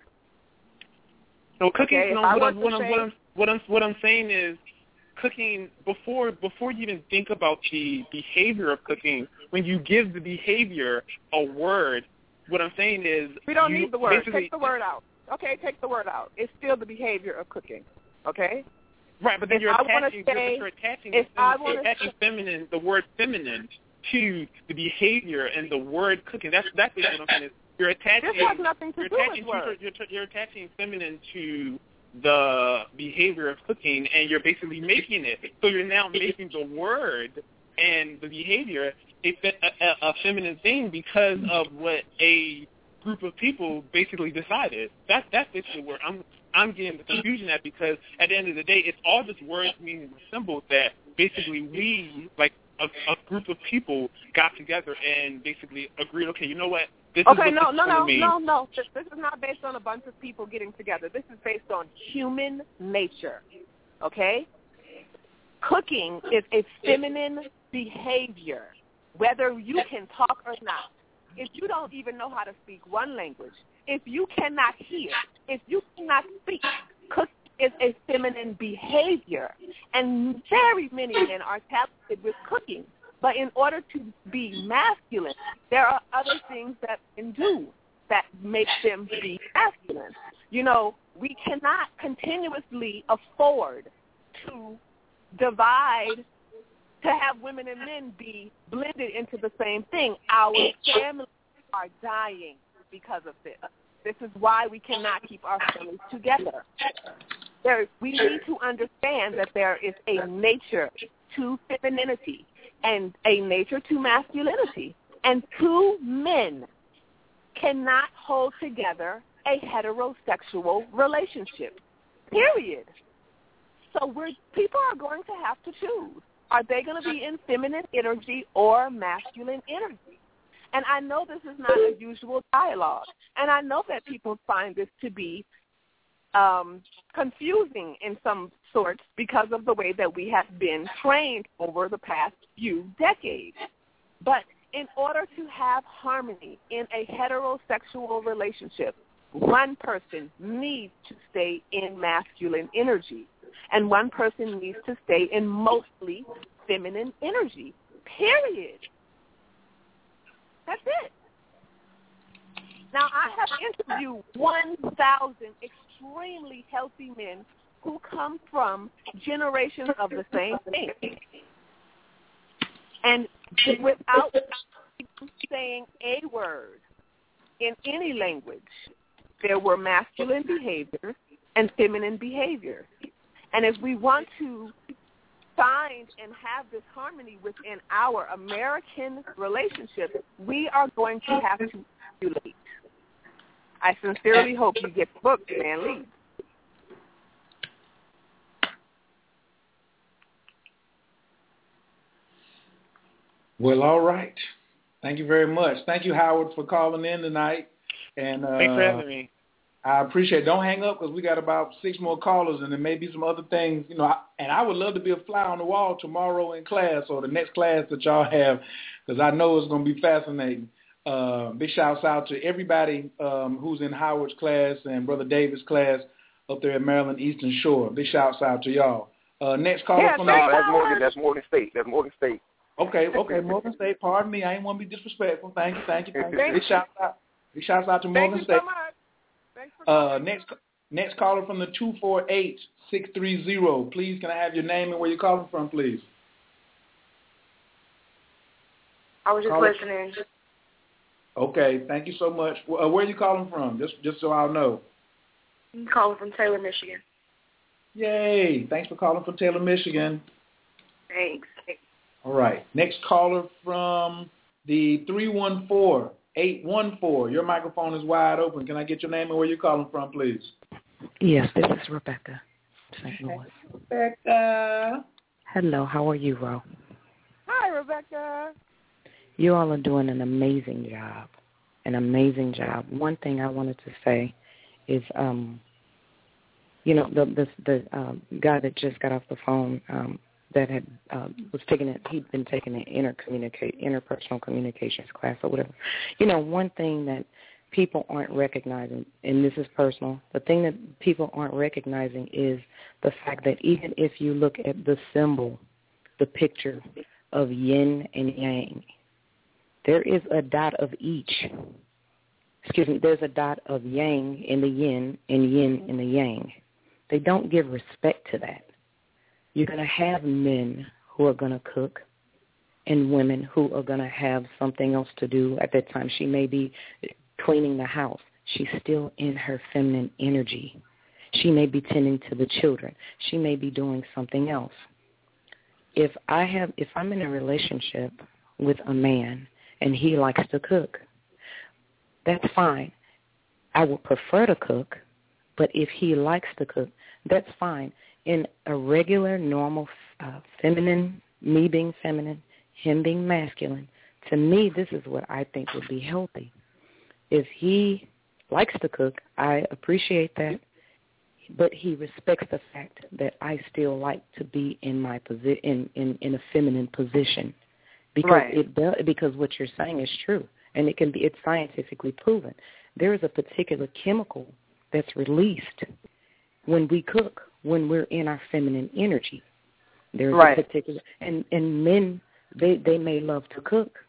No, cooking. Okay, no, if I what, what, say- what I'm what I'm what I'm saying is, cooking before before you even think about the behavior of cooking, when you give the behavior a word, what I'm saying is We don't you need the word. Take the word out. Okay, take the word out. It's still the behavior of cooking. Okay. Right, but then If you're attaching, say- you're, you're attaching, if I you're wanna feminine, the word feminine to the behavior and the word cooking. That's that's what I'm saying. Is you're attaching. This has nothing to you're do with attaching words. You're, you're attaching feminine to the behavior of cooking, and you're basically making it. So you're now making the word and the behavior a, a, a, feminine thing because of what a group of people basically decided. That's that's basically where I'm I'm getting the confusion at because at the end of the day, it's all just words, meaning, symbols that basically we, like a, a group of people, got together and basically agreed. Okay, you know what? This Okay, no, no, no, no, no. This, this is not based on a bunch of people getting together. This is based on human nature. Okay? Cooking is a feminine behavior, whether you can talk or not. If you don't even know how to speak one language, if you cannot hear, if you cannot speak, cook is a feminine behavior. And very many men are talented with cooking. But in order to be masculine, there are other things that can do that make them be masculine. You know, we cannot continuously afford to divide to have women and men be blended into the same thing. Our families are dying because of this. This is why we cannot keep our families together. There, we need to understand that there is a nature to femininity and a nature to masculinity. And two men cannot hold together a heterosexual relationship. Period. So we're, people are going to have to choose. Are they going to be in feminine energy or masculine energy? And I know this is not a usual dialogue. And I know that people find this to be um, confusing in some sorts because of the way that we have been trained over the past few decades. But in order to have harmony in a heterosexual relationship, one person needs to stay in masculine energy, and one person needs to stay in mostly feminine energy. Period. That's it. Now, I have interviewed 1,000 extremely healthy men who come from generations of the same thing. And without saying a word in any language, there were masculine behavior and feminine behavior. And if we want to find and have this harmony within our American relationship, we are going to have to regulate. I sincerely hope you get the book, Man Lee. Well, all right. Thank you very much. Thank you, Howard, for calling in tonight. And uh, thanks for having me. I appreciate. it. Don't hang up because we got about six more callers, and there may be some other things, you know. I, and I would love to be a fly on the wall tomorrow in class or the next class that y'all have, because I know it's going to be fascinating. Uh, big shouts out to everybody um, who's in Howard's class and Brother Davis' class up there at Maryland Eastern Shore. Big shouts out to y'all. Uh, next caller yeah, from no, that's Morgan. That's Morgan State. That's Morgan State. Okay, okay, Morgan State. Pardon me. I ain't want to be disrespectful. Thank you, thank you, thank you. Big shouts out. Big shouts out to Morgan Thank State. you so much. Thanks for Uh, next next caller from the two four eight six three zero. Please, can I have your name and where you're calling from, please? I was just Caller. listening. Okay, thank you so much. Uh, where are you calling from? Just just so I'll know. I'm calling from Taylor, Michigan. Yay! Thanks for calling from Taylor, Michigan. Thanks. All right. Next caller from the three one four eight one four. Your microphone is wide open. Can I get your name and where you're calling from, please? Yes, this is Rebecca. St. Louis. Rebecca. Hello, how are you, Ro? Hi, Rebecca. You all are doing an amazing job. An amazing job. One thing I wanted to say is, um, you know, the the the um, guy that just got off the phone um, that had uh, was taking it. He'd been taking an intercommunicate interpersonal communications class or whatever. You know, one thing that people aren't recognizing, and this is personal, the thing that people aren't recognizing is the fact that even if you look at the symbol, the picture of yin and yang, there is a dot of each. Excuse me, there's a dot of yang in the yin and yin in the yang. They don't give respect to that. You're going to have men who are going to cook and women who are going to have something else to do at that time. She may be cleaning the house. She's still in her feminine energy. She may be tending to the children. She may be doing something else. If I have if I'm in a relationship with a man and he likes to cook, that's fine. I would prefer to cook, but if he likes to cook, that's fine. In a regular, normal, uh, feminine, me being feminine, him being masculine, to me, this is what I think would be healthy. If he likes to cook, I appreciate that, but he respects the fact that I still like to be in my posi- in, in in a feminine position, because Right. it does, because what you're saying is true, and it can be it's scientifically proven. There is a particular chemical that's released when we cook, when we're in our feminine energy. There's Right. a particular and and men they they may love to cook,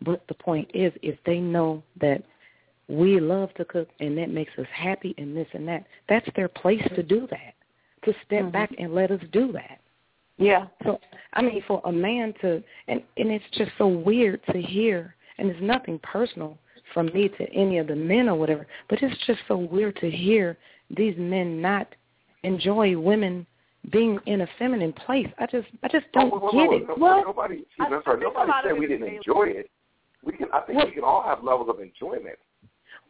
but the point is if they know that we love to cook and that makes us happy and this and that, that's their place to do that. To step Mhm. back and let us do that. Yeah. So I mean, for a man to and and it's just so weird to hear, and it's nothing personal from me to any of the men or whatever, but it's just so weird to hear these men not enjoy women being in a feminine place. I just I just oh, don't Oh, well, get well, it. no- Well, nobody, excuse I- me, I'm sorry, think nobody said we didn't enjoy it. We can, I think Well- we can all have levels of enjoyment.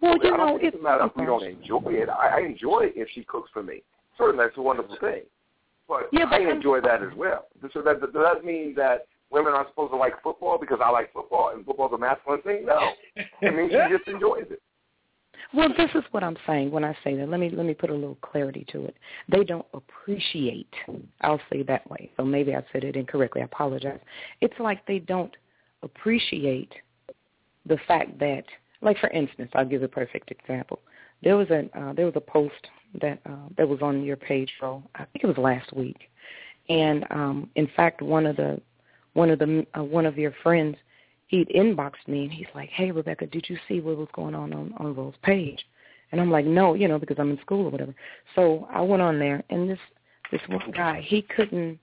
well, I you don't know, think it's it's matter if we don't enjoy it. I, I enjoy it if she cooks for me. Certainly, that's a wonderful thing. But Yeah, but I I'm- enjoy that as well. So that does that mean that women aren't supposed to like football because I like football and football's a masculine thing? No, it means she just enjoys it. Well, this is what I'm saying when I say that. Let me let me put a little clarity to it. They don't appreciate. I'll say that way. So maybe I said it incorrectly. I apologize. It's like they don't appreciate the fact that, like for instance, I'll give a perfect example. There was a uh, there was a post that uh, that was on your page, so I think it was last week, and um, in fact, one of the one of the uh, one of your friends he'd inboxed me and he's like, "Hey, Rebecca, did you see what was going on on on Ro's page?" And I'm like, "No, you know, because I'm in school or whatever." So I went on there, and this this one guy, he couldn't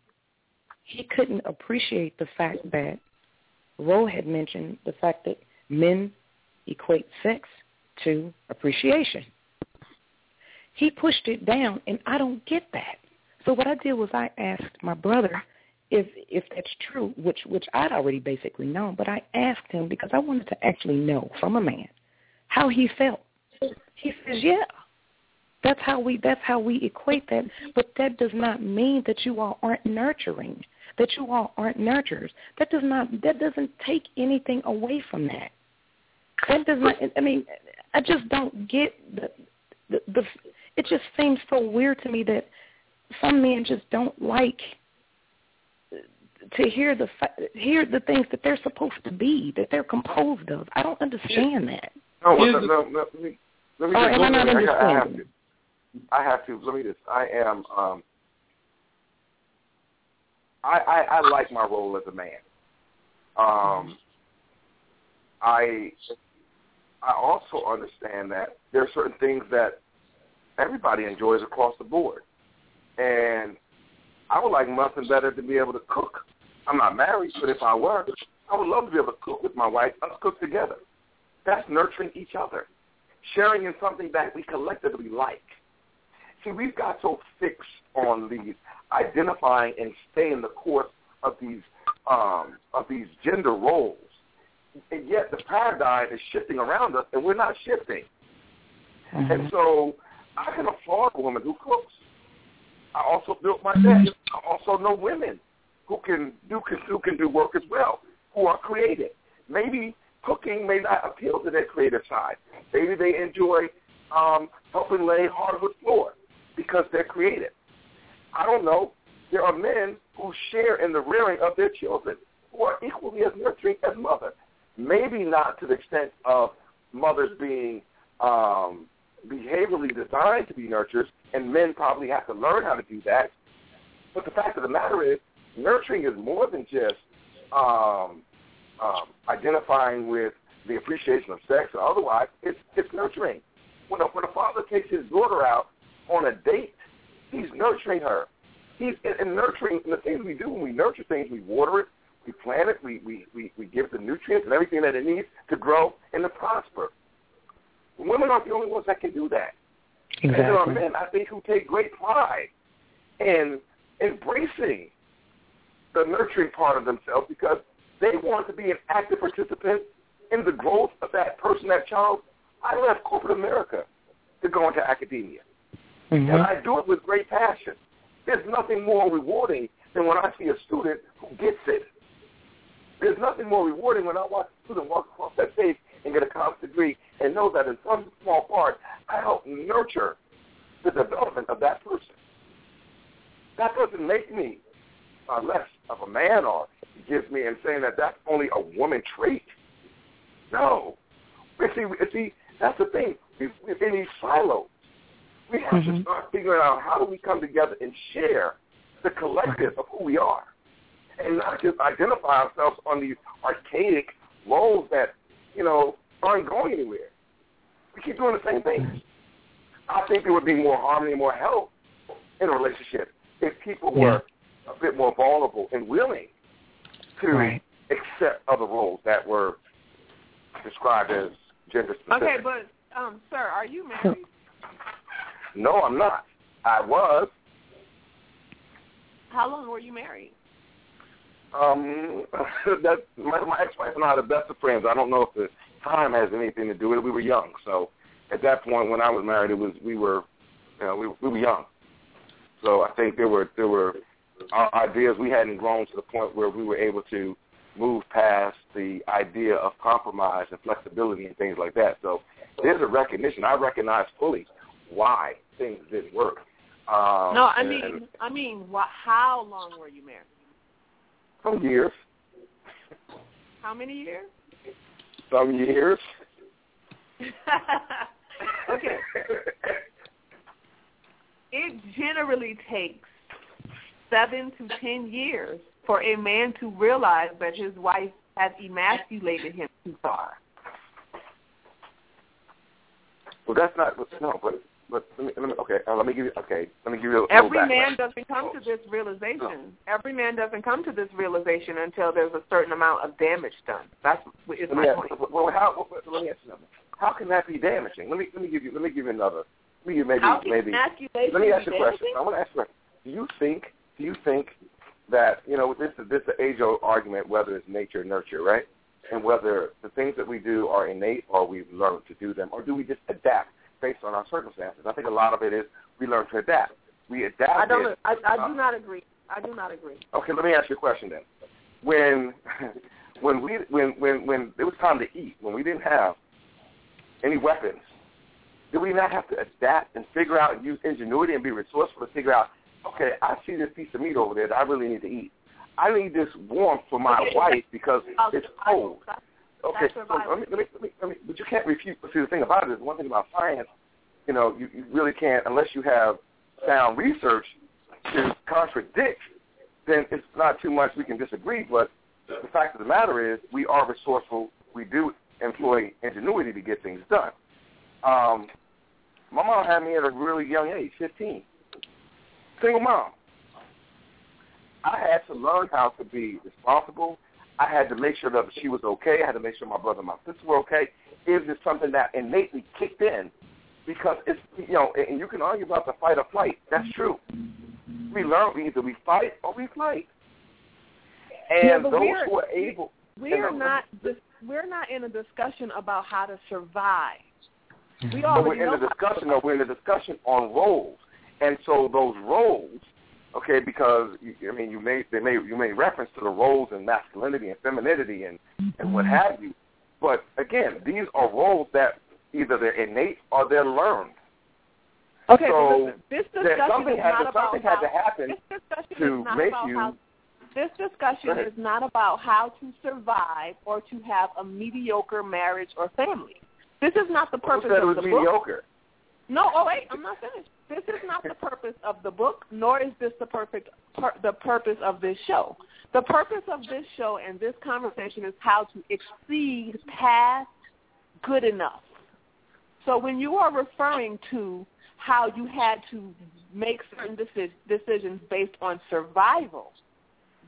he couldn't appreciate the fact that Ro had mentioned the fact that men equate sex to appreciation. He pushed it down, and I don't get that. So what I did was I asked my brother if if that's true, which which I'd already basically known, but I asked him because I wanted to actually know from a man how he felt. He says, "Yeah, that's how we that's how we equate that, but that does not mean that you all aren't nurturing, that you all aren't nurturers. That does not that doesn't take anything away from that. That does not. I mean, I just don't get the the, the it just seems so weird to me that some men just don't like to hear the hear the things that they're supposed to be that they're composed of. I don't understand that. No, no, no, no, let me let me oh, just, am I not I, understanding? I have to. I have to. Let me just. I am. um I, I I like my role as a man. Um, I I also understand that there are certain things that everybody enjoys across the board, and I would like nothing better to be able to cook. I'm not married, but if I were, I would love to be able to cook with my wife. Let's cook together. That's nurturing each other, sharing in something that we collectively like. See, we've got so fixed on these identifying and staying the course of these um, of these gender roles, and yet the paradigm is shifting around us, and we're not shifting. Mm-hmm. And so, I can applaud a woman who cooks. I also built my desk. I also know women who can do who can do work as well, who are creative. Maybe cooking may not appeal to their creative side. Maybe they enjoy um, helping lay hardwood floor because they're creative. I don't know. There are men who share in the rearing of their children who are equally as nurturing as mothers. Maybe not to the extent of mothers being um, behaviorally designed to be nurturers, and men probably have to learn how to do that. But the fact of the matter is, nurturing is more than just um, um, identifying with the appreciation of sex or otherwise. It's, it's nurturing. When a, when a father takes his daughter out on a date, he's nurturing her. He's and nurturing and the things we do when we nurture things, we water it, we plant it, we, we, we, we give it the nutrients and everything that it needs to grow and to prosper. Women aren't the only ones that can do that. Exactly. And there are men, I think, who take great pride in embracing the nurturing part of themselves because they want to be an active participant in the growth of that person, that child. I left corporate America to go into academia. Mm-hmm. And I do it with great passion. There's nothing more rewarding than when I see a student who gets it. There's nothing more rewarding when I watch a student walk across that stage and get a college degree and know that in some small part I help nurture the development of that person. That doesn't make me uh, less of a man or gives me and saying that that's only a woman trait. No. See, see that's the thing. We, we're in these silos. We have mm-hmm. to start figuring out how do we come together and share the collective of who we are and not just identify ourselves on these archaic roles that, you know, aren't going anywhere. We keep doing the same things. I think there would be more harmony, more health in a relationship if people Yeah. were a bit more vulnerable and willing to Right. accept other roles that were described as gender specific. Okay, but um, sir, are you married? No, I'm not. I was. How long were you married? Um, [LAUGHS] that my, my ex-wife and I are the best of friends. I don't know if the time has anything to do with it. We were young, so at that point when I was married, it was we were, you know, we we were young. So I think there were there were our ideas we hadn't grown to the point where we were able to move past the idea of compromise and flexibility and things like that. So there's a recognition. I recognize fully why things didn't work. Um, no, I mean, and I mean, how long were you married? some years, How many years? some years. [LAUGHS] okay. [LAUGHS] It generally takes seven to ten years for a man to realize that his wife has emasculated him too far. Well, that's not no, but but let me, let me okay. Uh, let me give you okay. Let me give you a Every little man doesn't come to this realization. Every man doesn't come to this realization until there's a certain amount of damage done. That's is Let my ask, point. well, how, well, let me ask you something. How can that be damaging? Let me let me give you let me give you another. Let me give maybe How can maybe. Let me ask you a question. I want to ask you a question. Do you think do you think that you know this is this is an age old argument whether it's nature or nurture, right? And whether the things that we do are innate or we've learned to do them, or do we just adapt based on our circumstances? I think a lot of it is we learn to adapt. We adapt. I don't. I, I uh, do not agree. I do not agree. Okay, let me ask you a question then. When [LAUGHS] when we when when when it was time to eat, when we didn't have any weapons, did we not have to adapt and figure out and use ingenuity and be resourceful to figure out, okay, I see this piece of meat over there that I really need to eat. I need this warmth for my Okay. wife because it's cold. Okay, so let me, let me, let me, let me, but you can't refute. See, the thing about it is, one thing about science, you know, you, you really can't unless you have sound research to contradict. Then it's not too much we can disagree. But the fact of the matter is, we are resourceful. We do employ ingenuity to get things done. Um, my mom had me at a really young age, 15. Single mom. I had to learn how to be responsible. I had to make sure that she was okay. I had to make sure my brother and my sister were okay. It was something that innately kicked in because it's you know, and you can argue about the fight or flight. That's true. We learn we either we fight or we flight. And Yeah, those we're- who are able We're and- not. We're not in a discussion about how to survive. Mm-hmm. We But we're in know the discussion, though. We're in the discussion on roles, and so those roles, okay, because I mean, you made they made you made reference to the roles in masculinity and femininity and and what mm-hmm. have you. But again, these are roles that either they're innate or they're learned. Okay, so this discussion something is had not to, about something had to happen This discussion to is not make about you. how. This discussion is not about how to survive or to have a mediocre marriage or family. This is not the purpose of was the book. No, oh wait, I'm not finished. This is not the purpose of the book, nor is this the perfect pur- the purpose of this show. The purpose of this show and this conversation is how to exceed past good enough. So when you are referring to how you had to make certain deci- decisions based on survival,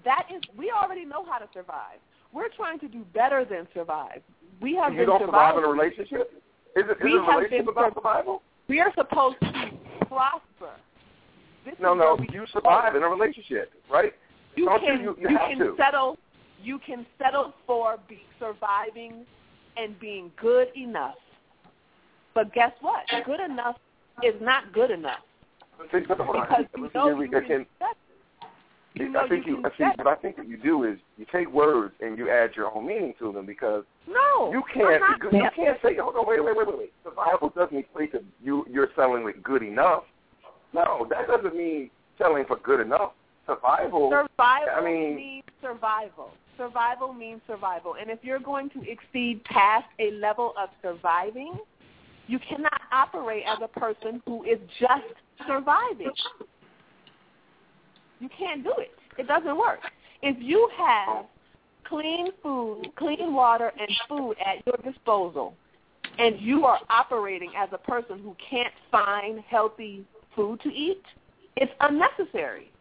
that is we already know how to survive. We're trying to do better than survive. We have You been don't survive in a relationship. Is it, is We it a relationship been about survival? We are supposed to prosper. This No, no. You survive in a relationship, right? You Don't can you? You, you have can to. settle. You can settle for be surviving and being good enough. But guess what? Good enough is not good enough See, but hold on. because you know you can you know I think you you, I think, but I think what you do is you take words and you add your own meaning to them because No, you can't you can't say hold on wait wait wait wait wait survival doesn't equate to you you're selling with good enough. No, that doesn't mean selling for good enough. Survival. Survival I mean, means survival. Survival means survival. And if you're going to exceed past a level of surviving, you cannot operate as a person who is just surviving. You can't do it. It doesn't work. If you have clean food, clean water, and food at your disposal, and you are operating as a person who can't find healthy food to eat, it's unnecessary.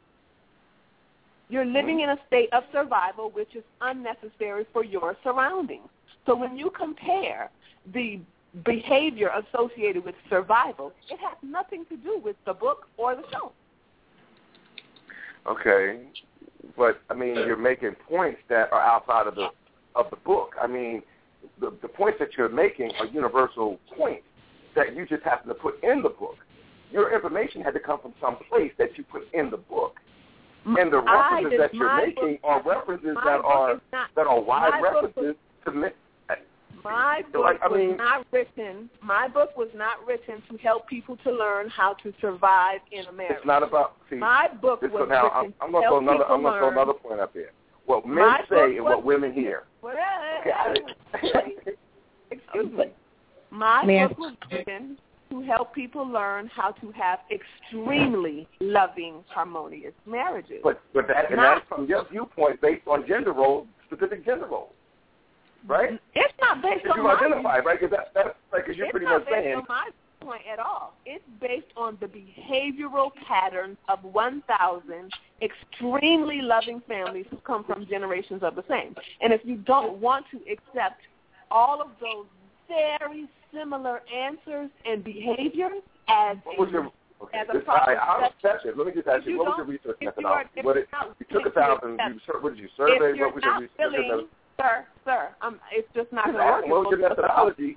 You're living in a state of survival which is unnecessary for your surroundings. So when you compare the behavior associated with survival, it has nothing to do with the book or the show. Okay, but I mean you're making points that are outside of the of the book. I mean, the the points that you're making are universal points that you just happen to put in the book. Your information had to come from some place that you put in the book. And the references that you're making book- are references that are not- that are wide references to My book Like, I was mean- not written. My book was not written to help people to learn how to survive in America. It's not about see. My book this, was now written I'm, I'm to gonna throw help another. people I'm gonna throw learn. another point up here. What men My say book and was- what women hear. Well, Okay, [LAUGHS] excuse me. My May I- book was written to help people learn how to have extremely loving, harmonious marriages. But but that and Not- that's from your viewpoint based on gender roles, specific gender roles. Right? It's not based on you my identify, right? Because that, that's like, because you're pretty much saying. it's not based on my point at all. It's based on the behavioral patterns of 1,000 extremely loving families who come from generations of the same. And if you don't want to accept all of those very similar answers and behaviors as what was your okay? as a This, I, I'll accept. Let me just ask you, you what was your research if you are- methodology? What it, you took a thousand. You, what did you survey? What was your research methodology? Sir, sir, um, it's just not going to work. what was your methodology?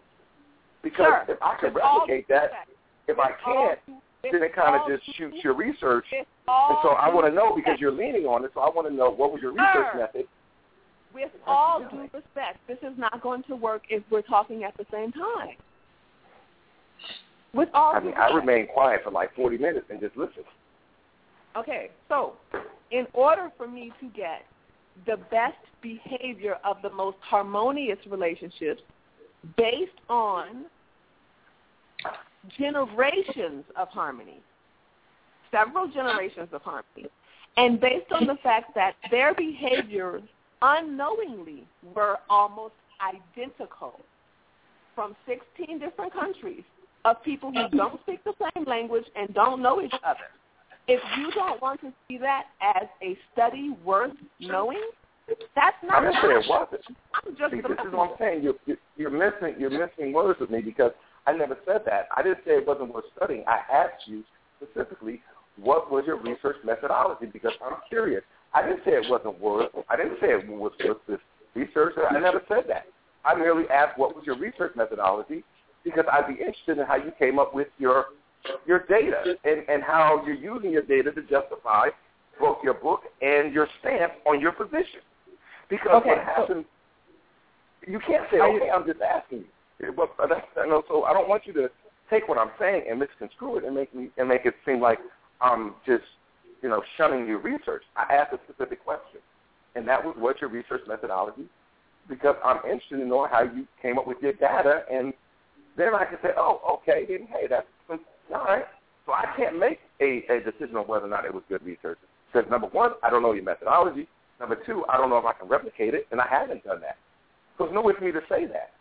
Because Sir, if I can replicate that, if I can't, then it kind of just shoots your research. And so I want to know because you're leaning on it. So I want to know what was your research Sir. method. With all due respect, this is not going to work if we're talking at the same time. With all I mean, I respect. remained quiet for like 40 minutes and just listened. Okay, so in order for me to get the best behavior of the most harmonious relationships based on generations of harmony, several generations of harmony, and based on the fact that their behaviors unknowingly were almost identical from 16 different countries of people who don't speak the same language and don't know each other. If you don't want to see that as a study worth knowing, that's I not didn't say it wasn't. I'm just See, this is what I'm saying. You're, you're, you're missing you're missing words with me because I never said that. I didn't say it wasn't worth studying. I asked you specifically what was your research methodology because I'm curious. I didn't say it wasn't worth. I didn't say it was worth this research. I never said that. I merely asked what was your research methodology because I'd be interested in how you came up with your your data and, and how you're using your data to justify both your book and your stamp on your position. Because Okay, what happened, you can't say, okay, I'm just asking you. But but that's, I know, so I don't want you to take what I'm saying and misconstrue it and make me and make it seem like I'm just, you know, shunning your research. I asked a specific question, and that was what's your research methodology? Because I'm interested in knowing how you came up with your data, and then I can say, oh, okay, then hey, that's all right. So I can't make a, a decision on whether or not it was good research. Because number one, I don't know your methodology. Number two, I don't know if I can replicate it, and I haven't done that. So there's no way for me to say that.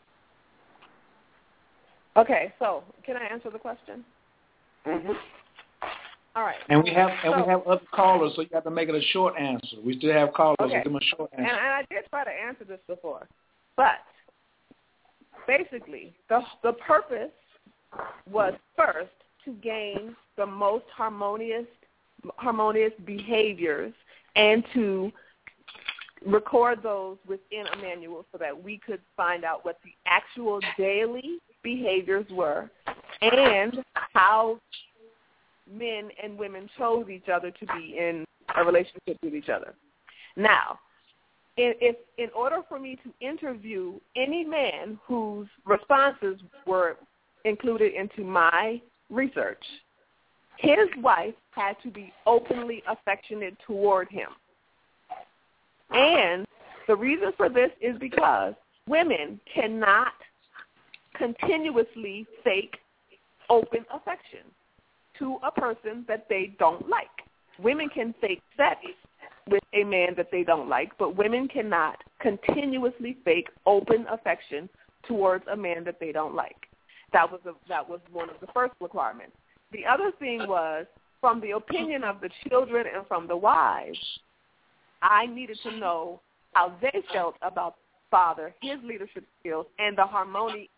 Okay, so can I answer the question? Mm-hmm. All right. And we have and So- we have other callers, so you have to make it a short answer. We still have callers. Okay. Give them a short And, and I did try to answer this before, but basically, the the purpose was first to gain the most harmonious harmonious behaviors and to record those within a manual so that we could find out what the actual daily behaviors were and how men and women chose each other to be in a relationship with each other. Now, if in order for me to interview any man whose responses were included into my research, his wife had to be openly affectionate toward him. And the reason for this is because women cannot continuously fake open affection to a person that they don't like. Women can fake sex with a man that they don't like, but women cannot continuously fake open affection towards a man that they don't like. That was a, that was one of the first requirements. The other thing was from the opinion of the children and from the wives, I needed to know how they felt about father, his leadership skills, and the harmony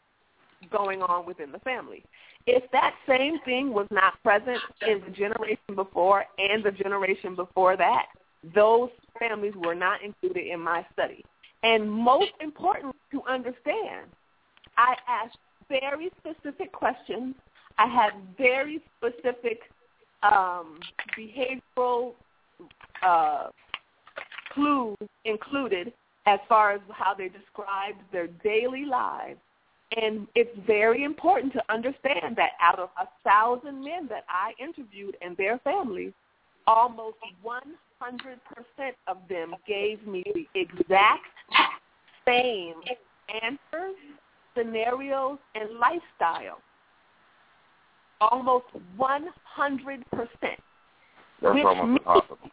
going on within the family. If that same thing was not present in the generation before and the generation before that, those families were not included in my study. And most important to understand, I asked very specific questions. I had very specific um, behavioral uh, clues included as far as how they described their daily lives. And it's very important to understand that out of a thousand men that I interviewed and their families, almost 100% of them gave me the exact same answers, scenarios, and lifestyle. Almost 100%. That's almost means- impossible.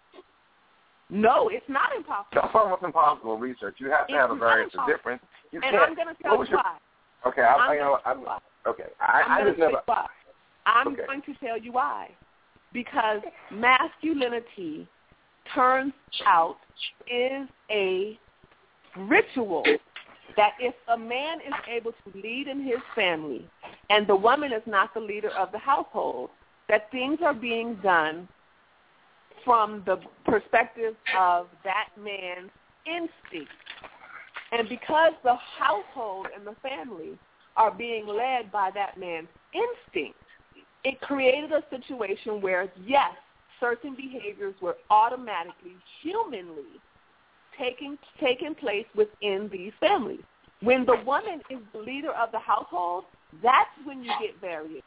No, it's not impossible. That's almost impossible research. You have to it's have a variance of difference. You and can't. I'm going to tell you your, why. Okay, I'm I, you know, I'm, okay. I, I'm I just going to never. why. I'm okay. going to tell you why. Because masculinity turns out is a ritual that if a man is able to lead in his family and the woman is not the leader of the household, that things are being done from the perspective of that man's instinct. And because the household and the family are being led by that man's instinct, it created a situation where, yes, certain behaviors were automatically, humanly taking taking place within these families. When the woman is the leader of the household, that's when you get variation.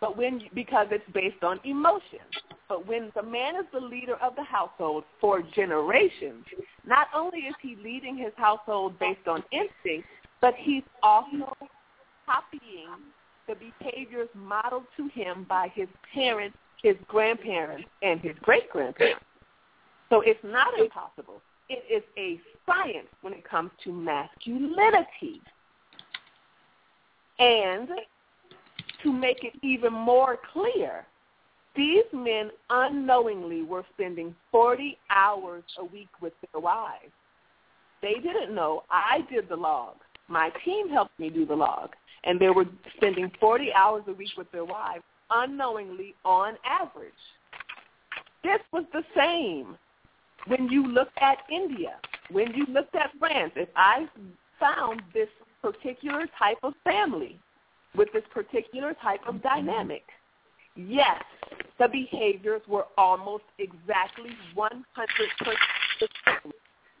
But when you, because it's based on emotion. But when the man is the leader of the household for generations, not only is he leading his household based on instinct, but he's also copying the behaviors modeled to him by his parents, his grandparents, and his great-grandparents. So it's not impossible. It is a science when it comes to masculinity. And to make it even more clear, these men unknowingly were spending 40 hours a week with their wives. They didn't know. I did the log. My team helped me do the log. And they were spending 40 hours a week with their wives unknowingly on average. This was the same when you looked at India, when you looked at France. If I found this particular type of family with this particular type of mm-hmm. dynamic, yes, the behaviors were almost exactly 100% the same.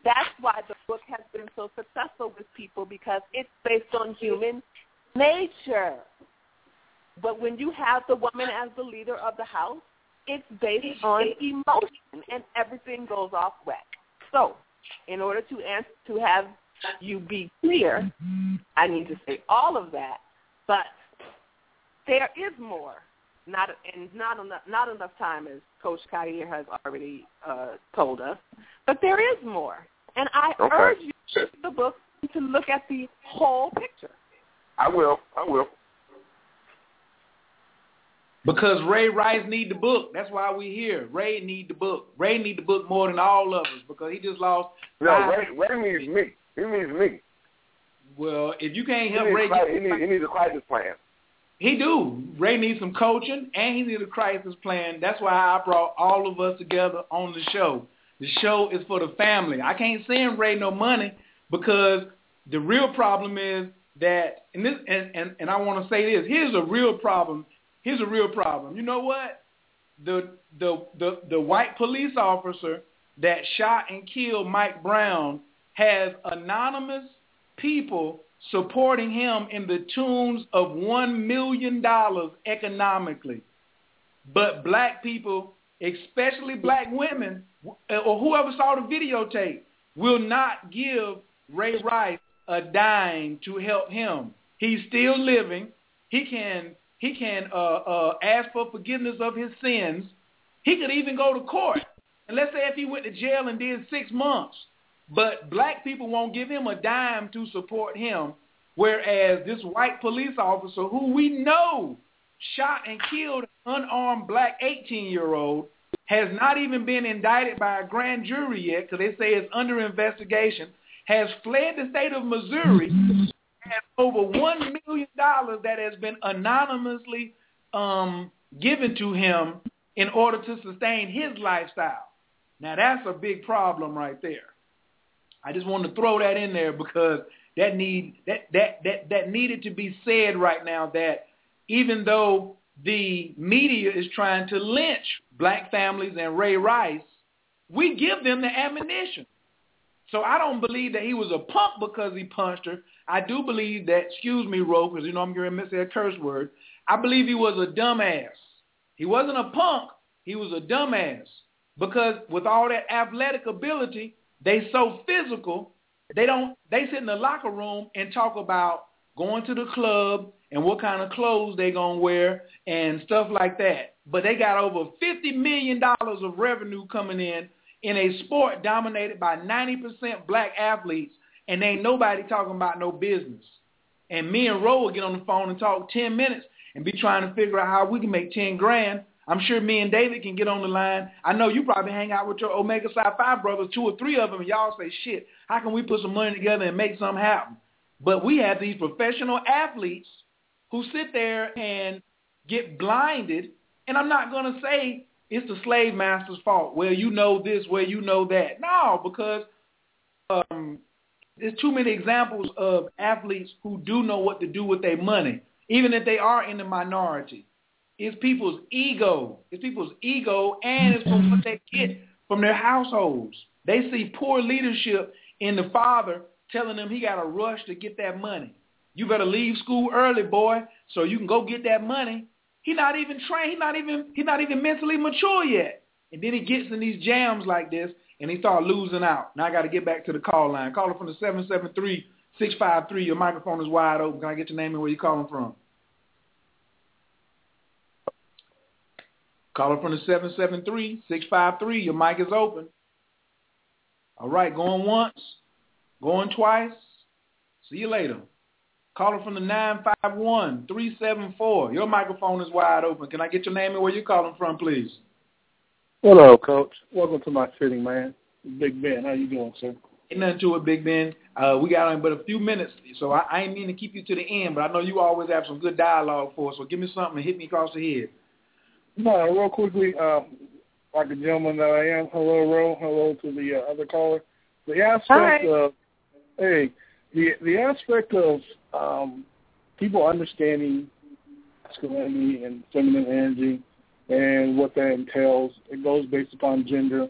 That's why the book has been so successful with people because it's based on human nature. But when you have the woman as the leader of the house, it's based on emotion, and everything goes off whack. So, in order to answer, to have you be clear, I need to say all of that. But there is more. Not and not enough not enough time, as Coach Khayr has already uh, told us. But there is more, and I okay. urge you to read the book to look at the whole picture. I will. I will. Because Ray Rice need the book. That's why we here. Ray need the book. Ray need the book more than all of us because he just lost. No, Ray, Ray needs me. He needs me. Well, if you can't help he Ray, needs, he, needs, he needs a crisis plan. He do. Ray needs some coaching and he needs a crisis plan. That's why I brought all of us together on the show. The show is for the family. I can't send Ray no money because the real problem is that, and this, and, and, and I want to say this. Here's a real problem. Here's a real problem. You know what? The the the the white police officer that shot and killed Mike Brown has anonymous people supporting him in the tunes of one million dollars economically. But black people, especially black women, or whoever saw the videotape, will not give Ray Rice a dime to help him. He's still living. He can he can uh, uh, ask for forgiveness of his sins. He could even go to court. And let's say if he went to jail and did six months, but black people won't give him a dime to support him, whereas this white police officer, who we know shot and killed an unarmed black 18-year-old, has not even been indicted by a grand jury yet because they say it's under investigation, has fled the state of Missouri, has over $1 million that has been anonymously um, given to him in order to sustain his lifestyle. Now, that's a big problem right there. I just wanted to throw that in there because that need that that that that needed to be said right now that even though the media is trying to lynch black families and Ray Rice, we give them the ammunition. So I don't believe that he was a punk because he punched her. I do believe that, excuse me, Ro, because you know I'm going to say a curse word. I believe he was a dumbass. He wasn't a punk. He was a dumbass because with all that athletic ability, they so physical. They don't. They sit in the locker room and talk about going to the club and what kind of clothes they gonna wear and stuff like that. But they got over fifty million dollars of revenue coming in in a sport dominated by 90% black athletes and ain't nobody talking about no business. And me and Ro will get on the phone and talk 10 minutes and be trying to figure out how we can make 10 grand. I'm sure me and David can get on the line. I know you probably hang out with your Omega Psi Phi brothers, two or three of them, and y'all say, shit, how can we put some money together and make something happen? But we have these professional athletes who sit there and get blinded. And I'm not going to say it's the slave master's fault. Well, you know this, well, you know that. No, because um, there's too many examples of athletes who do know what to do with their money, even if they are in the minority. It's people's ego. It's people's ego, and it's from what they get from their households. They see poor leadership in the father telling them he got to rush to get that money. You better leave school early, boy, so you can go get that money. He's not even trained. He's not even he's not even mentally mature yet. And then he gets in these jams like this, and he start losing out. Now I got to get back to the call line. Caller from the seven seven three six five three. Your microphone is wide open. Can I get your name and where you calling from? Caller from the seven seven three six five three. Your mic is open. All right, going once, going twice. See you later. Caller from the 951-374. Your microphone is wide open. Can I get your name and where you're calling from, please? Hello, Coach. Welcome to my city, man. Big Ben. How you doing, sir? Ain't nothing to it, Big Ben. Uh, we got on but a few minutes, so I, I ain't mean to keep you to the end, but I know you always have some good dialogue for us, so give me something and hit me across the head. No, real quickly, uh, like a gentleman that I am, hello, Ro. Hello to the uh, other caller. The aspect Hi. of, hey, the the aspect of um, people understanding masculinity and feminine energy and what that entails, it goes based upon gender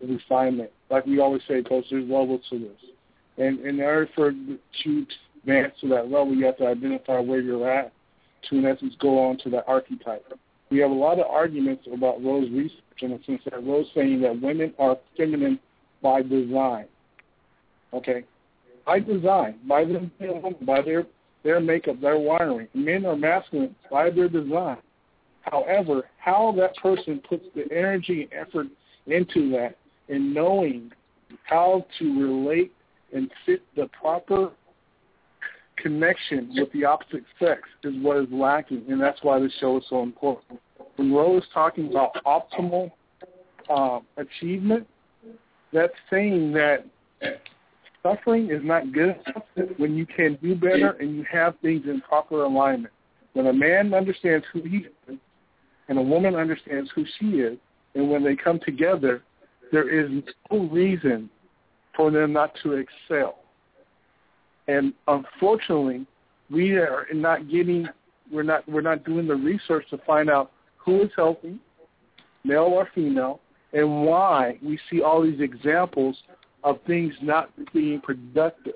refinement. Like we always say, Coach, there's levels to this. And in order for you to advance to that level, you have to identify where you're at to, in essence, go on to that archetype. We have a lot of arguments about Ro's research in the sense that Ro's saying that women are feminine by design. Okay? By design, by them by their their makeup, their wiring. Men are masculine by their design. However, how that person puts the energy and effort into that and knowing how to relate and fit the proper connection with the opposite sex is what is lacking, and that's why this show is so important. When Ro is talking about optimal uh, achievement, that's saying that suffering is not good when you can do better and you have things in proper alignment. When a man understands who he is and a woman understands who she is, and when they come together, there is no reason for them not to excel. And unfortunately, we are not getting we're not we're not doing the research to find out who is healthy, male or female, and why we see all these examples of things not being productive.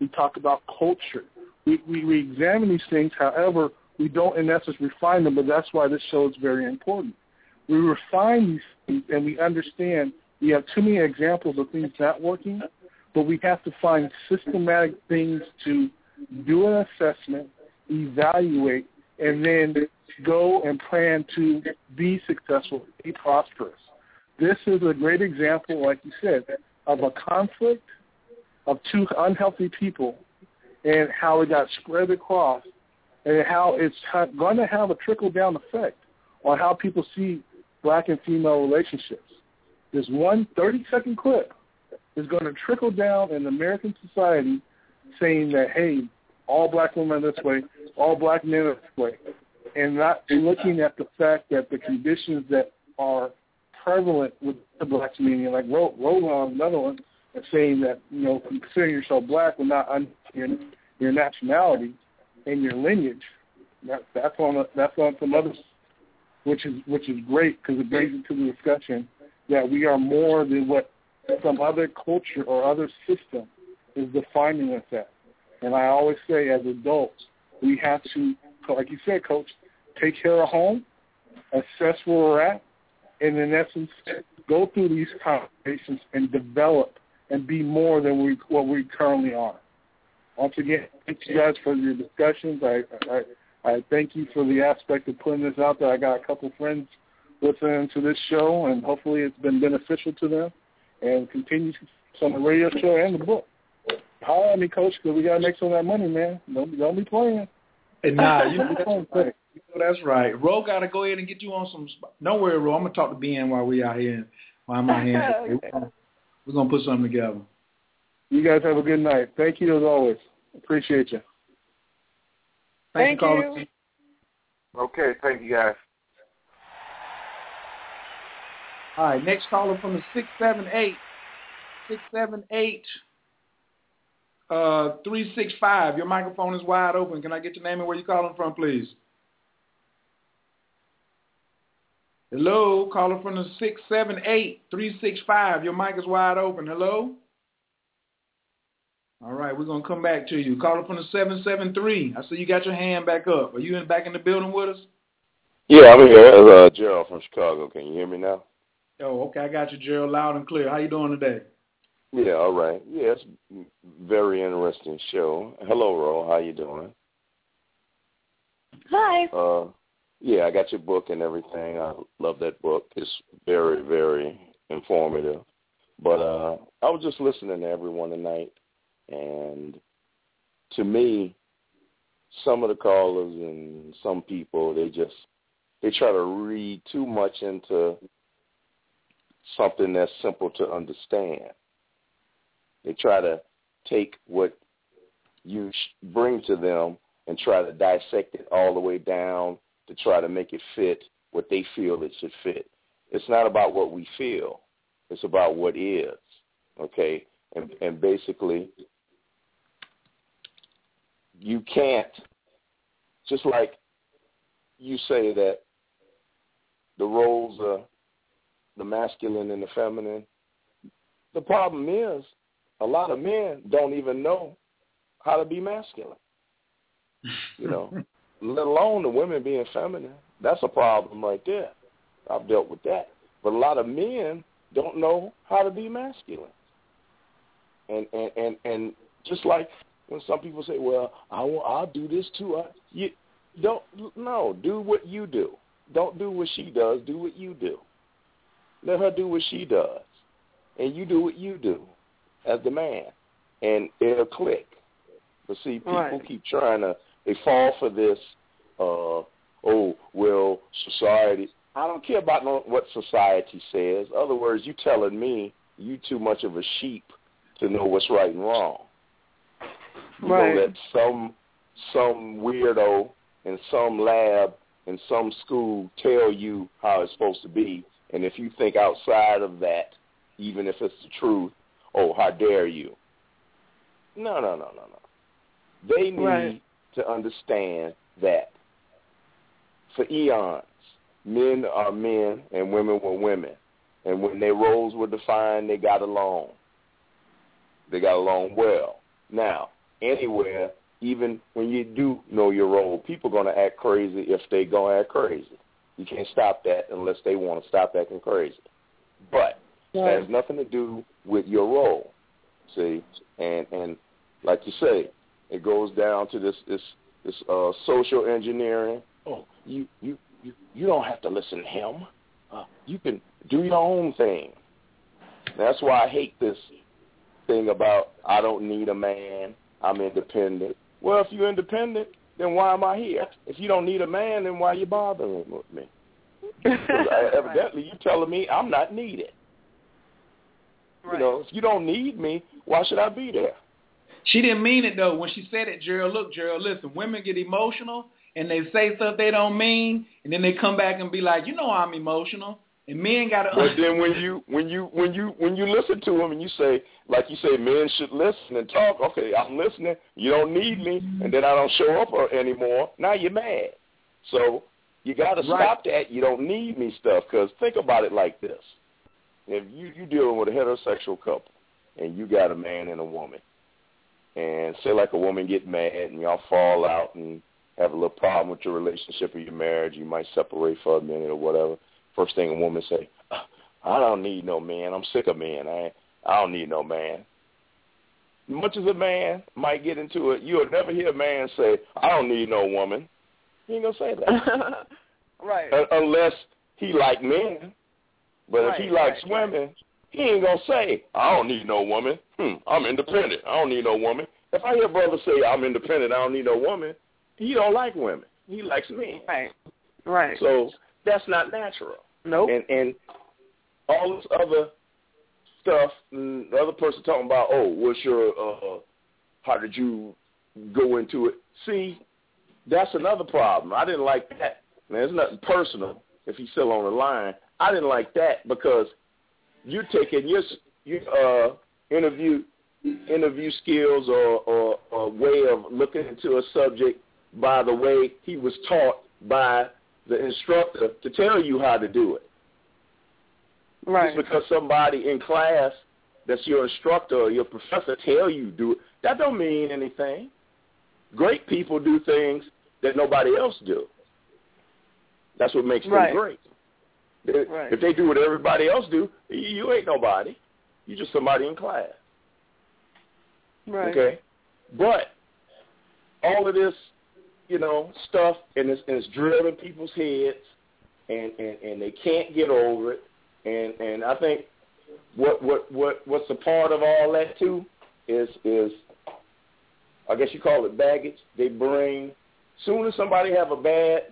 We talk about culture. We, we, we examine these things, however, we don't in essence refine them, but that's why this show is very important. We refine these things and we understand we have too many examples of things not working, but we have to find systematic things to do an assessment, evaluate, and then go and plan to be successful, be prosperous. This is a great example, like you said, of a conflict of two unhealthy people and how it got spread across and how it's going to have a trickle-down effect on how people see black and female relationships. This one 30-second clip is going to trickle down in American society saying that, hey, all black women are this way, all black men are this way, and not looking at the fact that the conditions that are prevalent with the black community, like Ro- Roland, another one, is saying that, you know, considering yourself black will not un- your, your nationality and your lineage. That, that's on a, that's on some others, which is which is great because it brings into the discussion that we are more than what some other culture or other system is defining us as. And I always say, as adults, we have to, like you said, Coach, take care of home, assess where we're at, and in essence, go through these conversations and develop and be more than we what we currently are. Once again, thank you guys for your discussions. I, I I thank you for the aspect of putting this out there. I got a couple friends listening to this show, and hopefully it's been beneficial to them. and continue on the radio show and the book. Holler at me, Coach, because we got to make some of that money, man. Don't, don't be playing. And nah, [LAUGHS] you know, that's right. You know that's right. Ro got to go ahead and get you on some. Don't worry, Ro. I'm gonna talk to Ben while we out here. While I'm out here, [LAUGHS] okay. we're gonna put something together. You guys have a good night. Thank you as always. Appreciate you. Thank, Thank you. you. Okay, thank you guys. All right, next caller from the six seven eight, six seven eight, uh, three six five. Your microphone is wide open. Can I get your name and where you calling from, please? Hello, caller from the six seven eight three six five. Your mic is wide open. Hello. All right, we're gonna come back to you. Caller from the seven seven three. I see you got your hand back up. Are you in back in the building with us? Yeah, I'm here. Uh, Gerald from Chicago. Can you hear me now? Oh, okay. I got you, Gerald, loud and clear. How you doing today? Yeah, all right. Yeah, it's a very interesting show. Hello, Ro. How you doing? Hi. Uh, yeah, I got your book and everything. I love that book. It's very, very informative. But uh, I was just listening to everyone tonight, and to me, some of the callers and some people, they just they try to read too much into something that's simple to understand. They try to take what you bring to them and try to dissect it all the way down to try to make it fit what they feel it should fit. It's not about what we feel. It's about what is. Okay? And and basically you can't just like you say that the roles are the masculine and the feminine. The problem is a lot of men don't even know how to be masculine. You know, [LAUGHS] let alone the women being feminine. That's a problem right there. I've dealt with that. But a lot of men don't know how to be masculine. And and and, and just like when some people say, "Well, I will, I'll do this too," I, you don't. No, do what you do. Don't do what she does. Do what you do. Let her do what she does, and you do what you do as the man, and it'll click. But see, people Right. keep trying to. They fall for this. Uh, oh well, society. I don't care about no, what society says. Other words, you telling me you too much of a sheep to know what's right and wrong. You Right. know that some some weirdo in some lab in some school tell you how it's supposed to be, and if you think outside of that, even if it's the truth, oh, how dare you? No, no, no, no, no. They need Right. To understand that for eons, men are men and women were women. And when their roles were defined, they got along. They got along well. Now, anywhere, even when you do know your role, people are going to act crazy if they going to act crazy. You can't stop that unless they want to stop acting crazy. But it has nothing to do with your role. See, and and like you say, it goes down to this this this uh, social engineering. Oh, you you you you don't have to listen to him. Uh, you can do your own thing. That's why I hate this thing about I don't need a man. I'm independent. Well, if you're independent, then why am I here? If you don't need a man, then why are you bothering with me? [LAUGHS] 'Cause I- evidently, you're telling me I'm not needed. You know, if you don't need me, why should I be there? She didn't mean it though when she said it, Gerald. Look, Gerald, listen, women get emotional and they say stuff they don't mean, and then they come back and be like, you know, I'm emotional, and men got to. But then when you when you when you when you listen to them and you say like you say men should listen and talk. Okay, I'm listening. You don't need me, and then I don't show up or- anymore. Now you're mad. So you got to Right. stop that. You don't need me stuff. Because think about it like this: if you you dealing with a heterosexual couple and you got a man and a woman, and say like a woman get mad and y'all fall out and have a little problem with your relationship or your marriage, you might separate for a minute or whatever. First thing a woman say, "Uh, I don't need no man. I'm sick of men. I I don't need no man. Much as a man might get into it, you'll never hear a man say, I don't need no woman. He ain't gonna say that [LAUGHS] right. Un- unless he like men. But if he likes right, women, he ain't gonna say, I don't need no woman. Hmm, I'm independent. I don't need no woman. If I hear brother say I'm independent, I don't need no woman, he don't like women. He likes me. Right. Right. So that's not natural. Nope. And and all this other stuff, the other person talking about, oh, what's your, uh, how did you go into it? See, that's another problem. I didn't like that. Now, it's nothing personal if he's still on the line. I didn't like that because you're taking your, your uh, interview interview skills or, or, or way of looking into a subject by the way he was taught by the instructor to tell you how to do it. Right. Just because somebody in class that's your instructor or your professor tell you do it, that don't mean anything. Great people do things that nobody else do. That's what makes right. them great. If, right. if they do what everybody else do, you ain't nobody. You're just somebody in class. Right. Okay. But all of this, you know, stuff and it's, and it's drilled in people's heads and, and, and they can't get over it. And and I think what what what what's a part of all that too is is I guess you call it baggage. They bring soon as somebody have a bad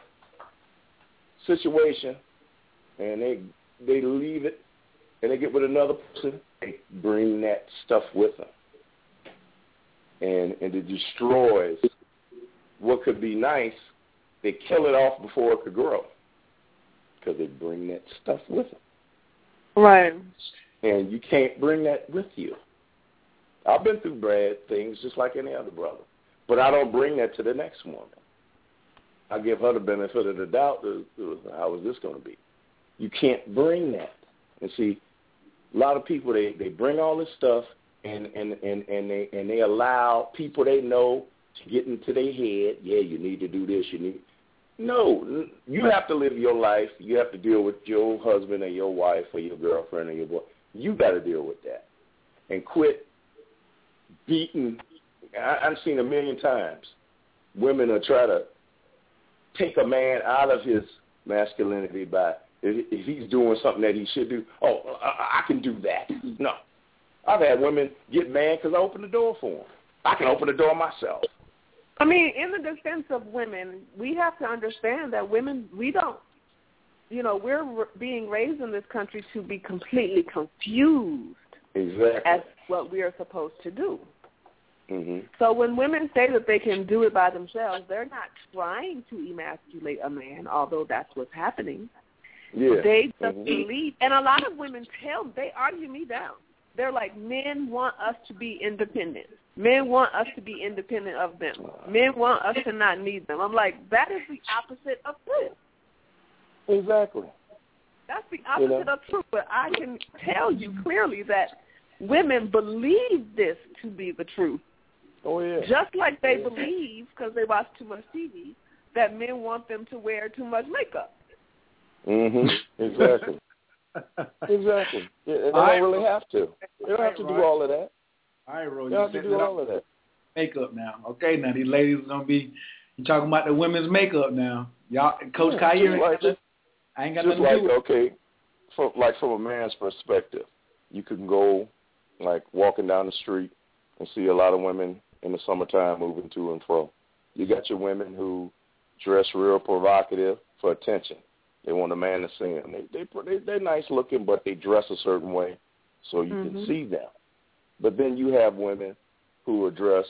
situation and they they leave it and they get with another person, they bring that stuff with them. And and it destroys what could be nice. They kill it off before it could grow because they bring that stuff with them. Right. And you can't bring that with you. I've been through bad things just like any other brother. But I don't bring that to the next woman. I give her the benefit of the doubt. How is this going to be? You can't bring that. And see, a lot of people they they bring all this stuff and and and and they and they allow people they know to get into their head. Yeah, you need to do this. You need no, you have to live your life. You have to deal with your husband or your wife or your girlfriend or your boy. You got to deal with that and quit beating. I, I've seen a million times women are try to take a man out of his masculinity by if, if he's doing something that he should do. Oh, I, I can do that. No, I've had women get mad because I opened the door for them. I can open the door myself. I mean, in the defense of women, we have to understand that women, we don't, you know, we're r- being raised in this country to be completely confused exactly. as what we are supposed to do. Mm-hmm. So when women say that they can do it by themselves, they're not trying to emasculate a man, although that's what's happening. Yeah. They just mm-hmm. believe, and a lot of women tell, they argue me down. They're like, men want us to be independent. Men want us to be independent of them. Men want us to not need them. I'm like, that is the opposite of truth. Exactly. That's the opposite you know? of truth. But I can tell you clearly that women believe this to be the truth. Oh yeah. Just like they believe, because they watch too much TV, that men want them to wear too much makeup. Mhm. Exactly. [LAUGHS] exactly. They don't really have to. They don't have to do all of that. All right, Ro. They don't have to do all of that. Makeup now. Okay, now these ladies are gonna be you talking about the women's makeup now. Y'all, Coach yeah, Khayr, like, just, I ain't got just nothing like to do with okay, from like from a man's perspective, you can go like walking down the street and see a lot of women in the summertime moving to and fro. You got your women who dress real provocative for attention. They want a man to see them. They they they they're nice looking, but they dress a certain way so you mm-hmm. can see them. But then you have women who are dressed,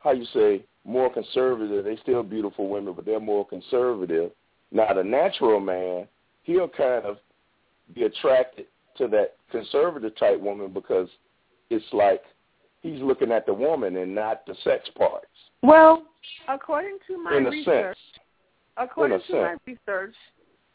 how you say, more conservative. They still beautiful women, but they're more conservative. Now the natural man, he'll kind of be attracted to that conservative type woman because it's like he's looking at the woman and not the sex parts. Well, according to my research, sense. according to sense. my research,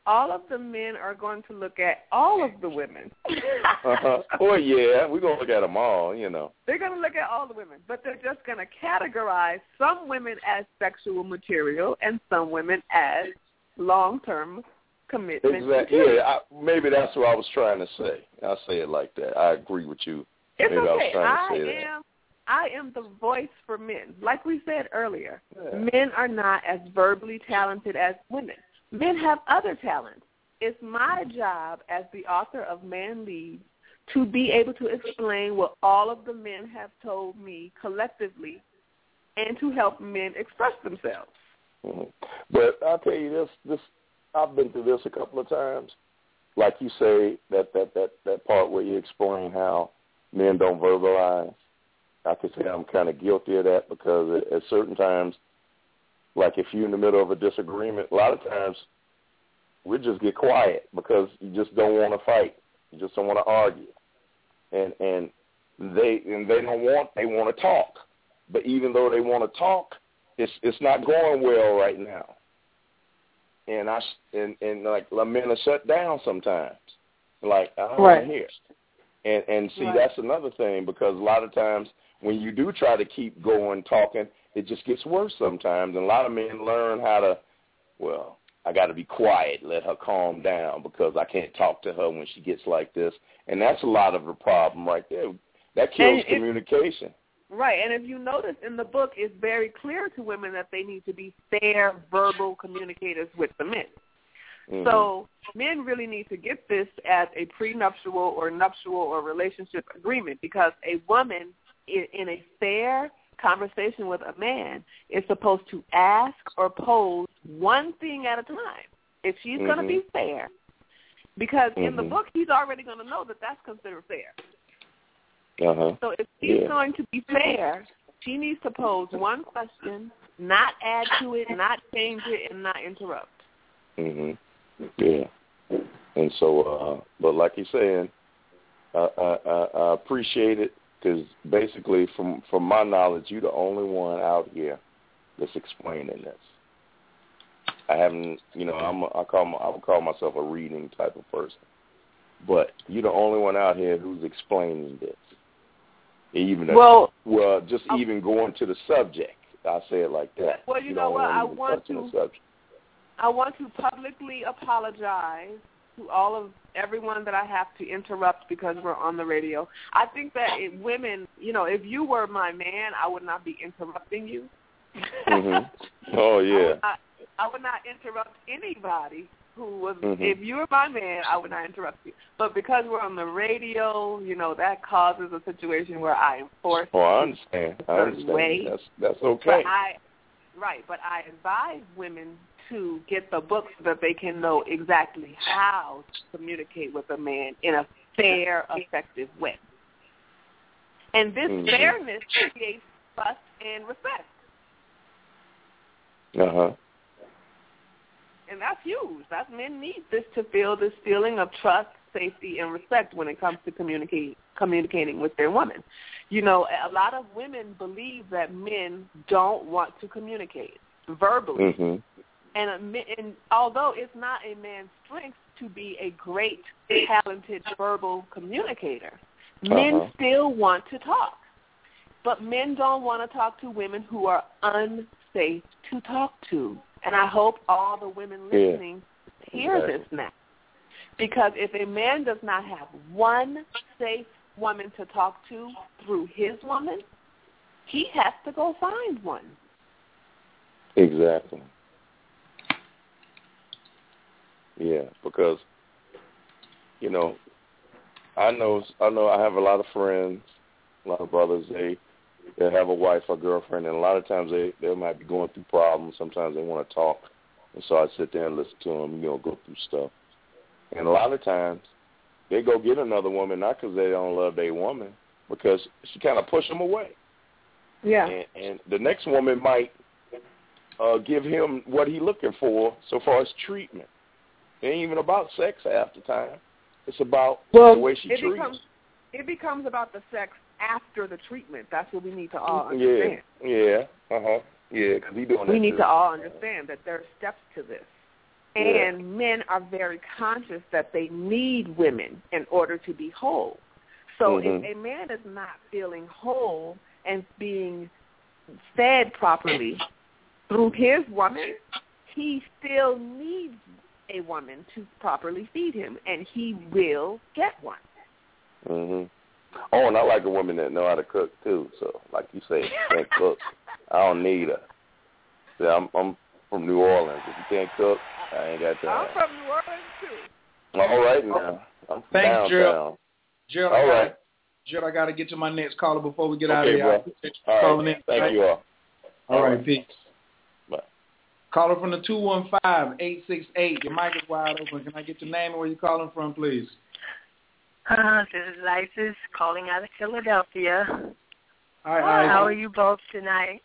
all of the men are going to look at all of the women. [LAUGHS] uh-huh. Oh yeah, we're gonna look at them all. You know. They're going to look at all the women, but they're just going to categorize some women as sexual material and some women as long-term commitment. Exactly. material. Yeah, I, maybe that's what I was trying to say. I'll say it like that. I agree with you. It's maybe I was okay. trying I to say that. am. I am the voice for men. Like we said earlier, Yeah. men are not as verbally talented as women. Men have other talents. It's my job as the author of Man Leads to be able to explain what all of the men have told me collectively and to help men express themselves. Mm-hmm. But I'll tell you this, this I've been through this a couple of times. Like you say, that that that that part where you explain how men don't verbalize. I could say I'm kind of guilty of that because at, at certain times, like if you're in the middle of a disagreement, a lot of times we just get quiet because you just don't want to fight. You just don't want to argue, and and they and they don't want they want to talk, but even though they want to talk, it's it's not going well right now. And I and and like men are shut down sometimes. Like I don't right. want to hear. And and see Right. that's another thing because a lot of times when you do try to keep going talking, it just gets worse sometimes. And a lot of men learn how to, well, I got to be quiet, let her calm down because I can't talk to her when she gets like this. And that's a lot of the problem right there. That kills And communication. Right, and if you notice in the book, it's very clear to women that they need to be fair verbal communicators with the men. Mhm. So men really need to get this as a prenuptial or nuptial or relationship agreement because a woman in, in a fair conversation with a man is supposed to ask or pose one thing at a time. If she's going to be fair, because in the Mhm. book he's already going to know that that's considered fair. Uh huh. So if she's Yeah. going to be fair, she needs to pose one question, not add to it, not change it, and not interrupt. Mhm. Yeah. And so, uh but like you're saying, I, I, I appreciate it because basically, from from my knowledge, you're the only one out here that's explaining this. I haven't, you know, I'm a, I call my, I would call myself a reading type of person, but you're the only one out here who's explaining this. Even if- Well- well, just even going to the subject. I say it like that. Well, you You're know what? I want to- I want to publicly apologize to all of everyone that I have to interrupt because we're on the radio. I think that if women, you know, if you were my man, I would not be interrupting you. hmm [LAUGHS] Oh yeah. I, I would not interrupt anybody who was. Mhm. If you were my man, I would not interrupt you. But because we're on the radio, you know, that causes a situation where I am forced. Oh, I understand. I understand. way. That's that's okay. But I, right, but I advise women to get the book so that they can know exactly how to communicate with a man in a fair, effective way. And this Mhm. fairness creates trust and respect. Uh huh. And that's huge. That's men need this to feel this feeling of trust, safety, and respect when it comes to communicate communicating with their women. You know, a lot of women believe that men don't want to communicate verbally. Mhm. And, and although it's not a man's strength to be a great, talented verbal communicator, men Uh-huh. still want to talk. But men don't want to talk to women who are unsafe to talk to. And I hope all the women Yeah. listening hear Exactly. this now. Because if a man does not have one safe woman to talk to through his woman, he has to go find one. Exactly. Yeah, because you know, I know I know I have a lot of friends, a lot of brothers. They they have a wife or girlfriend, and a lot of times they they might be going through problems. Sometimes they want to talk, and so I sit there and listen to them. You know, go through stuff. And a lot of times they go get another woman not because they don't love their woman, because she kind of push them away. Yeah. And, and the next woman might uh, give him what he's looking for so far as treatment. It ain't even about sex half the time. It's about Well, the way she it treats. becomes it becomes about the sex after the treatment. That's what we need to all yeah, understand. yeah, Yeah. uh huh, yeah, because he doing that. We need too. to all understand that there are steps to this. Yeah. And men are very conscious that they need women in order to be whole. So Mhm. if a man is not feeling whole and being fed properly through his woman, he still needs a woman to properly feed him, and he will get one. Mhm. Oh, and I like a woman that know how to cook too. So, like you say, can't [LAUGHS] cook. I don't need her. See, I'm I'm from New Orleans. If you can't cook, I ain't got time. I'm from New Orleans too. All right now. I'm Thanks, Gerald. downtown. Gerald, all I right. Gotta, Gerald, I got to get to my next caller before we get okay, out of here. Bro. I appreciate you All calling in. Thank you all. All right, peace. Bye. Caller from the 215-868. Your mic is wide open. Can I get your name and where you're calling from, please? Uh, this is Isis calling out of Philadelphia. Hi, Hi, Isis. How are you both tonight?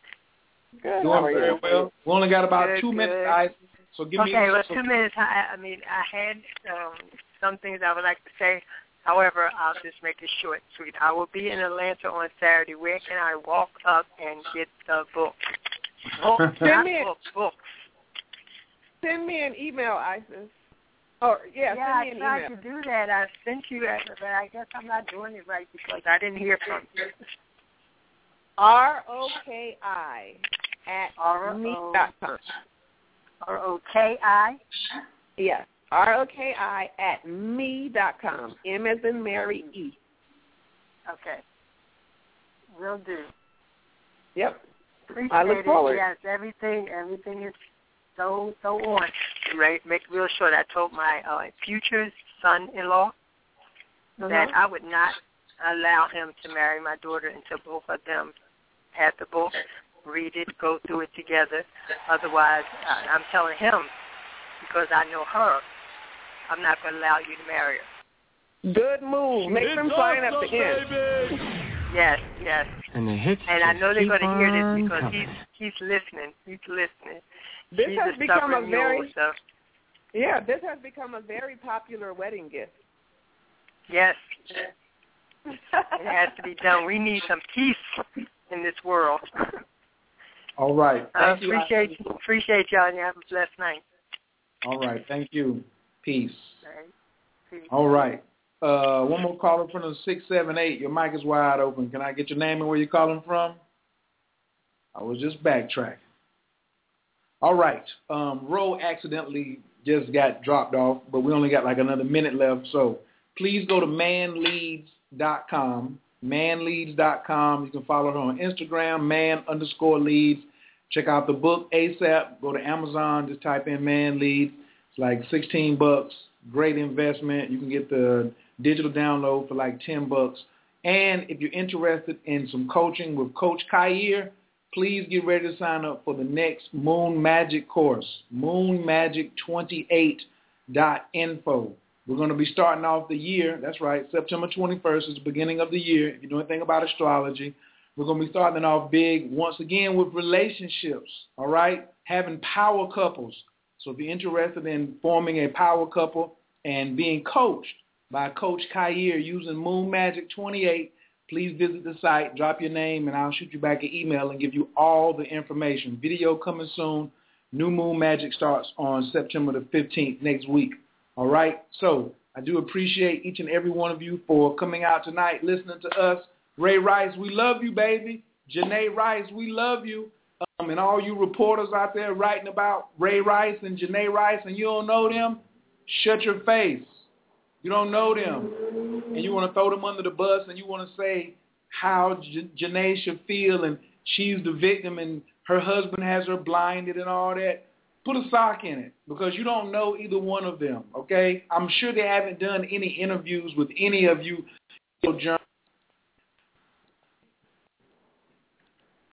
Good. Doing very well. We only got about Good, two good. minutes, Isis. So give me okay, well, so- two minutes. I, I mean, I had um, some things I would like to say. However, I'll just make it short and sweet. I will be in Atlanta on Saturday. Where can I walk up and get the book? Book, [LAUGHS] Send not me a- book, book. Send me an email, Isis. Oh yeah, yeah, send me I an tried email. to do that. I sent you that, but I guess I'm not doing it right because I didn't hear from you. R O K I at me dot com. R O K I. Yes. R O K I at me dot com. M as in Mary E. Okay. Will do. Yep. Appreciate I look it. forward. Yes, everything, everything is so so on. Right, make real sure that I told my uh, future son-in-law that Uh-huh. I would not allow him to marry my daughter until both of them had the book, read it, go through it together. Otherwise, uh, I'm telling him because I know her, I'm not going to allow you to marry her. Good move. Make them sign up again. Yes, yes. And the hits And I know they're going to hear this because coming. he's he's listening. He's listening. This he's has a become a stubborn mule, very so yeah. This has become a very popular wedding gift. yes. [LAUGHS] it has to be done. We need some peace in this world. All right. I Thank you. appreciate Isis. appreciate y'all and you have a blessed night. All right. Thank you. Peace. All right. Peace. All right. Uh, one more caller from the six seven eight. Your mic is wide open. Can I get your name and where you're calling from? I was just backtracking. All right. Um, accidentally just got dropped off, but we only got like another minute left. So please go to manleads.com. Manleads.com. You can follow her on Instagram, man underscore leads. Check out the book ASAP. Go to Amazon. Just type in man leads. It's like 16 bucks. Great investment. You can get the digital download for like 10 bucks. And if you're interested in some coaching with Coach Khayr, please get ready to sign up for the next Moon Magic course, moonmagic28.info. We're going to be starting off the year. That's right, September 21st is the beginning of the year. If you know anything about astrology, we're going to be starting off big once again with relationships, all right? Having power couples. So if you're interested in forming a power couple and being coached by Coach Khayr using Moon Magic 28, please visit the site, drop your name, and I'll shoot you back an email and give you all the information. Video coming soon. New Moon Magic starts on September the 15th next week. All right? So I do appreciate each and every one of you for coming out tonight, listening to us. Ray Rice, we love you, baby. Janay Rice, we love you. Um, and all you reporters out there writing about Ray Rice and Janay Rice and you don't know them, shut your face. You don't know them. And you want to throw them under the bus and you want to say how J- Janay should feel and she's the victim and her husband has her blinded and all that. Put a sock in it because you don't know either one of them, okay? I'm sure they haven't done any interviews with any of you journalists